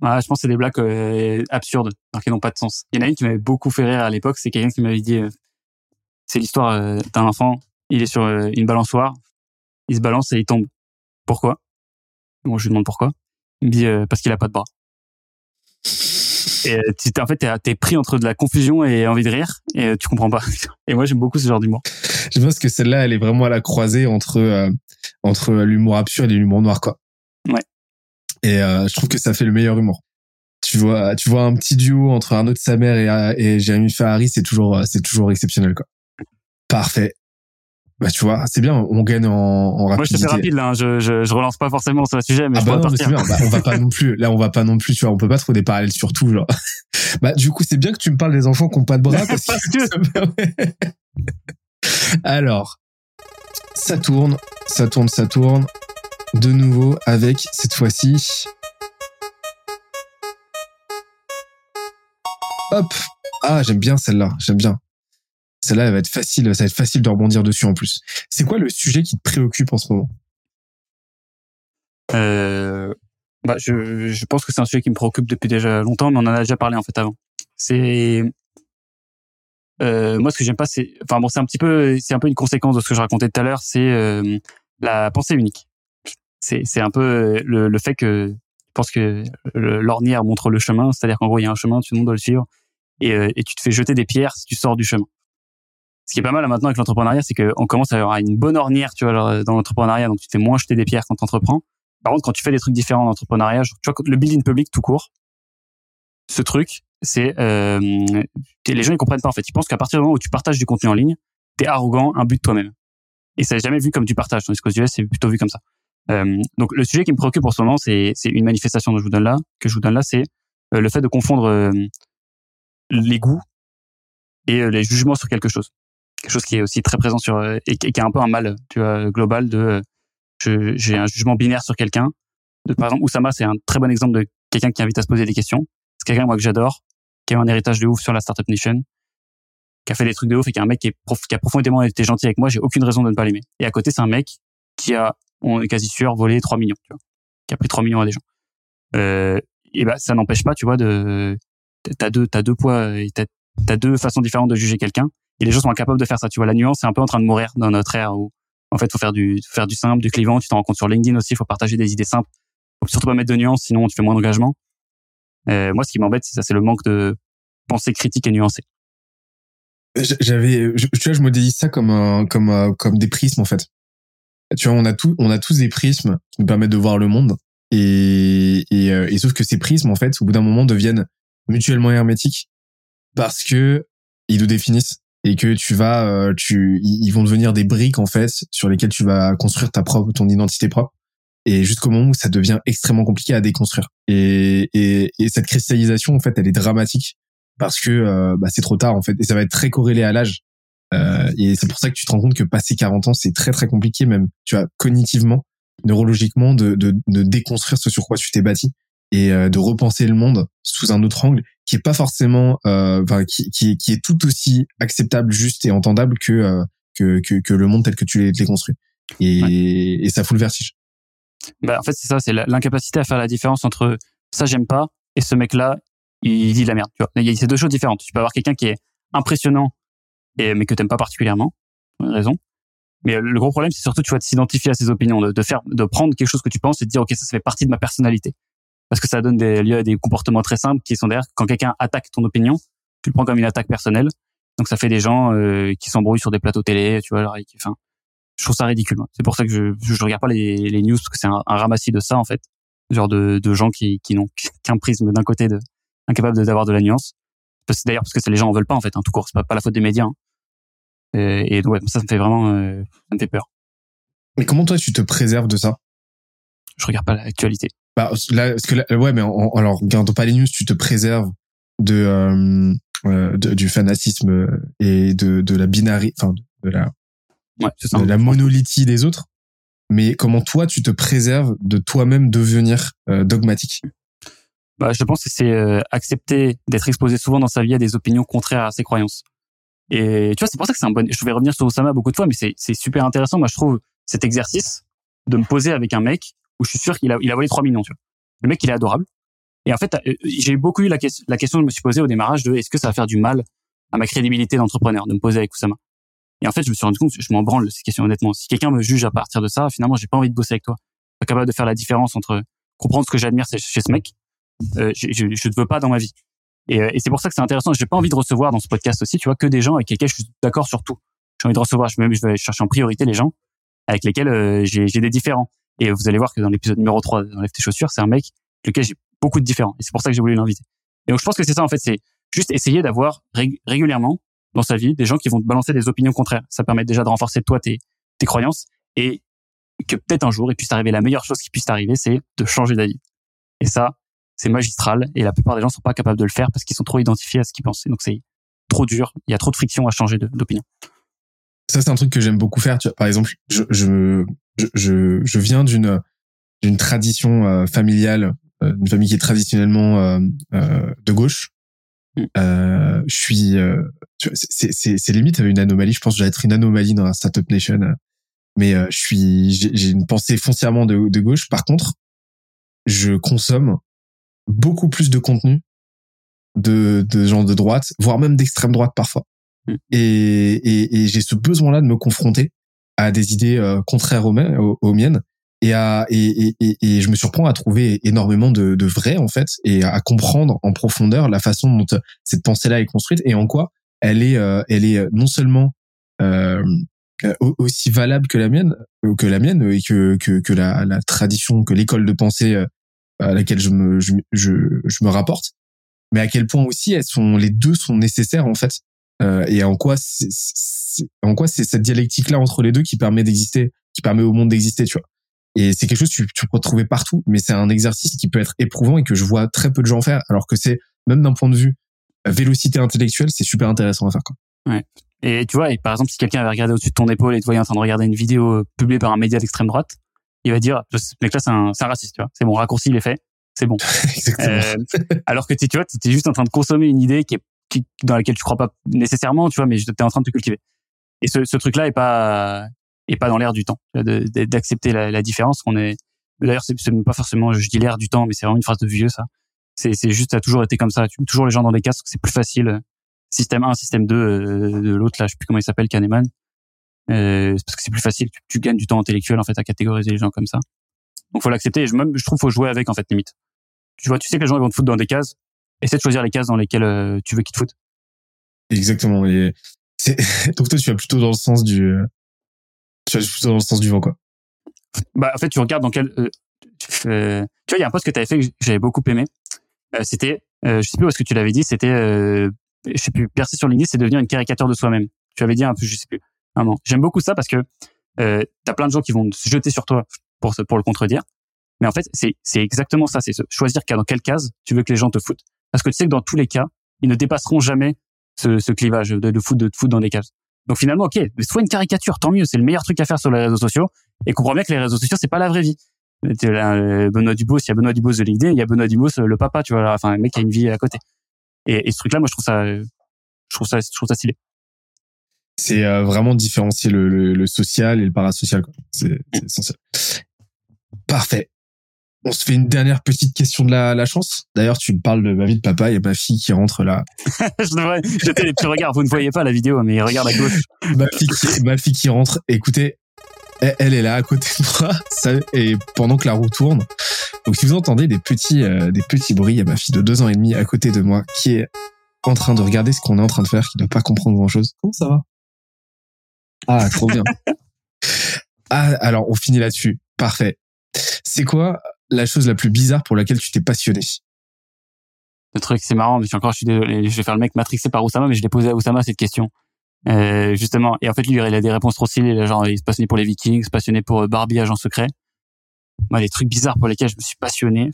Ah, je pense que c'est des blagues euh, absurdes, alors qui n'ont pas de sens. Il y en a une qui m'avait beaucoup fait rire à l'époque. C'est quelqu'un qui m'avait dit, euh, c'est l'histoire euh, d'un enfant. Il est sur euh, une balançoire, il se balance et il tombe. Pourquoi? Bon, je lui demande pourquoi. Il me dit euh, parce qu'il a pas de bras. Et euh, en fait, t'es pris entre de la confusion et envie de rire, et euh, tu comprends pas. Et moi, j'aime beaucoup ce genre d'humour. Je pense que celle-là, elle est vraiment à la croisée entre euh, entre l'humour absurde et l'humour noir, quoi. Ouais. Et euh, je trouve que ça fait le meilleur humour. Tu vois, tu vois un petit duo entre Arnaud de sa mère et, et Jérémy Ferrari, c'est toujours c'est toujours exceptionnel, quoi. Parfait. Bah tu vois, c'est bien, on gagne en, en Moi, je te rapidité. fais rapide, là. hein. Je, je, je relance pas forcément sur le sujet, mais Ah je bah non, mais bien. Bah, on va pas non plus. Là, on va pas non plus. Tu vois, on peut pas trouver des parallèles sur tout, genre. Bah du coup, c'est bien que tu me parles des enfants qui ont pas de bras parce que Alors, ça tourne, ça tourne, ça tourne. De nouveau avec cette fois-ci. Hop. Ah, j'aime bien celle-là. J'aime bien. Celle-là, elle va être facile. Ça va être facile de rebondir dessus en plus. C'est quoi le sujet qui te préoccupe en ce moment? Euh, bah, je, je pense que c'est un sujet qui me préoccupe depuis déjà longtemps, mais on en a déjà parlé en fait avant. C'est euh, moi ce que j'aime pas, c'est enfin bon, c'est un petit peu, c'est un peu une conséquence de ce que je racontais tout à l'heure, c'est euh, la pensée unique. C'est c'est un peu le, le fait que je pense que l'ornière montre le chemin, c'est-à-dire qu'en gros il y a un chemin, tout le monde doit le suivre, et, euh, et tu te fais jeter des pierres si tu sors du chemin. Ce qui est pas mal maintenant avec l'entrepreneuriat, c'est qu'on commence à avoir une bonne ornière, tu vois, dans l'entrepreneuriat, donc tu fais moins jeter des pierres quand tu entreprends. Par contre, quand tu fais des trucs différents en entrepreneuriat, tu vois, le building public tout court, ce truc, c'est euh, les gens ils comprennent pas en fait. Ils pensent qu'à partir du moment où tu partages du contenu en ligne, t'es arrogant, un but de toi-même. Et ça n'est jamais vu comme du partage. Tandis qu'aux US, c'est plutôt vu comme ça. Euh, donc le sujet qui me préoccupe en ce moment, c'est une manifestation que je vous donne là, que je vous donne là, c'est euh, le fait de confondre euh, les goûts et les jugements sur quelque chose. Quelque chose qui est aussi très présent sur euh, et, qui est un peu un mal, tu vois, global de euh, j'ai un jugement binaire sur quelqu'un. Par exemple, Oussama, c'est un très bon exemple de quelqu'un qui invite à se poser des questions. C'est quelqu'un moi que j'adore, qui a eu un héritage de ouf sur la Startup Nation, qui a fait des trucs de ouf et qui est un mec qui, a profondément été gentil avec moi. J'ai aucune raison de ne pas l'aimer. Et à côté, c'est un mec qui a, on est quasi sûr, volé 3 millions, tu vois, qui a pris 3 millions à des gens. Euh, et ben, ça n'empêche pas, tu vois, de t'as deux, t'as deux poids, t'as t'as deux façons différentes de juger quelqu'un. Et les gens sont incapables de faire ça. Tu vois, la nuance est un peu en train de mourir dans notre ère où en fait, faut faire du, faut faire du simple, du clivant. Tu t'en rends compte sur LinkedIn aussi. Faut partager des idées simples. Faut surtout pas mettre de nuances, sinon tu fais moins d'engagement. Euh, moi, ce qui m'embête, c'est ça, c'est le manque de pensée critique et nuancée. J- J'avais, tu vois, je modélise ça comme un, comme, euh, comme des prismes en fait. Tu vois, on a tout, on a tous des prismes qui nous permettent de voir le monde. Et, et, euh, et sauf que ces prismes, en fait, au bout d'un moment, deviennent mutuellement hermétiques parce que ils nous définissent et que tu vas, euh, tu, ils vont devenir des briques en fait sur lesquelles tu vas construire ta propre, ton identité propre. Et jusqu'au moment où ça devient extrêmement compliqué à déconstruire. Et, et, et cette cristallisation, en fait, elle est dramatique parce que euh, bah, c'est trop tard en fait et ça va être très corrélé à l'âge euh, et c'est pour ça que tu te rends compte que passer 40 ans c'est très très compliqué même tu vois cognitivement neurologiquement de, de, de déconstruire ce sur quoi tu t'es bâti et euh, de repenser le monde sous un autre angle qui est pas forcément euh, enfin qui, qui, qui est tout aussi acceptable juste et entendable que euh, que, que, que le monde tel que tu l'as construit et, et ça fout le vertige Bah, en fait, c'est ça, c'est l'incapacité à faire la différence entre ça j'aime pas et ce mec-là, il dit de la merde. Tu vois, il y a ces deux choses différentes. Tu peux avoir quelqu'un qui est impressionnant et mais que t'aimes pas particulièrement, pour une raison. Mais le gros problème, c'est surtout tu vois de s'identifier à ses opinions, de, de faire, de prendre quelque chose que tu penses et de dire ok ça, ça fait partie de ma personnalité. Parce que ça donne des lieux à des comportements très simples qui sont d'ailleurs quand quelqu'un attaque ton opinion, tu le prends comme une attaque personnelle. Donc ça fait des gens euh, qui s'embrouillent sur des plateaux télé, tu vois. Enfin, je trouve ça ridicule. C'est pour ça que je je regarde pas les, les news parce que c'est un, un, ramassis de ça en fait, genre de, de gens qui qui n'ont qu'un prisme d'un côté, de incapable d'avoir de la nuance. Parce d'ailleurs parce que les gens en veulent pas en fait, hein, tout court. C'est pas, pas la faute des médias. Hein. Et, et ouais, ça, ça me fait vraiment, euh, ça me fait peur. Mais comment toi tu te préserves de ça? Je regarde pas l'actualité. Bah là, parce que là, ouais, mais en, alors regardant pas les news, tu te préserves de, euh, euh de du fanatisme et de de la binari, enfin de la ouais, ça. de la monolithie des autres. Mais comment toi tu te préserves de toi-même devenir euh, dogmatique? Bah, je pense que c'est euh, accepter d'être exposé souvent dans sa vie à des opinions contraires à ses croyances. Et tu vois, c'est pour ça que c'est un bon. Je vais revenir sur Osama beaucoup de fois, mais c'est c'est super intéressant. Moi, je trouve cet exercice de me poser avec un mec où je suis sûr qu'il a il a volé 3 millions. Tu vois, le mec il est adorable. Et en fait, euh, j'ai beaucoup eu la, question la question que je me suis posée au démarrage de est-ce que ça va faire du mal à ma crédibilité d'entrepreneur de me poser avec Oussama? Et en fait, je me suis rendu compte, je m'en branle ces questions honnêtement. Si quelqu'un me juge à partir de ça, finalement, j'ai pas envie de bosser avec toi. Pas capable de faire la différence entre comprendre ce que j'admire chez ce mec. Euh, je ne veux pas dans ma vie. Et, euh, et c'est pour ça que c'est intéressant. J'ai pas envie de recevoir dans ce podcast aussi, tu vois, que des gens avec lesquels je suis d'accord sur tout. J'ai envie de recevoir, je, même, je vais chercher en priorité les gens avec lesquels euh, j'ai des différents. Et vous allez voir que dans l'épisode numéro 3 d'Enlève tes chaussures, c'est un mec avec lequel j'ai beaucoup de différents. Et c'est pour ça que j'ai voulu l'inviter. Et donc je pense que c'est ça en fait, c'est juste essayer d'avoir régulièrement dans sa vie des gens qui vont te balancer des opinions contraires. Ça permet déjà de renforcer toi tes, tes croyances et que peut-être un jour il puisse arriver la meilleure chose qui puisse t'arriver, c'est de changer d'avis. Et ça, c'est magistral et la plupart des gens sont pas capables de le faire parce qu'ils sont trop identifiés à ce qu'ils pensent. donc c'est trop dur, il y a trop de friction à changer d'opinion. Ça c'est un truc que j'aime beaucoup faire. Tu vois, par exemple, je je je, je viens d'une d'une tradition euh, familiale, euh, une famille qui est traditionnellement euh, euh de gauche. Mm. Euh, je suis, c'est c'est c'est limite une anomalie. Je pense que être une anomalie dans la startup nation. Mais je suis, j'ai une pensée foncièrement de, de gauche. Par contre, je consomme beaucoup plus de contenu de, de gens de droite, voire même d'extrême droite parfois. Mm. Et, et, et j'ai ce besoin-là de me confronter à des idées euh, contraires aux, aux, miennes et, à, et, et, et, je me surprends à trouver énormément de, de vrai en fait et à comprendre en profondeur la façon dont cette pensée-là est construite et en quoi elle est, euh, elle est non seulement euh, aussi valable que la mienne, que la mienne et que, que, que la, la tradition, que l'école de pensée à laquelle je me, je, je, je, me rapporte, mais à quel point aussi elles sont, les deux sont nécessaires en fait, euh, et en quoi c'est, en quoi c'est cette dialectique là entre les deux qui permet d'exister, qui permet au monde d'exister, tu vois? Et c'est quelque chose que tu, tu peux trouver partout, mais c'est un exercice qui peut être éprouvant et que je vois très peu de gens faire, alors que c'est même d'un point de vue vélocité intellectuelle, c'est super intéressant à faire quoi. Ouais. Et tu vois, et par exemple, si quelqu'un avait regardé au-dessus de ton épaule et te voyait en train de regarder une vidéo euh, publiée par un média d'extrême droite, il va dire, ce mec-là, c'est un, un raciste, tu vois. C'est bon, raccourci, il est fait. C'est bon. euh, alors que tu, tu vois, tu es juste en train de consommer une idée qui est, qui, dans laquelle tu crois pas nécessairement, tu vois, mais tu es en train de te cultiver. Et ce, ce truc-là est pas, est pas dans l'air du temps, d'accepter la, la, différence qu'on est. D'ailleurs, c'est pas forcément, je dis l'air du temps, mais c'est vraiment une phrase de vieux, ça. C'est, c'est juste, ça a toujours été comme ça. Tu mets toujours les gens dans des casques, c'est plus facile. Système 1, système 2 euh, de l'autre, là, je sais plus comment il s'appelle, Kahneman. Euh, parce que c'est plus facile. Tu, tu, gagnes du temps intellectuel, en fait, à catégoriser les gens comme ça. Donc faut l'accepter. Je même je trouve faut jouer avec en fait limite. Tu vois, tu sais que les gens ils vont te foutre dans des cases. Essaie de choisir les cases dans lesquelles euh, tu veux qu'ils te foutent. Exactement. Et donc toi tu vas plutôt dans le sens du euh, tu vas plutôt dans le sens du vent quoi. Bah en fait tu regardes dans quel euh, euh tu vois il y a un post que tu avais fait que j'avais beaucoup aimé. c'était je sais plus où est-ce que tu l'avais dit, c'était je sais plus percer sur LinkedIn, c'est devenir une caricature de soi-même. Tu avais dit un peu je sais plus. J'aime beaucoup ça parce que euh, t'as plein de gens qui vont se jeter sur toi pour, pour le contredire. Mais en fait, c'est, c'est exactement ça. C'est choisir dans quelle case tu veux que les gens te foutent. Parce que tu sais que dans tous les cas, ils ne dépasseront jamais ce, ce clivage de, foot, de foutre dans des cases. Donc finalement, ok, soit une caricature, tant mieux. C'est le meilleur truc à faire sur les réseaux sociaux. Et comprends bien que les réseaux sociaux, c'est pas la vraie vie. Là, Benoît Dubos, il y a Benoît Dubos de LinkedIn, il y a Benoît Dubos, le papa, tu vois. Enfin, un mec qui a une vie à côté. Et, et ce truc-là, moi, je trouve ça, je trouve ça, je trouve ça stylé c'est euh, vraiment différencier le, le, le, social et le parasocial. C'est essentiel. Parfait. On se fait une dernière petite question de la, la chance. D'ailleurs, tu me parles de ma vie de papa et ma fille qui rentre là. je devrais jeter les petits regards. Vous ne voyez pas la vidéo, mais regarde à gauche. ma fille qui, ma fille qui rentre. Écoutez, elle, est là à côté de moi. Ça, et pendant que la roue tourne, Donc si vous entendez des petits, euh, des petits bruits, il y a ma fille de deux ans et demi à côté de moi qui est en train de regarder ce qu'on est en train de faire, qui ne doit pas comprendre grand chose. Comment ça va? Ah, trop bien. ah, alors on finit là-dessus. Parfait. C'est quoi la chose la plus bizarre pour laquelle tu t'es passionné Le truc, c'est marrant, mais encore, je suis désolé, je vais faire le mec matrixé par Oussama, mais je l'ai posé à Oussama cette question. Euh, justement, et en fait, lui, il a des réponses trop stylées. Genre, il se passionnait pour les Vikings, se passionnait pour euh, Barbie, agent secret. Moi, les trucs bizarres pour lesquels je me suis passionné.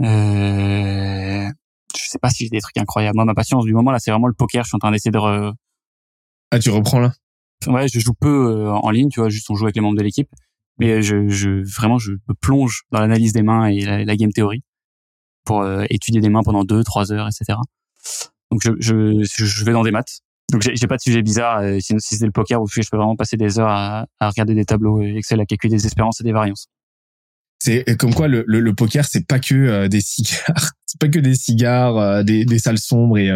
Euh, je sais pas si j'ai des trucs incroyables. Moi, ma passion du moment là, c'est vraiment le poker. Je suis en train d'essayer de. Re... Ah, tu reprends là? Ouais, je joue peu euh, en ligne, tu vois, juste on joue avec les membres de l'équipe. Mais je, je vraiment, je me plonge dans l'analyse des mains et la, game théorie pour euh, étudier des mains pendant deux, trois heures, etc. Donc je, je, je vais dans des maths. Donc j'ai pas de sujet bizarre. Euh, si, si c'est le poker, je peux vraiment passer des heures à, à regarder des tableaux Excel à calculer des espérances et des variances. C'est comme quoi le, le, le poker, c'est pas que euh, des cigares, c'est pas que des cigares, euh, des, des salles sombres et,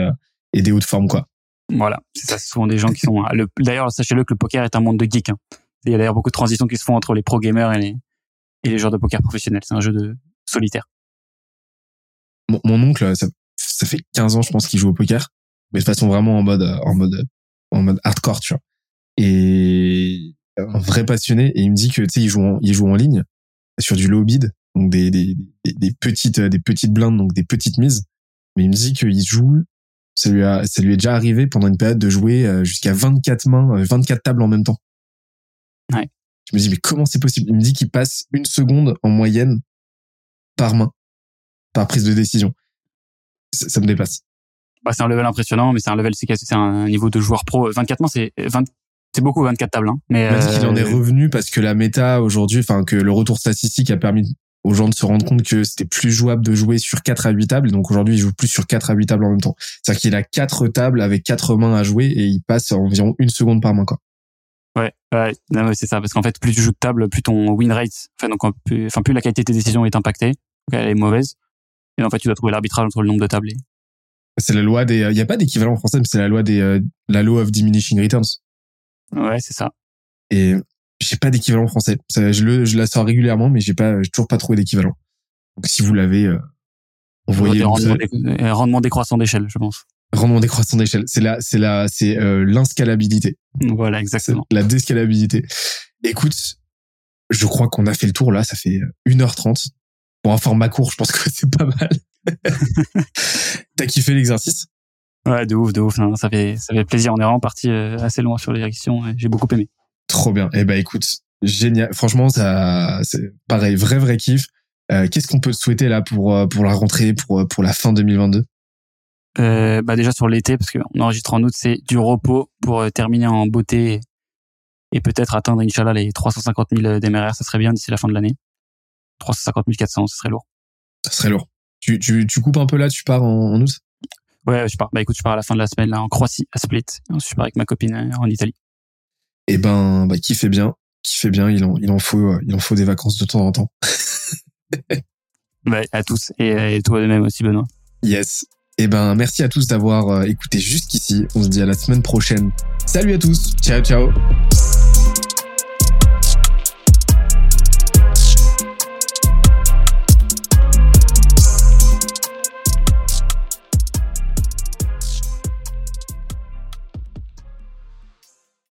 et des hautes formes quoi. Voilà, c'est ça. souvent des gens qui sont. D'ailleurs, sachez-le que le poker est un monde de geeks. Hein. Il y a d'ailleurs beaucoup de transitions qui se font entre les pro gamers et les, et les joueurs de poker professionnels. C'est un jeu de solitaire. Mon, mon oncle, ça, ça fait 15 ans, je pense, qu'il joue au poker mais de façon vraiment en mode en mode en mode hardcore tu vois et un vrai passionné et il me dit que tu sais il joue en, il joue en ligne sur du low bid donc des, des, des, petites des petites blindes donc des petites mises mais il me dit qu'il joue ça lui a ça lui est déjà arrivé pendant une période de jouer euh, jusqu'à 24 mains 24 euh, tables en même temps ouais je me dis mais comment c'est possible? Il me dit qu'il passe une seconde en moyenne par main par prise de décision ça me dépasse bah, c'est un level impressionnant, mais c'est un level, c'est un niveau de joueur pro. 24 mois, c'est 20, c'est beaucoup 24 tables. Hein, mais il qu'il en est euh, revenu parce que la méta aujourd'hui, enfin que le retour statistique a permis aux gens de se rendre compte que c'était plus jouable de jouer sur 4 à 8 tables. donc aujourd'hui, il joue plus sur 4 à 8 tables en même temps. C'est-à-dire qu'il a 4 tables avec 4 mains à jouer et il passe environ une seconde par main. Quoi. Ouais, ouais, c'est ça. Parce qu'en fait, plus tu joues de table, plus ton win rate, enfin, donc, plus, enfin, plus la qualité de tes décisions est impactée. Donc elle est mauvaise. Et en fait, tu dois trouver l'arbitrage entre le nombre de tables et, c'est la loi des. Il y a pas d'équivalent français, mais c'est la loi des euh, la law of diminishing returns. Ouais, c'est ça. Et j'ai pas d'équivalent français. je le je la sors régulièrement, mais j'ai pas j'ai toujours pas trouvé d'équivalent. Donc si vous l'avez, euh, envoyez. Rendement, dé... rendement décroissant d'échelle, je pense. Rendement décroissant d'échelle. C'est la c'est la c'est euh, l'inscalabilité. Voilà, exactement. La déscalabilité. Écoute, je crois qu'on a fait le tour là. Ça fait 1h30. Pour un format court, je pense que c'est pas mal. T'as kiffé l'exercice? Ouais, de ouf, de ouf. ça fait ça fait plaisir. On est vraiment parti euh, assez loin sur les directions. J'ai beaucoup aimé. Trop bien. Eh ben écoute, génial. Franchement, ça, c'est pareil, vrai vrai kiff. Euh, qu'est-ce qu'on peut te souhaiter là pour euh, pour la rentrée, pour pour la fin 2022 euh, bah déjà sur l'été parce qu'on enregistre en août, c'est du repos pour terminer en beauté et, peut-être atteindre Inch'Allah les 350 000 DMRR, ça serait bien d'ici la fin de l'année. 350 400, ce serait lourd. Ça serait lourd. Tu, tu, tu coupes un peu là, tu pars en, août? Ouais, je pars. Bah écoute, je pars à la fin de la semaine là en Croatie, à Split. Ensuite, je pars avec ma copine euh, en Italie. Eh ben, bah fait bien, qui fait bien. Il en, il en faut, euh, il en faut des vacances de temps en temps. bah, à tous et, et toi de même aussi, Benoît. Yes. Eh ben, merci à tous d'avoir euh, écouté jusqu'ici. On se dit à la semaine prochaine. Salut à tous. Ciao, ciao.